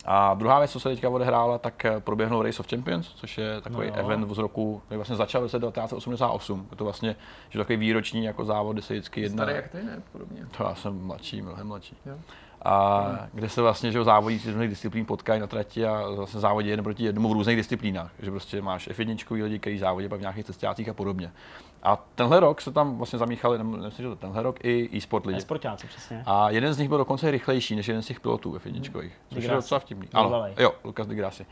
A druhá věc, co se teďka odehrála, tak eh, proběhnul Race of Champions, což je takový no event z roku, který vlastně začal v roce 1988. Je to vlastně že takový výroční jako závod, kde se vždycky jedna... Starý jak ty, ne? Podobně. To já jsem mladší, mnohem mladší. Jo. A kde se vlastně že závodí z různých disciplín potkají na trati a vlastně závodí jeden proti jednomu v různých disciplínách. Že prostě máš F1 lidi, kteří závodí v nějakých cestácích a podobně. A tenhle rok se tam vlastně zamíchali, nemyslím, že to tenhle rok, i e-sport lidi. E-sportáci, přesně. A jeden z nich byl dokonce rychlejší než jeden z těch pilotů ve jedničkových, hmm. což je docela vtipný. Ano, jo, Lukas de Grassi.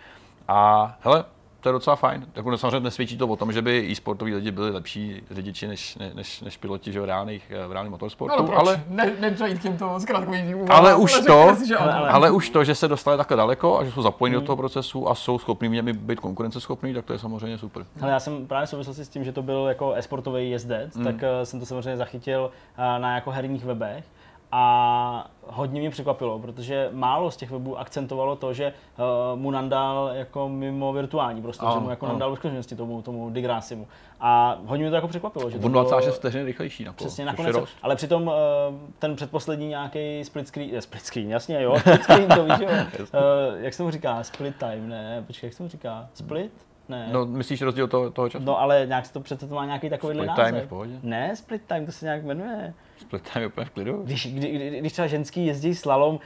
A hele, to je docela fajn. Jako samozřejmě nesvědčí to o tom, že by e-sportoví lidi byli lepší řidiči než, než, než piloti že v, reálných, v reálném motorsportu. No, ale ne, nepřejít k těmto zkrátkovým ale, už to, si, ale, ale, ale, už to, že se dostali takhle daleko a že jsou zapojeni hmm. do toho procesu a jsou schopní mě být konkurenceschopní, tak to je samozřejmě super. Ale já jsem právě v souvislosti s tím, že to byl jako e-sportový jezdec, hmm. tak uh, jsem to samozřejmě zachytil uh, na jako herních webech a hodně mě překvapilo, protože málo z těch webů akcentovalo to, že uh, mu nandal jako mimo virtuální prostě, že mu jako nandal skutečnosti tomu, tomu Digrasimu. A hodně mě to jako překvapilo. Že to 26 vteřin rychlejší na Přesně, nakonec. Ale přitom uh, ten předposlední nějaký split screen, je split screen, jasně, jo, split screen, to víš, jo. Uh, [LAUGHS] jak se mu říká, split time, ne, počkej, jak se mu říká, split? Ne. No, myslíš rozdíl toho, toho času? No, ale nějak se to přece to má nějaký takový název. Split time je v pohodě? Ne, split time, to se nějak jmenuje. Split time je úplně v klidu. Když, kdy, kdy, když třeba ženský jezdí slalom uh,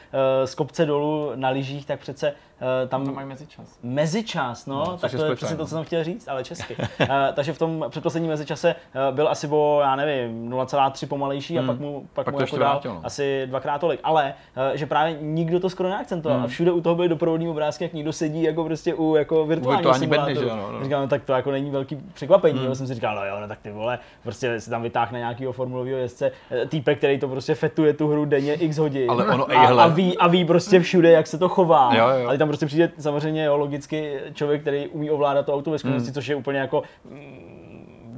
z kopce dolů na lyžích, tak přece Uh, tam to mají mezičas. Mezičas, no, no tak to je přesně to, co jsem chtěl říct, ale česky. uh, takže v tom předposledním mezičase uh, byl asi o, já nevím, 0,3 pomalejší hmm. a pak mu, pak, pak mu jako dál vrátil, no. asi dvakrát tolik. Ale uh, že právě nikdo to skoro neakcentoval hmm. a všude u toho byly doprovodní obrázky, jak někdo sedí jako prostě u jako virtuální simulátoru. Bedny, že no, no. Říkám, no, tak to jako není velký překvapení. Hmm. Jo. jsem si říkal, no jo, no tak ty vole, prostě si tam vytáhne nějakého formulového jezdce, týpek, který to prostě fetuje tu hru denně x hodin. Ale ono, a, a, ví, a ví prostě všude, jak se to chová. Jo, jo. Ale tam prostě přijde samozřejmě jo, logicky člověk, který umí ovládat to auto ve skutečnosti, mm. což je úplně jako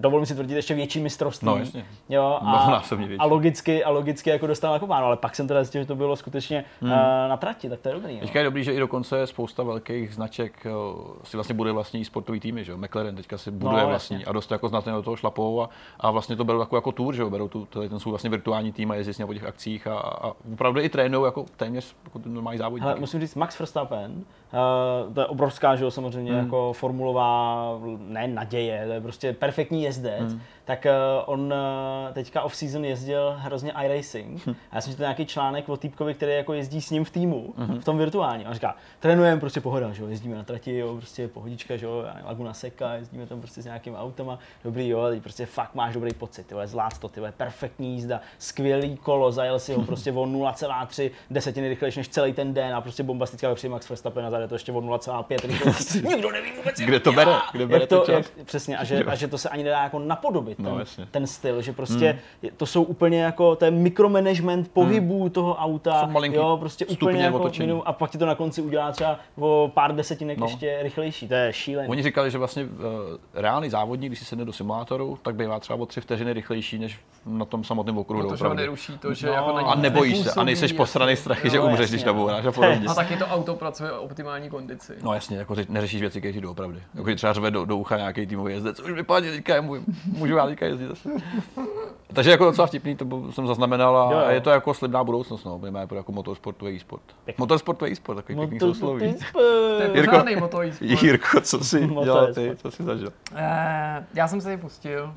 dovolím si tvrdit, ještě větší mistrovství. No, jasně. Jo, a, [LAUGHS] a, logicky, a logicky jako dostal jako pánu, ale pak jsem teda zjistil, že to bylo skutečně hmm. uh, na trati, tak to je dobrý. Teďka je dobrý, že i dokonce spousta velkých značek uh, si vlastně buduje vlastní sportovní týmy, že jo? McLaren teďka si buduje no, vlastní jasně. a dost jako znatně do toho šlapou a, a vlastně to berou jako, jako tour, že jo? Berou tu, ten svůj vlastně virtuální tým a jezdí s po těch akcích a, a opravdu i trénují jako téměř jako normální závodník. Ale musím říct, Max Verstappen, uh, to je obrovská, že jo, samozřejmě hmm. jako formulová, ne naděje, to je prostě perfektní jezdec. Hmm tak uh, on uh, teďka off-season jezdil hrozně iRacing. Hm. A já jsem četl nějaký článek o týpkovi, který jako jezdí s ním v týmu, mm-hmm. v tom virtuálním. A říká, trénujeme prostě pohoda, že jo, jezdíme na trati, jo, prostě pohodička, že jo, Laguna Seca, jezdíme tam prostě s nějakým autama, dobrý, jo, teď prostě fakt máš dobrý pocit, ty zvlád to, ty perfektní jízda, skvělý kolo, zajel si ho [LAUGHS] prostě o 0,3 desetiny rychlejší než celý ten den a prostě bombastická přijde Max Verstappen a zade to ještě o 0,5 rychlejší. [LAUGHS] Nikdo neví vůbec, Kde to bere? Kde bere to, jak, přesně, a že, a že to se ani nedá jako napodobit, no, ten, ten styl, že prostě hmm. to jsou úplně jako, je mikromanagement pohybů hmm. toho auta, jo, prostě úplně jako minum, a pak ti to na konci udělá třeba o pár desetinek no. ještě rychlejší, to je šílené. Oni říkali, že vlastně uh, reálný závodník, když si sedne do simulátoru, tak bývá třeba o tři vteřiny rychlejší než na tom samotném okruhu. Protože ho neruší to, že no, jako a nebojíš se, a nejseš posraný strachy, že umřeš, když nabouráš a podobně. A taky to auto pracuje o optimální kondici. No jasně, jako neřešíš věci, které ti doopravdy. Jako třeba řve do, do ucha nějaký týmový jezdec, už vypadne, teďka můžu, můžu já teďka jezdit zase. [LAUGHS] Takže jako docela vtipný, to jsem zaznamenal a, jo, jo. je to jako slibná budoucnost, no, máme jako motorsportový e-sport. Motorsportový e-sport, takový pěkný sousloví. To je pořádný moto e-sport. Jirko, co jsi dělal ty, co jsi zažil? Eh, já jsem se ji pustil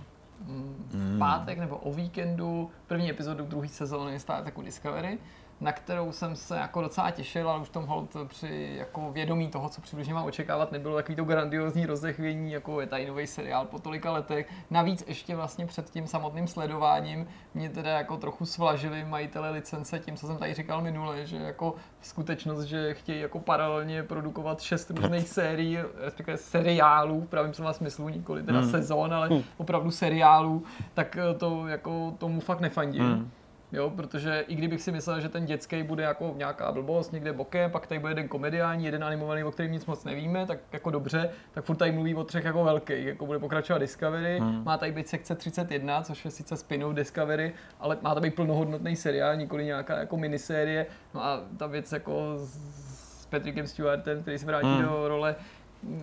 mm, v pátek nebo o víkendu první epizodu druhé sezóny Star Treku Discovery na kterou jsem se jako docela těšil, ale už tom hold při jako vědomí toho, co přibližně mám očekávat, nebylo takový to grandiozní rozechvění, jako je tady nový seriál po tolika letech. Navíc ještě vlastně před tím samotným sledováním mě teda jako trochu svlažili majitele licence tím, co jsem tady říkal minule, že jako skutečnost, že chtějí jako paralelně produkovat šest různých sérií, respektive seriálů, v pravém slova smyslu, nikoli teda hmm. sezon, ale hmm. opravdu seriálů, tak to jako tomu fakt nefandím. Hmm jo, protože i kdybych si myslel, že ten dětský bude jako nějaká blbost někde bokem, pak tady bude jeden komediální, jeden animovaný, o kterém nic moc nevíme, tak jako dobře, tak furt tady mluví o třech jako velkých, jako bude pokračovat Discovery, hmm. má tady být sekce 31, což je sice spin Discovery, ale má to být plnohodnotný seriál, nikoli nějaká jako minisérie, no a ta věc jako s Patrickem Stewartem, který se vrátí hmm. do role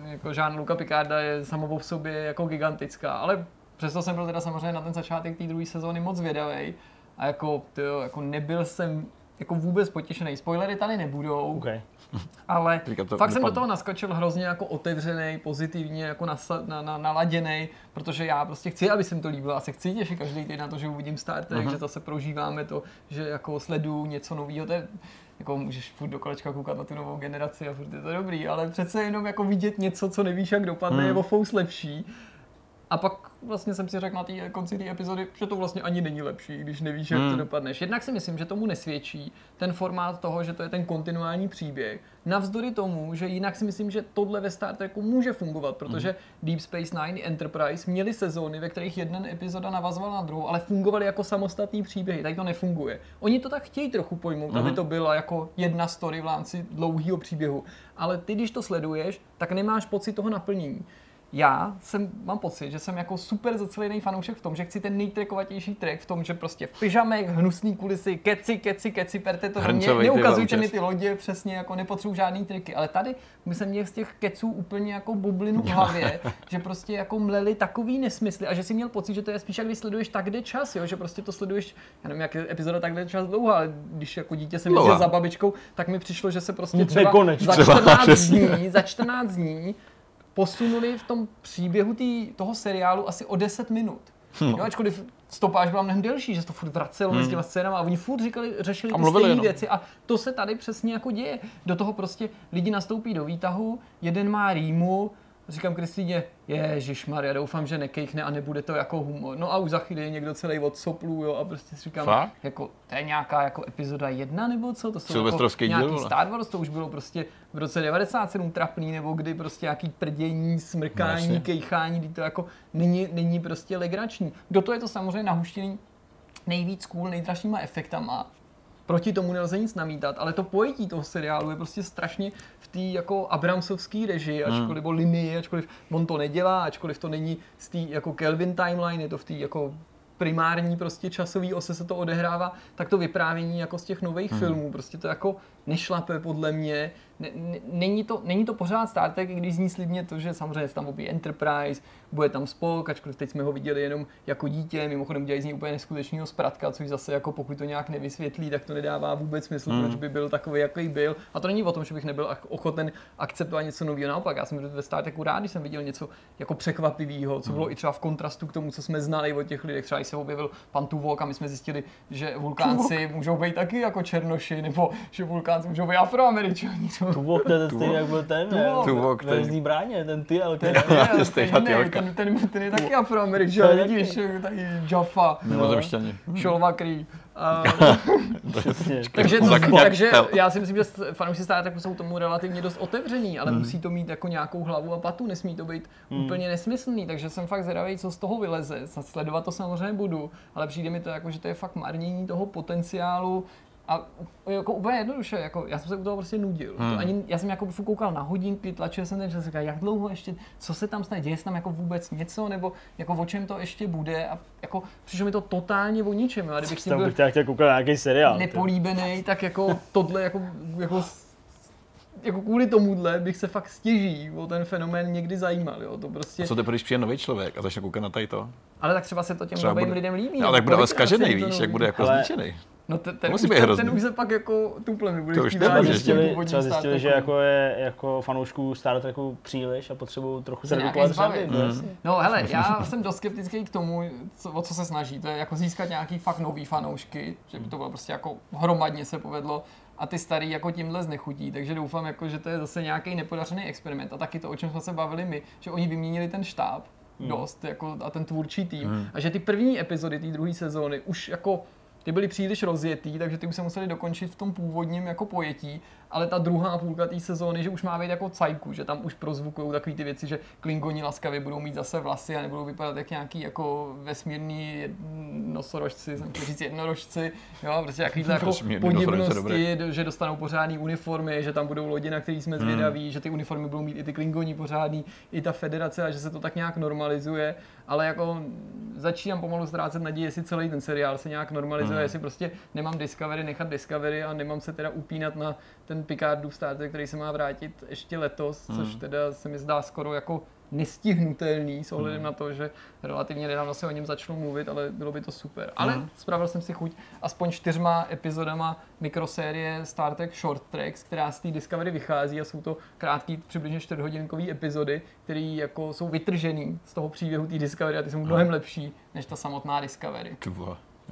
jako Jean-Luca Picarda je samo o sobě jako gigantická, ale přesto jsem byl teda samozřejmě na ten začátek té druhé sezóny moc vědavý a jako, tyjo, jako nebyl jsem jako vůbec potěšený. Spoilery tady nebudou, okay. ale [LAUGHS] to fakt jsem do toho naskočil hrozně jako otevřený, pozitivně, jako nasa, na, na, naladěný, protože já prostě chci, aby se mi to líbilo a se chci těšit každý den na to, že uvidím Star Trek, uh-huh. že zase prožíváme to, že jako sleduju něco nového. To je, jako můžeš furt do kolečka koukat na tu novou generaci a furt je to dobrý, ale přece jenom jako vidět něco, co nevíš, jak dopadne, hmm. je o fous lepší. A pak vlastně jsem si řekl na té konci té epizody, že to vlastně ani není lepší, když nevíš, jak hmm. to dopadneš. Jednak si myslím, že tomu nesvědčí ten formát toho, že to je ten kontinuální příběh. Navzdory tomu, že jinak si myslím, že tohle ve Star Treku může fungovat, protože hmm. Deep Space Nine Enterprise měli sezóny, ve kterých jedna epizoda navazovala na druhou, ale fungovaly jako samostatný příběhy. Tady to nefunguje. Oni to tak chtějí trochu pojmout, hmm. aby to byla jako jedna story v rámci dlouhého příběhu. Ale ty, když to sleduješ, tak nemáš pocit toho naplnění já jsem, mám pocit, že jsem jako super zacelený fanoušek v tom, že chci ten nejtrekovatější track v tom, že prostě v pyžamech, hnusný kulisy, keci, keci, keci, perte to mě, neukazujte mi ty lodě, přesně jako nepotřebuji žádný triky, ale tady my jsem měl z těch keců úplně jako bublinu v hlavě, [LAUGHS] že prostě jako mleli takový nesmysly. A že si měl pocit, že to je spíš, jak když sleduješ tak jde čas, jo? že prostě to sleduješ, já nevím, jak je epizoda tak jde čas dlouhá, ale když jako dítě jsem jezdil za babičkou, tak mi přišlo, že se prostě třeba za 14 dní, za 14 dní posunuli v tom příběhu tý, toho seriálu asi o 10 minut. Hmm. Jo, ačkoliv stopáž byla mnohem delší, že se to furt vracelo hmm. mezi těma scénama a oni furt říkali, řešili a ty stejné věci a to se tady přesně jako děje. Do toho prostě lidi nastoupí do výtahu, jeden má rýmu, Říkám Kristýně, Ježíš Maria, doufám, že nekejkne a nebude to jako humor. No a už za chvíli je někdo celý od soplů, jo, a prostě si říkám, Fakt? jako, to je nějaká jako epizoda jedna nebo co? To jsou jako nějaký díl, Star Wars, to už bylo prostě v roce 97 trapný, nebo kdy prostě nějaký prdění, smrkání, no, kejchání, kdy to jako není, není prostě legrační. Do toho je to samozřejmě nahuštěný nejvíc cool, nejdražšíma efektama proti tomu nelze nic namítat, ale to pojetí toho seriálu je prostě strašně v té jako Abramsovské režii, hmm. ačkoliv, hmm. linii, ačkoliv on to nedělá, ačkoliv to není z té jako Kelvin timeline, je to v té jako primární prostě časový ose se to odehrává, tak to vyprávění jako z těch nových hmm. filmů, prostě to jako nešlape podle mě, není, to, není to pořád Star Trek, když zní slibně to, že samozřejmě tam objeví Enterprise, bude tam Spock, ačkoliv teď jsme ho viděli jenom jako dítě, mimochodem udělají z něj úplně neskutečného zpratka, což zase jako pokud to nějak nevysvětlí, tak to nedává vůbec smysl, mm. proč by byl takový, jaký byl. A to není o tom, že bych nebyl ochoten akceptovat něco nového, naopak, já jsem ve Star Treku rád, když jsem viděl něco jako překvapivého, co mm. bylo i třeba v kontrastu k tomu, co jsme znali o těch lidech. Třeba se objevil pan Tuvok a my jsme zjistili, že vulkánci Tuvok. můžou být taky jako černoši, nebo že vulkánci můžou být afroameričani. Tuvok, to je stejný, jak byl ten, Tuvok, Tuvok, ten, bráně, ten ty, ale ten, ten, ten, ten, ten je taky afroameričan, vidíš, tady Jaffa, mimozemšťani. Šolvakrý. takže, to, takže já si myslím, že fanoušci Star Treku jsou tomu relativně dost otevření, ale hmm. musí to mít jako nějakou hlavu a patu, nesmí to být hmm. úplně nesmyslný, takže jsem fakt zvědavý, co z toho vyleze. Sledovat to samozřejmě budu, ale přijde mi to jako, že to je fakt marnění toho potenciálu, a jako úplně jednoduše, jako já jsem se u toho prostě nudil. Hmm. To ani, já jsem jako koukal na hodinky, tlačil jsem ten čas, říkal, jak dlouho ještě, co se tam stane, děje se tam jako vůbec něco, nebo jako o čem to ještě bude a jako přišlo mi to totálně o ničem. A kdybych tam byl chtěl koukal na nějaký seriál. Nepolíbený, tak jako tohle jako, jako jako kvůli tomuhle bych se fakt stěží o ten fenomén někdy zajímal. Jo. To prostě... A co teprve, když přijde nový člověk a začne koukat na tady to? Ale tak třeba se to těm třeba novým bude... lidem líbí. No, ale tak bude ale zkažený, víš, jak bude jako ale... zničený. No ten, ten, musí už, ten, ten už se pak jako tuple mi bude chtít třeba zjistili, třeba zjistili že jako je jako fanoušků Star Treku příliš a potřebují trochu zredukovat řady. Mm. No hele, já jsem dost skeptický k tomu, co, o co se snažíte, jako získat nějaký fakt nový fanoušky, že by to bylo prostě jako hromadně se povedlo a ty starý jako tímhle znechutí, takže doufám, jako, že to je zase nějaký nepodařený experiment a taky to, o čem jsme se bavili my, že oni vyměnili ten štáb hmm. dost jako, a ten tvůrčí tým hmm. a že ty první epizody té druhé sezóny už jako ty byly příliš rozjetý, takže ty už se museli dokončit v tom původním jako pojetí, ale ta druhá půlka té sezóny, že už má být jako cajku, že tam už prozvukují takové ty věci, že klingoni laskavě budou mít zase vlasy a nebudou vypadat jak nějaký jako vesmírný nosorožci, jsem chtěl říct jednorožci, jo, prostě takovýhle jako podivnosti, že dostanou pořádný uniformy, že tam budou lodi, na který jsme hmm. zvědaví, hmm. že ty uniformy budou mít i ty klingoni pořádný, i ta federace a že se to tak nějak normalizuje, ale jako začínám pomalu ztrácet naději, jestli celý ten seriál se nějak normalizuje, hmm. jestli prostě nemám Discovery, nechat Discovery a nemám se teda upínat na ten Picardův starter, který se má vrátit ještě letos, hmm. což teda se mi zdá skoro jako nestihnutelný s ohledem hmm. na to, že relativně nedávno se o něm začalo mluvit, ale bylo by to super. Ale hmm. spravil jsem si chuť aspoň čtyřma epizodama mikrosérie Star Trek Short Tracks, která z té Discovery vychází a jsou to krátký, přibližně čtvrthodinkové epizody, které jako jsou vytržený z toho příběhu té Discovery a ty jsou mnohem lepší než ta samotná Discovery.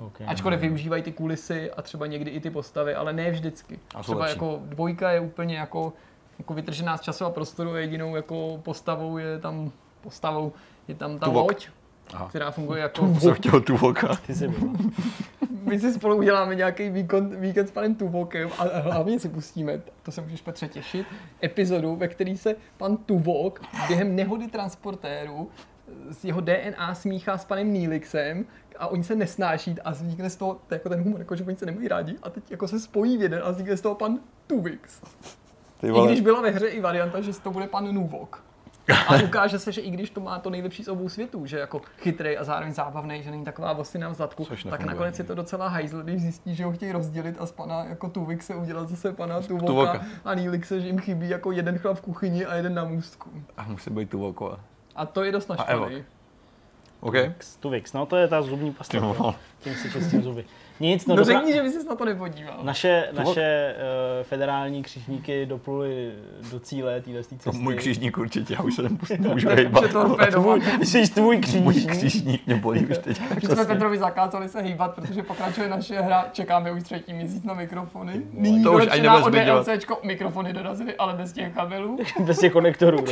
Okay. Ačkoliv využívají ty kulisy a třeba někdy i ty postavy, ale ne vždycky. A třeba lepší. jako dvojka je úplně jako, jako vytržená z času a prostoru, jedinou jako postavou je tam postavou, je tam ta Tuvok. loď, Aha. která funguje jako... [LAUGHS] Tu jsem chtěl Tuvoka. [LAUGHS] Ty jsi [LAUGHS] My si spolu uděláme nějaký víkend, víkend s panem Tuvokem a hlavně si pustíme, to se můžeš Petře těšit, epizodu, ve který se pan Tuvok během nehody transportéru z jeho DNA smíchá s panem Nilixem a oni se nesnáší a vznikne z toho to jako ten humor, jako že oni se nemají rádi a teď jako se spojí v jeden a vznikne z toho pan Tuvix. I když byla ve hře i varianta, že to bude pan Nuvok. A [LAUGHS] ukáže se, že i když to má to nejlepší z obou světů, že jako chytrý a zároveň zábavný, že není taková vosina v zadku, tak nakonec je to docela hajzl, když zjistí, že ho chtějí rozdělit a z pana jako Tuvik se udělat zase pana Tuvoka, Tuvoka. a Nýlik se, že jim chybí jako jeden chlap v kuchyni a jeden na můstku. A musí být Tuvokova. A to je dost naštvaný. Okay. Tuvix, no to je ta zubní pasta. Tím si čistím zuby. Nic, no, no řekni, že by se na to nepodíval. Naše, naše uh, federální křižníky dopluli do cíle téhle cesty. To můj křižník určitě, já už se [LAUGHS] nemůžu [LAUGHS] hejbat. jsi tvůj křižník. Můj křižník mě bolí už teď. Už jsme Petrovi zakázali se hýbat, protože pokračuje naše hra, čekáme už třetí měsíc na mikrofony. Nyní to už ani DLCčko, mikrofony dorazily, ale bez těch kabelů. [LAUGHS] bez těch konektorů.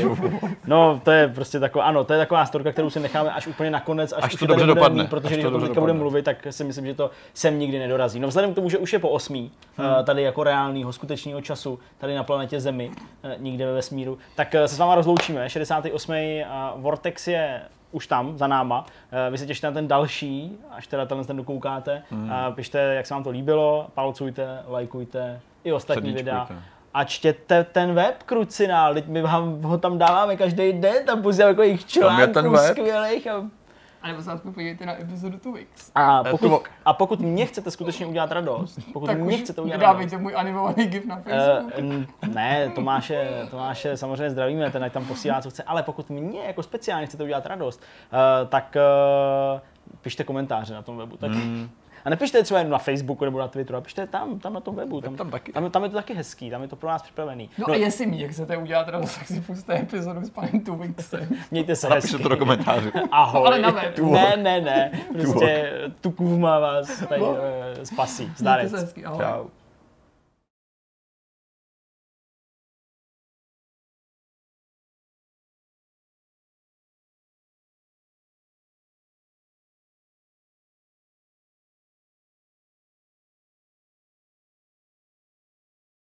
No, to je prostě taková, ano, to je taková storka, kterou si necháme až úplně nakonec, až, až to dobře dopadne. Protože když o tom budeme mluvit, tak si myslím, že to sem nikdy nedorazí. No vzhledem k tomu, že už je po hmm. Eh, tady jako reálného, skutečného času, tady na planetě Zemi, eh, nikde ve vesmíru, tak eh, se s váma rozloučíme. 68. Vortex je už tam, za náma. Vy se těšte na ten další, až teda tenhle ten dokoukáte. Hmm. Pište, jak se vám to líbilo, palcujte, lajkujte i ostatní Sedíčkujte. videa. A čtěte ten web Krucinál, teď my vám ho tam dáváme každý den, tam posíláme jako jejich článků skvělých a a nebo se aspoň podívejte na epizodu Twix. A pokud, a pokud mě chcete skutečně udělat radost, pokud tak mě chcete udělat radost. můj animovaný gif na Facebook. Uh, ne, Tomáše, Tomáše samozřejmě zdravíme, ten tam posílá, co chce, ale pokud mě jako speciálně chcete udělat radost, uh, tak uh, pište komentáře na tom webu. Tak, mm. A nepište třeba jen na Facebooku nebo na Twitteru, a pište tam, tam na tom webu. Tam, tam, taky. Tam, tam, je to taky hezký, tam je to pro nás připravený. No, no a jestli mi chcete udělat radost, tak si puste epizodu s panem Tuvingsem. Mějte se hezky. to do komentářů. Ahoj. Ale na web. Ne, ne, ne. Prostě Tukův má vás tady uh, spasí. Zdarec. Mějte se hezky, ahoj. Čau.